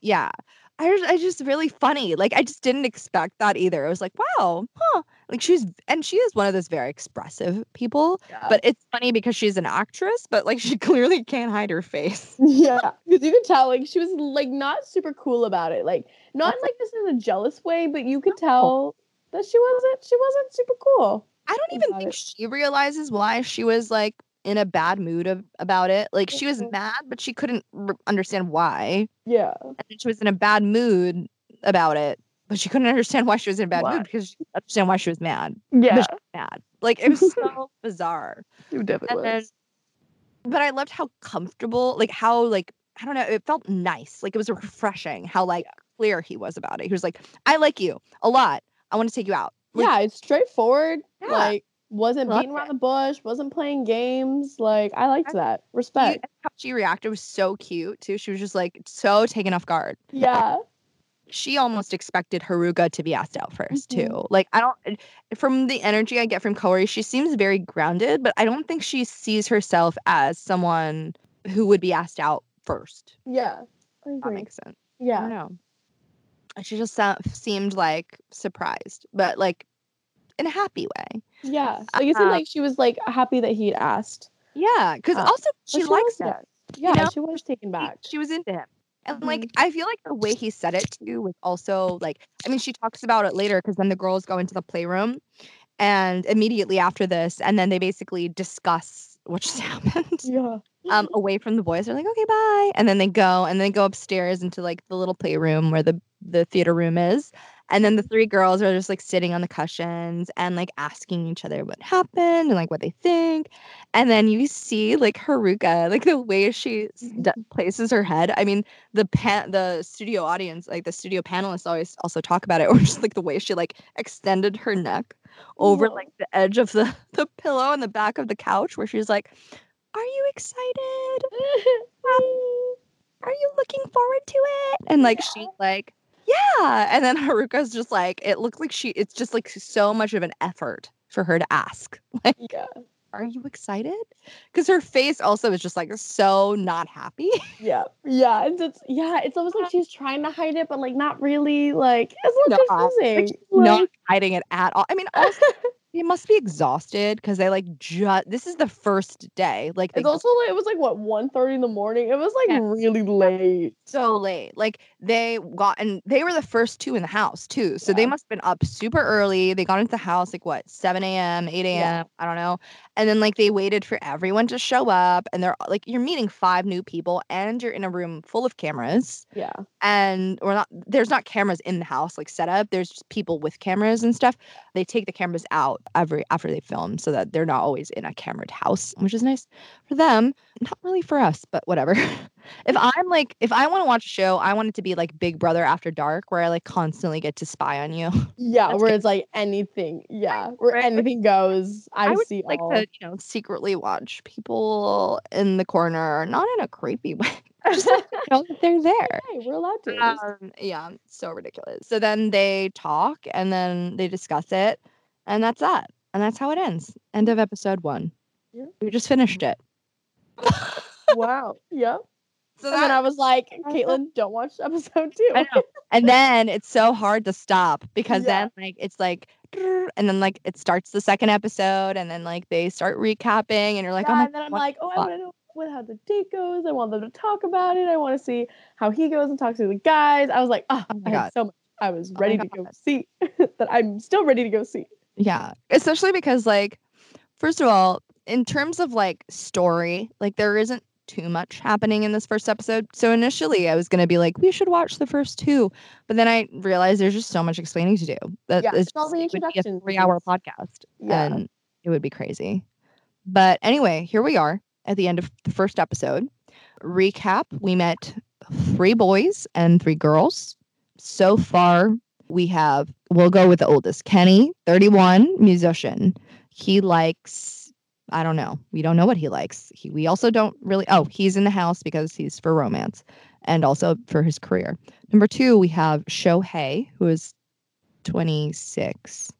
Yeah. I just, I just really funny. Like I just didn't expect that either. I was like, wow, huh. Like she's and she is one of those very expressive people. Yeah. But it's funny because she's an actress, but like [laughs] she clearly can't hide her face. yeah, because you could tell like she was like not super cool about it. Like not [laughs] like this in a jealous way, but you could tell that she wasn't she wasn't super cool. I don't even think it. she realizes why she was like in a bad mood of, about it. Like she was Mhm. mad, but she couldn't r- understand why. Yeah. And she was in a bad mood about it, but she couldn't understand why she was in a bad Why? mood because she didn't understand why she was mad. Yeah. She was mad. Like it was [laughs] so bizarre. It definitely And then, but I loved how comfortable, like how like I don't know, it felt nice. Like it was refreshing how like clear he was about it. He was like, "I like you a lot. I want to take you out." Like, yeah, it's straightforward. Yeah. Like wasn't beating around it. the bush, wasn't playing games. Like I liked I- that. she- Respect. how she reacted was so cute too. She was just like so taken off guard. Yeah. She almost expected Haruka to be asked out 1st Mhm. too. Like I don't from the energy I get from Kaori, she seems very grounded, but I don't think she sees herself as someone who would be asked out first. Yeah. I that makes sense. I Yeah. don't know. She just seemed like surprised, but like in a happy way. Yeah. Like it seemed Uh, like she was like happy that he'd asked. Yeah, because Uh, also But she likes him. that. Yeah, know? she was taken She- back. She was into him. And like Mhm. I feel like the way he said it too was also like I mean she talks about it later because then the girls go into the playroom and immediately after this and then they basically discuss what just [laughs] happened Yeah. um [laughs] away from the boys. They're like, okay, bye. And then they go and they go upstairs into like the little playroom where the the theater room is. And then the three girls are just like sitting on the cushions and like asking each other what happened and like what they think. And then you see like Haruka, like the way she places her head. I mean, the pan- the studio audience, like the studio panelists always also talk about it, [laughs] or just like the way she like extended her neck over Yeah. like the edge of the [laughs] the pillow on the back of the couch where she's like, "Are you excited? [laughs] Um, are you looking forward to it?" And like she's like, "Yeah." And then Haruka's just like, it looked like she it's just like so much of an effort for her to ask. [laughs] Like, yeah. "Are you excited?" Cuz her face also is just like so not happy. Yeah. Yeah. It's, it's yeah, it's almost like [laughs] she's trying to hide it, but like not really. Like it's Not. Like, confusing. not Like- hiding it at all. I mean, [laughs] also they must be exhausted because they like just this is the first day. Like they It's also like it was like what 1.30 in the morning. It was like Yeah. really late. so late. Like they got and they were the first two in the house too. So they must have been up super early. They got into the house like what, 7 a.m., 8 a.m. Yeah. I don't know. And then like they waited for everyone to show up and they're like you're meeting five new people and you're in a room full of cameras. Yeah. And or not there's not cameras in the house like set up. There's just people with cameras and stuff. They take the cameras out every after they film so that they're not always in a cameraed house, which is nice for them. Not really for us, but whatever. [laughs] if I'm like if I want to watch a show, I want it to be like Big Brother After Dark where I like constantly get to spy on you. [laughs] Yeah, That's where good. it's like anything. Yeah, where Right. anything goes. I, I would see like all. to, you know, secretly watch people in the corner, not in a creepy [laughs] way. Just like, know that they're there. Hey, we're allowed to. Um, yeah, so ridiculous. So then they talk and then they discuss it, and that's that. And that's how it ends. End of episode one. Yeah. We just finished it. [laughs] wow. Yep. so And then I was like, [laughs] Caitlin, don't watch episode two. I know. and then it's so hard to stop because Yeah. then like it's like and then like it starts the second episode and then like they start recapping and you're like, oh yeah, oh my and then I'm like, oh, I want to know what how the date goes. I want them to talk about it. I want to see how he goes and talks to the guys. I was like, oh, Oh my I God. so much. I was Oh my ready to go see [laughs] that. I'm still ready to go see. Yeah, especially because like first of all, in terms of like story, like there isn't too much happening in this first episode. So initially I was going to be like we should watch the first two, but then I realized there's just so much explaining to do. That Yeah, it's all the it would be a introduction 3-hour podcast Yeah. and it would be crazy. But anyway, here we are at the end of the first episode. Recap, we met three boys and three girls. So far, we have, we'll go with the oldest, Kenny, 31, musician. He likes, I don't know. We don't know what he likes. He, we also don't really, oh, he's in the house because he's for romance and also for his career. Number two, we have Shohei, who is 26,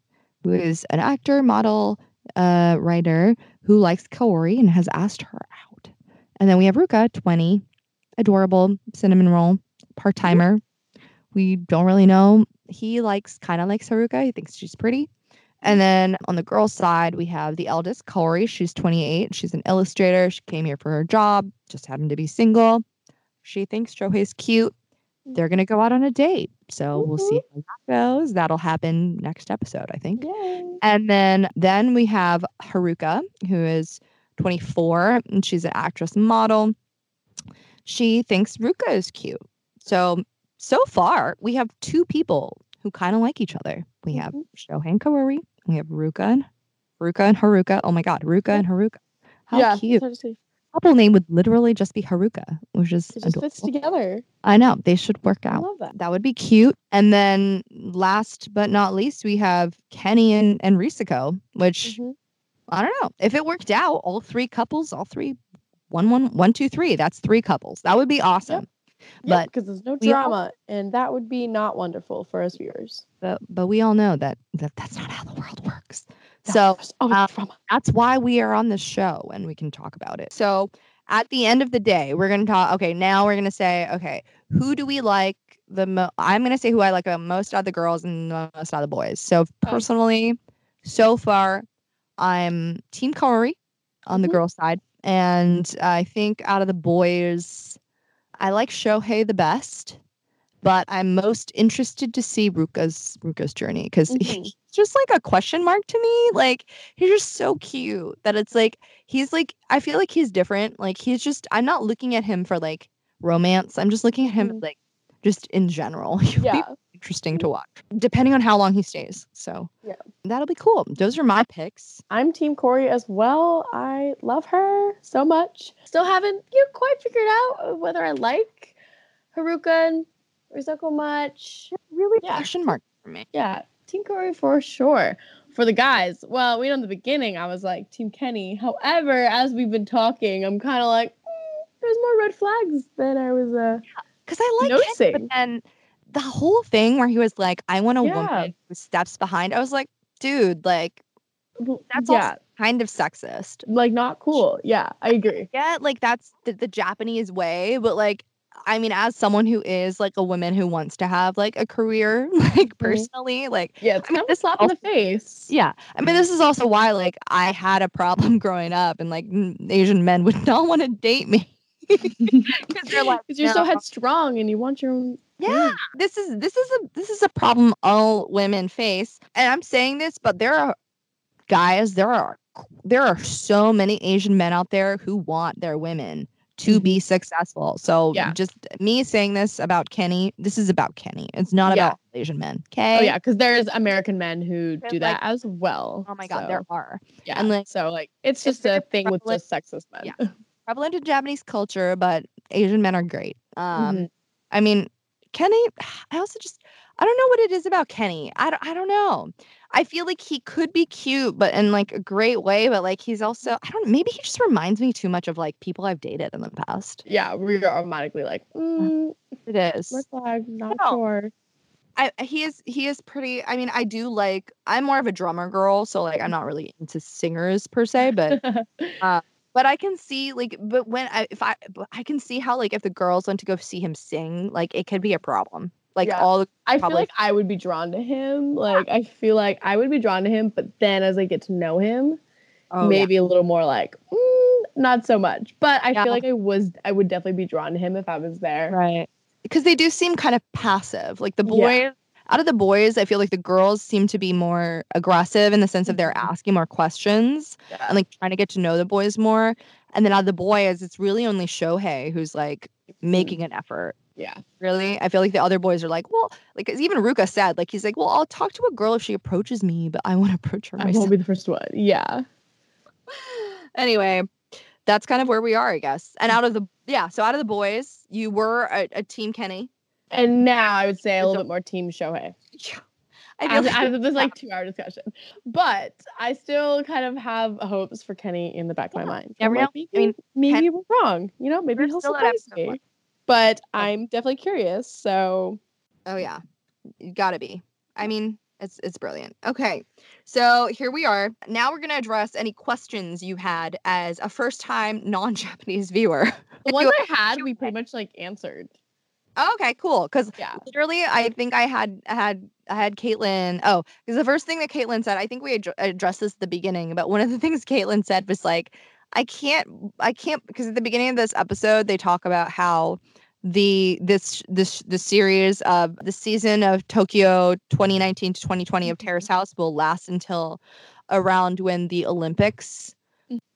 who is an actor, model, uh, writer who likes Kaori and has asked her out. And then we have Ruka, 20, adorable cinnamon roll, part timer. We don't really know. He likes kind of likes Haruka. He thinks she's pretty. And then on the girl side, we have the eldest, Kaori. She's 28. She's an illustrator. She came here for her job, just happened to be single. She thinks Shohei's cute. Mm. They're going to go out on a date. So we'll mm-hmm. see how that goes. That'll happen next episode, I think. Yay. And then then we have Haruka, who is 24 and she's an actress model. She thinks Ruka is cute. So so far we have two people who kind of like each other. We have Mhm. Shohei Kaori. We have Ruka and Ruka and Haruka. Oh my god, Ruka and Haruka. How yeah, cute. it's hard to say. Couple name would literally just be Haruka, which is It just fits together. I know. They should work I out. love that. That would be cute. And then last but not least, we have Kenny and, and Risako, which Mhm. I don't know. If it worked out, all three couples, all three, one, one, one, two, three, that's three couples. That would be awesome. Yeah, But because there's no we all- drama, and that would be not wonderful for us viewers. But but we all know that, that that's not how the world works. No, So um, drama. that's why we are on this show and we can talk about it. So at the end of the day, we're going to talk. Okay, now we're going to say, okay, who do we like the most? I'm going to say who I like the most out of the girls and the most out of the boys. So personally, so far, I'm Team Kaori on the Mhm. girl side. And I think out of the boys, I like Shohei the best. But I'm most interested to see Ruka's Ruka's journey because Mhm. he's just like a question mark to me. Like he's just so cute that it's like he's like I feel like he's different. Like he's just I'm not looking at him for like romance. I'm just looking at him Mhm. like just in general. He would be Yeah, interesting to watch, depending on how long he stays. So Yeah. that'll be cool. Those are my picks. I'm Team Kaori as well. I love her so much. Still haven't you know, quite figured out whether I like Haruka and Risako much. Really Yeah. question mark for me. Yeah, Team Kaori for sure. For the guys, well, we know in the beginning I was like Team Kenny. However, as we've been talking, I'm kind of like, "Mm, there's more red flags than I was. Uh, Because I like Kenny, Noticing. but then the whole thing where he was like, "I want a Yeah. woman who steps behind." I was like, dude, like That's yeah, kind of sexist. like not cool. Yeah, I agree. Yeah, like that's the, the Japanese way, but like I mean, as someone who is like a woman who wants to have like a career, [laughs] like mm-hmm. personally, like Yeah, it's I mean, kind of a this slap in the face. yeah. I mean, this is also why like I had a problem [laughs] growing up, and like Asian men would [laughs] not want to date me because they're like, [laughs] Because you're so headstrong and you want your own. Yeah, this is this is a this is a problem all women face, and I'm saying this, but there are guys, there are there are so many Asian men out there who want their women to be successful. So Mm-hmm. Yeah. just me saying this about Kenny, this is about Kenny. It's not Yeah. about Asian men. Okay. Oh yeah, because there's American men who do that like- as well. Oh my god, so, there are. yeah. and, like, so like it's it's just a thing with just sexist men. Yeah. [laughs] Prevalent in Japanese culture, but Asian men are great. Um Mhm. I mean, Kenny, [sighs] I also just I don't know what it is about Kenny. I don't, I don't know. I feel like he could be cute, but in like a great way. But like he's also I don't maybe he just reminds me too much of like people I've dated in the past. Yeah, we're automatically like, mm, [sighs] It is. red flag, not No. sure. I he is he is pretty. I mean, I do like. I'm more of a drummer girl, so like I'm not really into singers per se, but [laughs] but I can see like, but when I if I but I can see how like if the girls went to go see him sing, like it could be a problem. Like Yeah. all the I Probably- feel like I would be drawn to him. Like I feel like I would be drawn to him, but then as I get to know him, oh, yeah. maybe a little more like mm, not so much. But I Yeah. feel like I was I would definitely be drawn to him if I was there. right because they do seem kind of passive. Like the boys. Out of the boys, I feel like the girls seem to be more aggressive in the sense of they're Mhm. asking more questions. Yeah. and like trying to get to know the boys more. And then out of the boys, it's really only Shohei who's like making an effort. yeah. Really, I feel like the other boys are like, well, like even Ruka said, like he's like, well, I'll talk to a girl if she approaches me, but I want to approach her myself. I myself. won't be the first one. Yeah. [sighs] anyway, that's kind of where we are, I guess. And out of the yeah, so out of the boys, you were a, a team Kenny. And now I would say a little bit more team Shohei. Yeah, I feel After, [laughs] like- after this like two hour discussion. But I still kind of have hopes for Kenny in the back of my mind. never I'm like, know. I maybe, mean, maybe Ken- we're wrong. You know, maybe he'll surprise one. me. But Yeah. I'm definitely curious. So Oh yeah, you gotta be. I mean, it's it's brilliant. Okay, so here we are. Now we're gonna address any questions you had as a first-time non-Japanese viewer. the [laughs] ones I had, [laughs] we pretty much like answered. Okay, cool. Because Yeah. literally, I think I had had I had Caitlin. Oh, because the first thing that Caitlin said, I think we ad- addressed this at the beginning, but one of the [laughs] things Caitlin said was like, I can't, I can't, because at the beginning of this episode, they talk about how the this this the series of the season of Tokyo 2019 to 2020 of Terrace mm-hmm. House will last until around when the Olympics.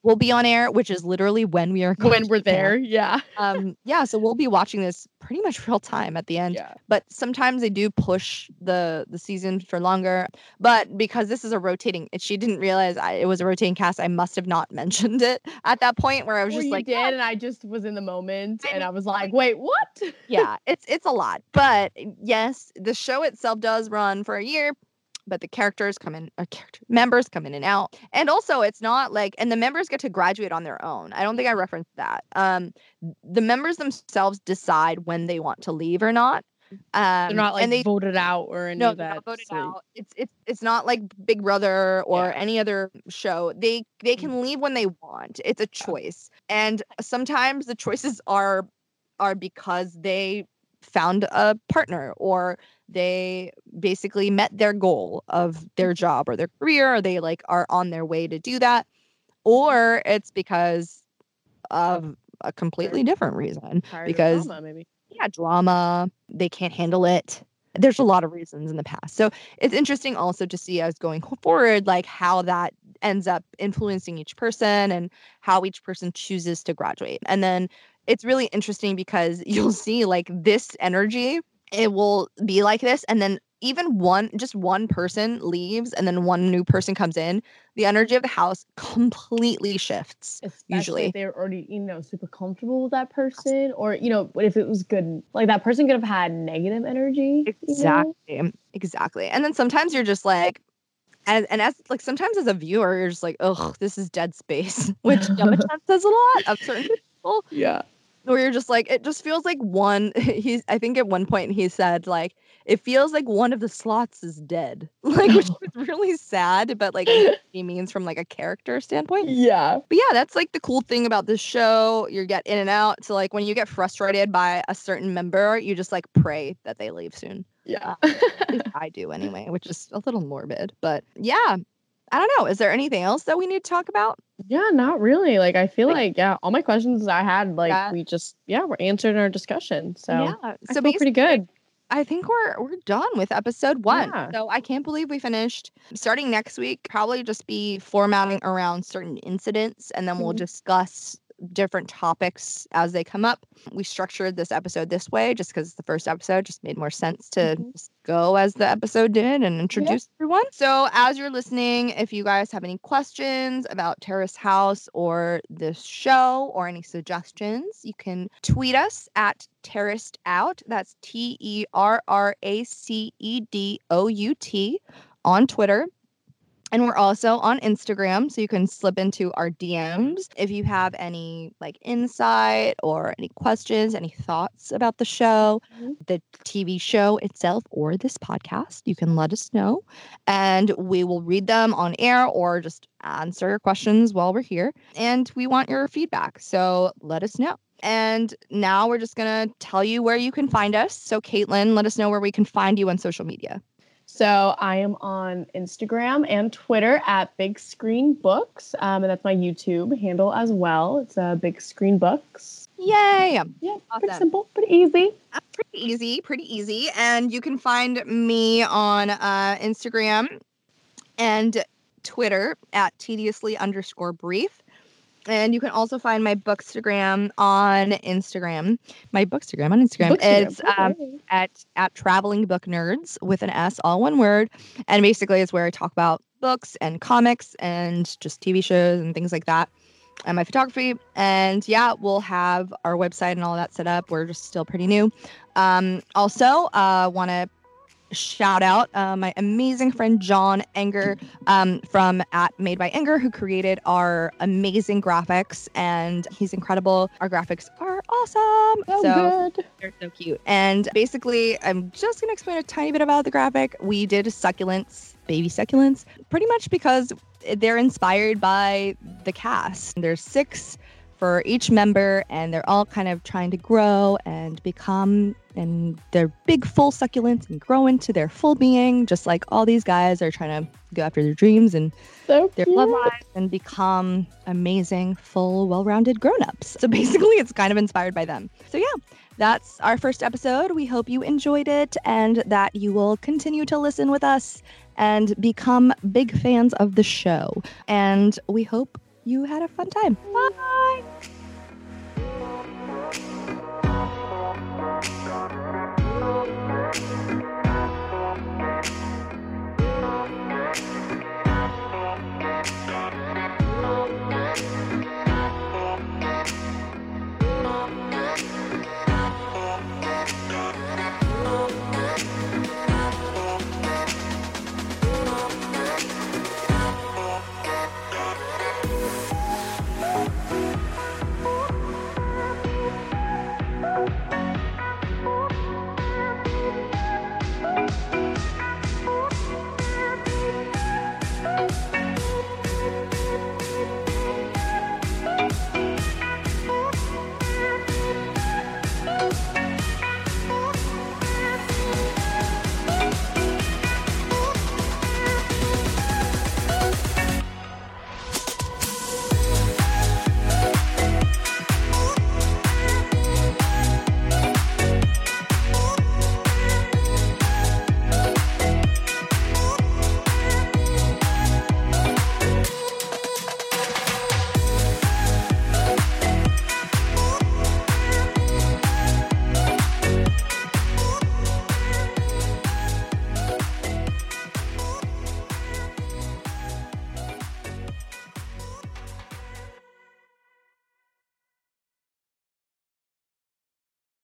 Will be on air, which is literally when we are When we're there. Yeah. Um, yeah, so we'll be watching this pretty much real time at the end Yeah. but sometimes they do push the the season for longer but because this is a rotating she didn't realize I, it was a rotating cast i must have not [laughs] mentioned it at that point where i was Or just you like did, "Oh, and I just was in the moment, and I was like, "Wait, what?" yeah it's it's a lot but yes the show itself does run for a year but the characters come in or character members come in and out and also it's not like and the members get to graduate on their own i don't think i referenced that um the members themselves decide when they want to leave or not um They're not like and they voted out or any no, of that. voted silly- out. It's it's it's not like Big Brother or Yeah. any other show. They they Mm. can leave when they want. It's a choice, and sometimes the choices are are because they found a partner or they basically met their goal of their job or their career or they like are on their way to do that or it's because of a completely different reason Tired because drama, maybe. yeah, drama, they can't handle it. There's a lot of reasons in the past. So it's interesting also to see as going forward, like how that ends up influencing each person and how each person chooses to graduate. And then it's really interesting because [laughs] you'll see like this energy, it will be like this. And then even one, just one person leaves and then one new person comes in, the energy of the house completely shifts. Especially usually. if they're already, you know, super comfortable with that person, or you know, what if it was good, like that person could have had negative energy. you know? Exactly. Exactly. And then sometimes you're just like, and, and as like sometimes as a viewer, you're just like, oh, this is dead space, [laughs] which Yamachan [laughs] says a lot of certain people, Yeah. Where you're just like, it just feels like one. [laughs] He's, I think at one point he said like, it feels like one of the slots is dead, [laughs] like which [laughs] was really sad, but like I get what he means from like a character standpoint. Yeah. But yeah, that's like the cool thing about this show. You get in and out. So like when you get frustrated by a certain member, you just like pray that they leave soon. Yeah. Uh, at I do anyway, which is a little morbid. But yeah, I don't know. Is there anything else that we need to talk about? yeah, not really. Like I feel Like- like yeah, all my questions I had, like Yeah. we just yeah, we're answered in our discussion. So yeah. I So feel pretty good. I think we're we're done with episode one. Yeah. So I can't believe we finished. Starting next week, probably just be formatting around certain incidents, and then we'll Mhm. discuss different topics as they come up. We structured this episode this way just because the first episode just made more sense to Mhm. go as the episode did and introduce everyone. So, as you're listening, if you guys have any questions about Terrace House or this show or any suggestions, you can tweet us at Terraced Out. That's T E R R A C E D O U T on Twitter. And we're also on Instagram, so you can slip into our DMs if you have any like insight or any questions, any thoughts about the show, Mhm. the TV show itself, or this podcast. You can let us know, and we will read them on air or just answer your questions while we're here. And we want your feedback, so let us know. And now we're just gonna tell you where you can find us. So, Caitlin, let us know where we can find you on social media. So I am on Instagram and Twitter at Big Screen Books, um, and that's my YouTube handle as well. It's uh, Big Screen Books. Yay! Yeah, pretty simple, pretty easy. Uh, pretty easy, pretty easy. And you can find me on uh, Instagram and Twitter at tediously underscore brief. And you can also find my bookstagram on Instagram. My bookstagram on Instagram. Bookstagram, It's um, okay. at at traveling book nerds with an S, all one word. And basically, it's where I talk about books and comics and just TV shows and things like that. And my photography. And yeah, we'll have our website and all that set up. We're just still pretty new. Um, also, uh, want to shout out uh, my amazing friend John Enger um, from at Made by Enger, who created our amazing graphics, and he's incredible. Our graphics are awesome. so, good. they're so cute. And basically, I'm just going to explain a tiny bit about the graphic. We did succulents, baby succulents, pretty much because they're inspired by the cast. There's six for each member, and they're all kind of trying to grow and become, and they're big, full succulents and grow into their full being, just like all these guys are trying to go after their dreams and So their love lives and become amazing, full, well rounded grown ups. So [laughs] basically, it's kind of inspired by them. So, yeah, that's our first episode. We hope you enjoyed it and that you will continue to listen with us and become big fans of the show. And we hope you had a fun time. Bye. Thank you.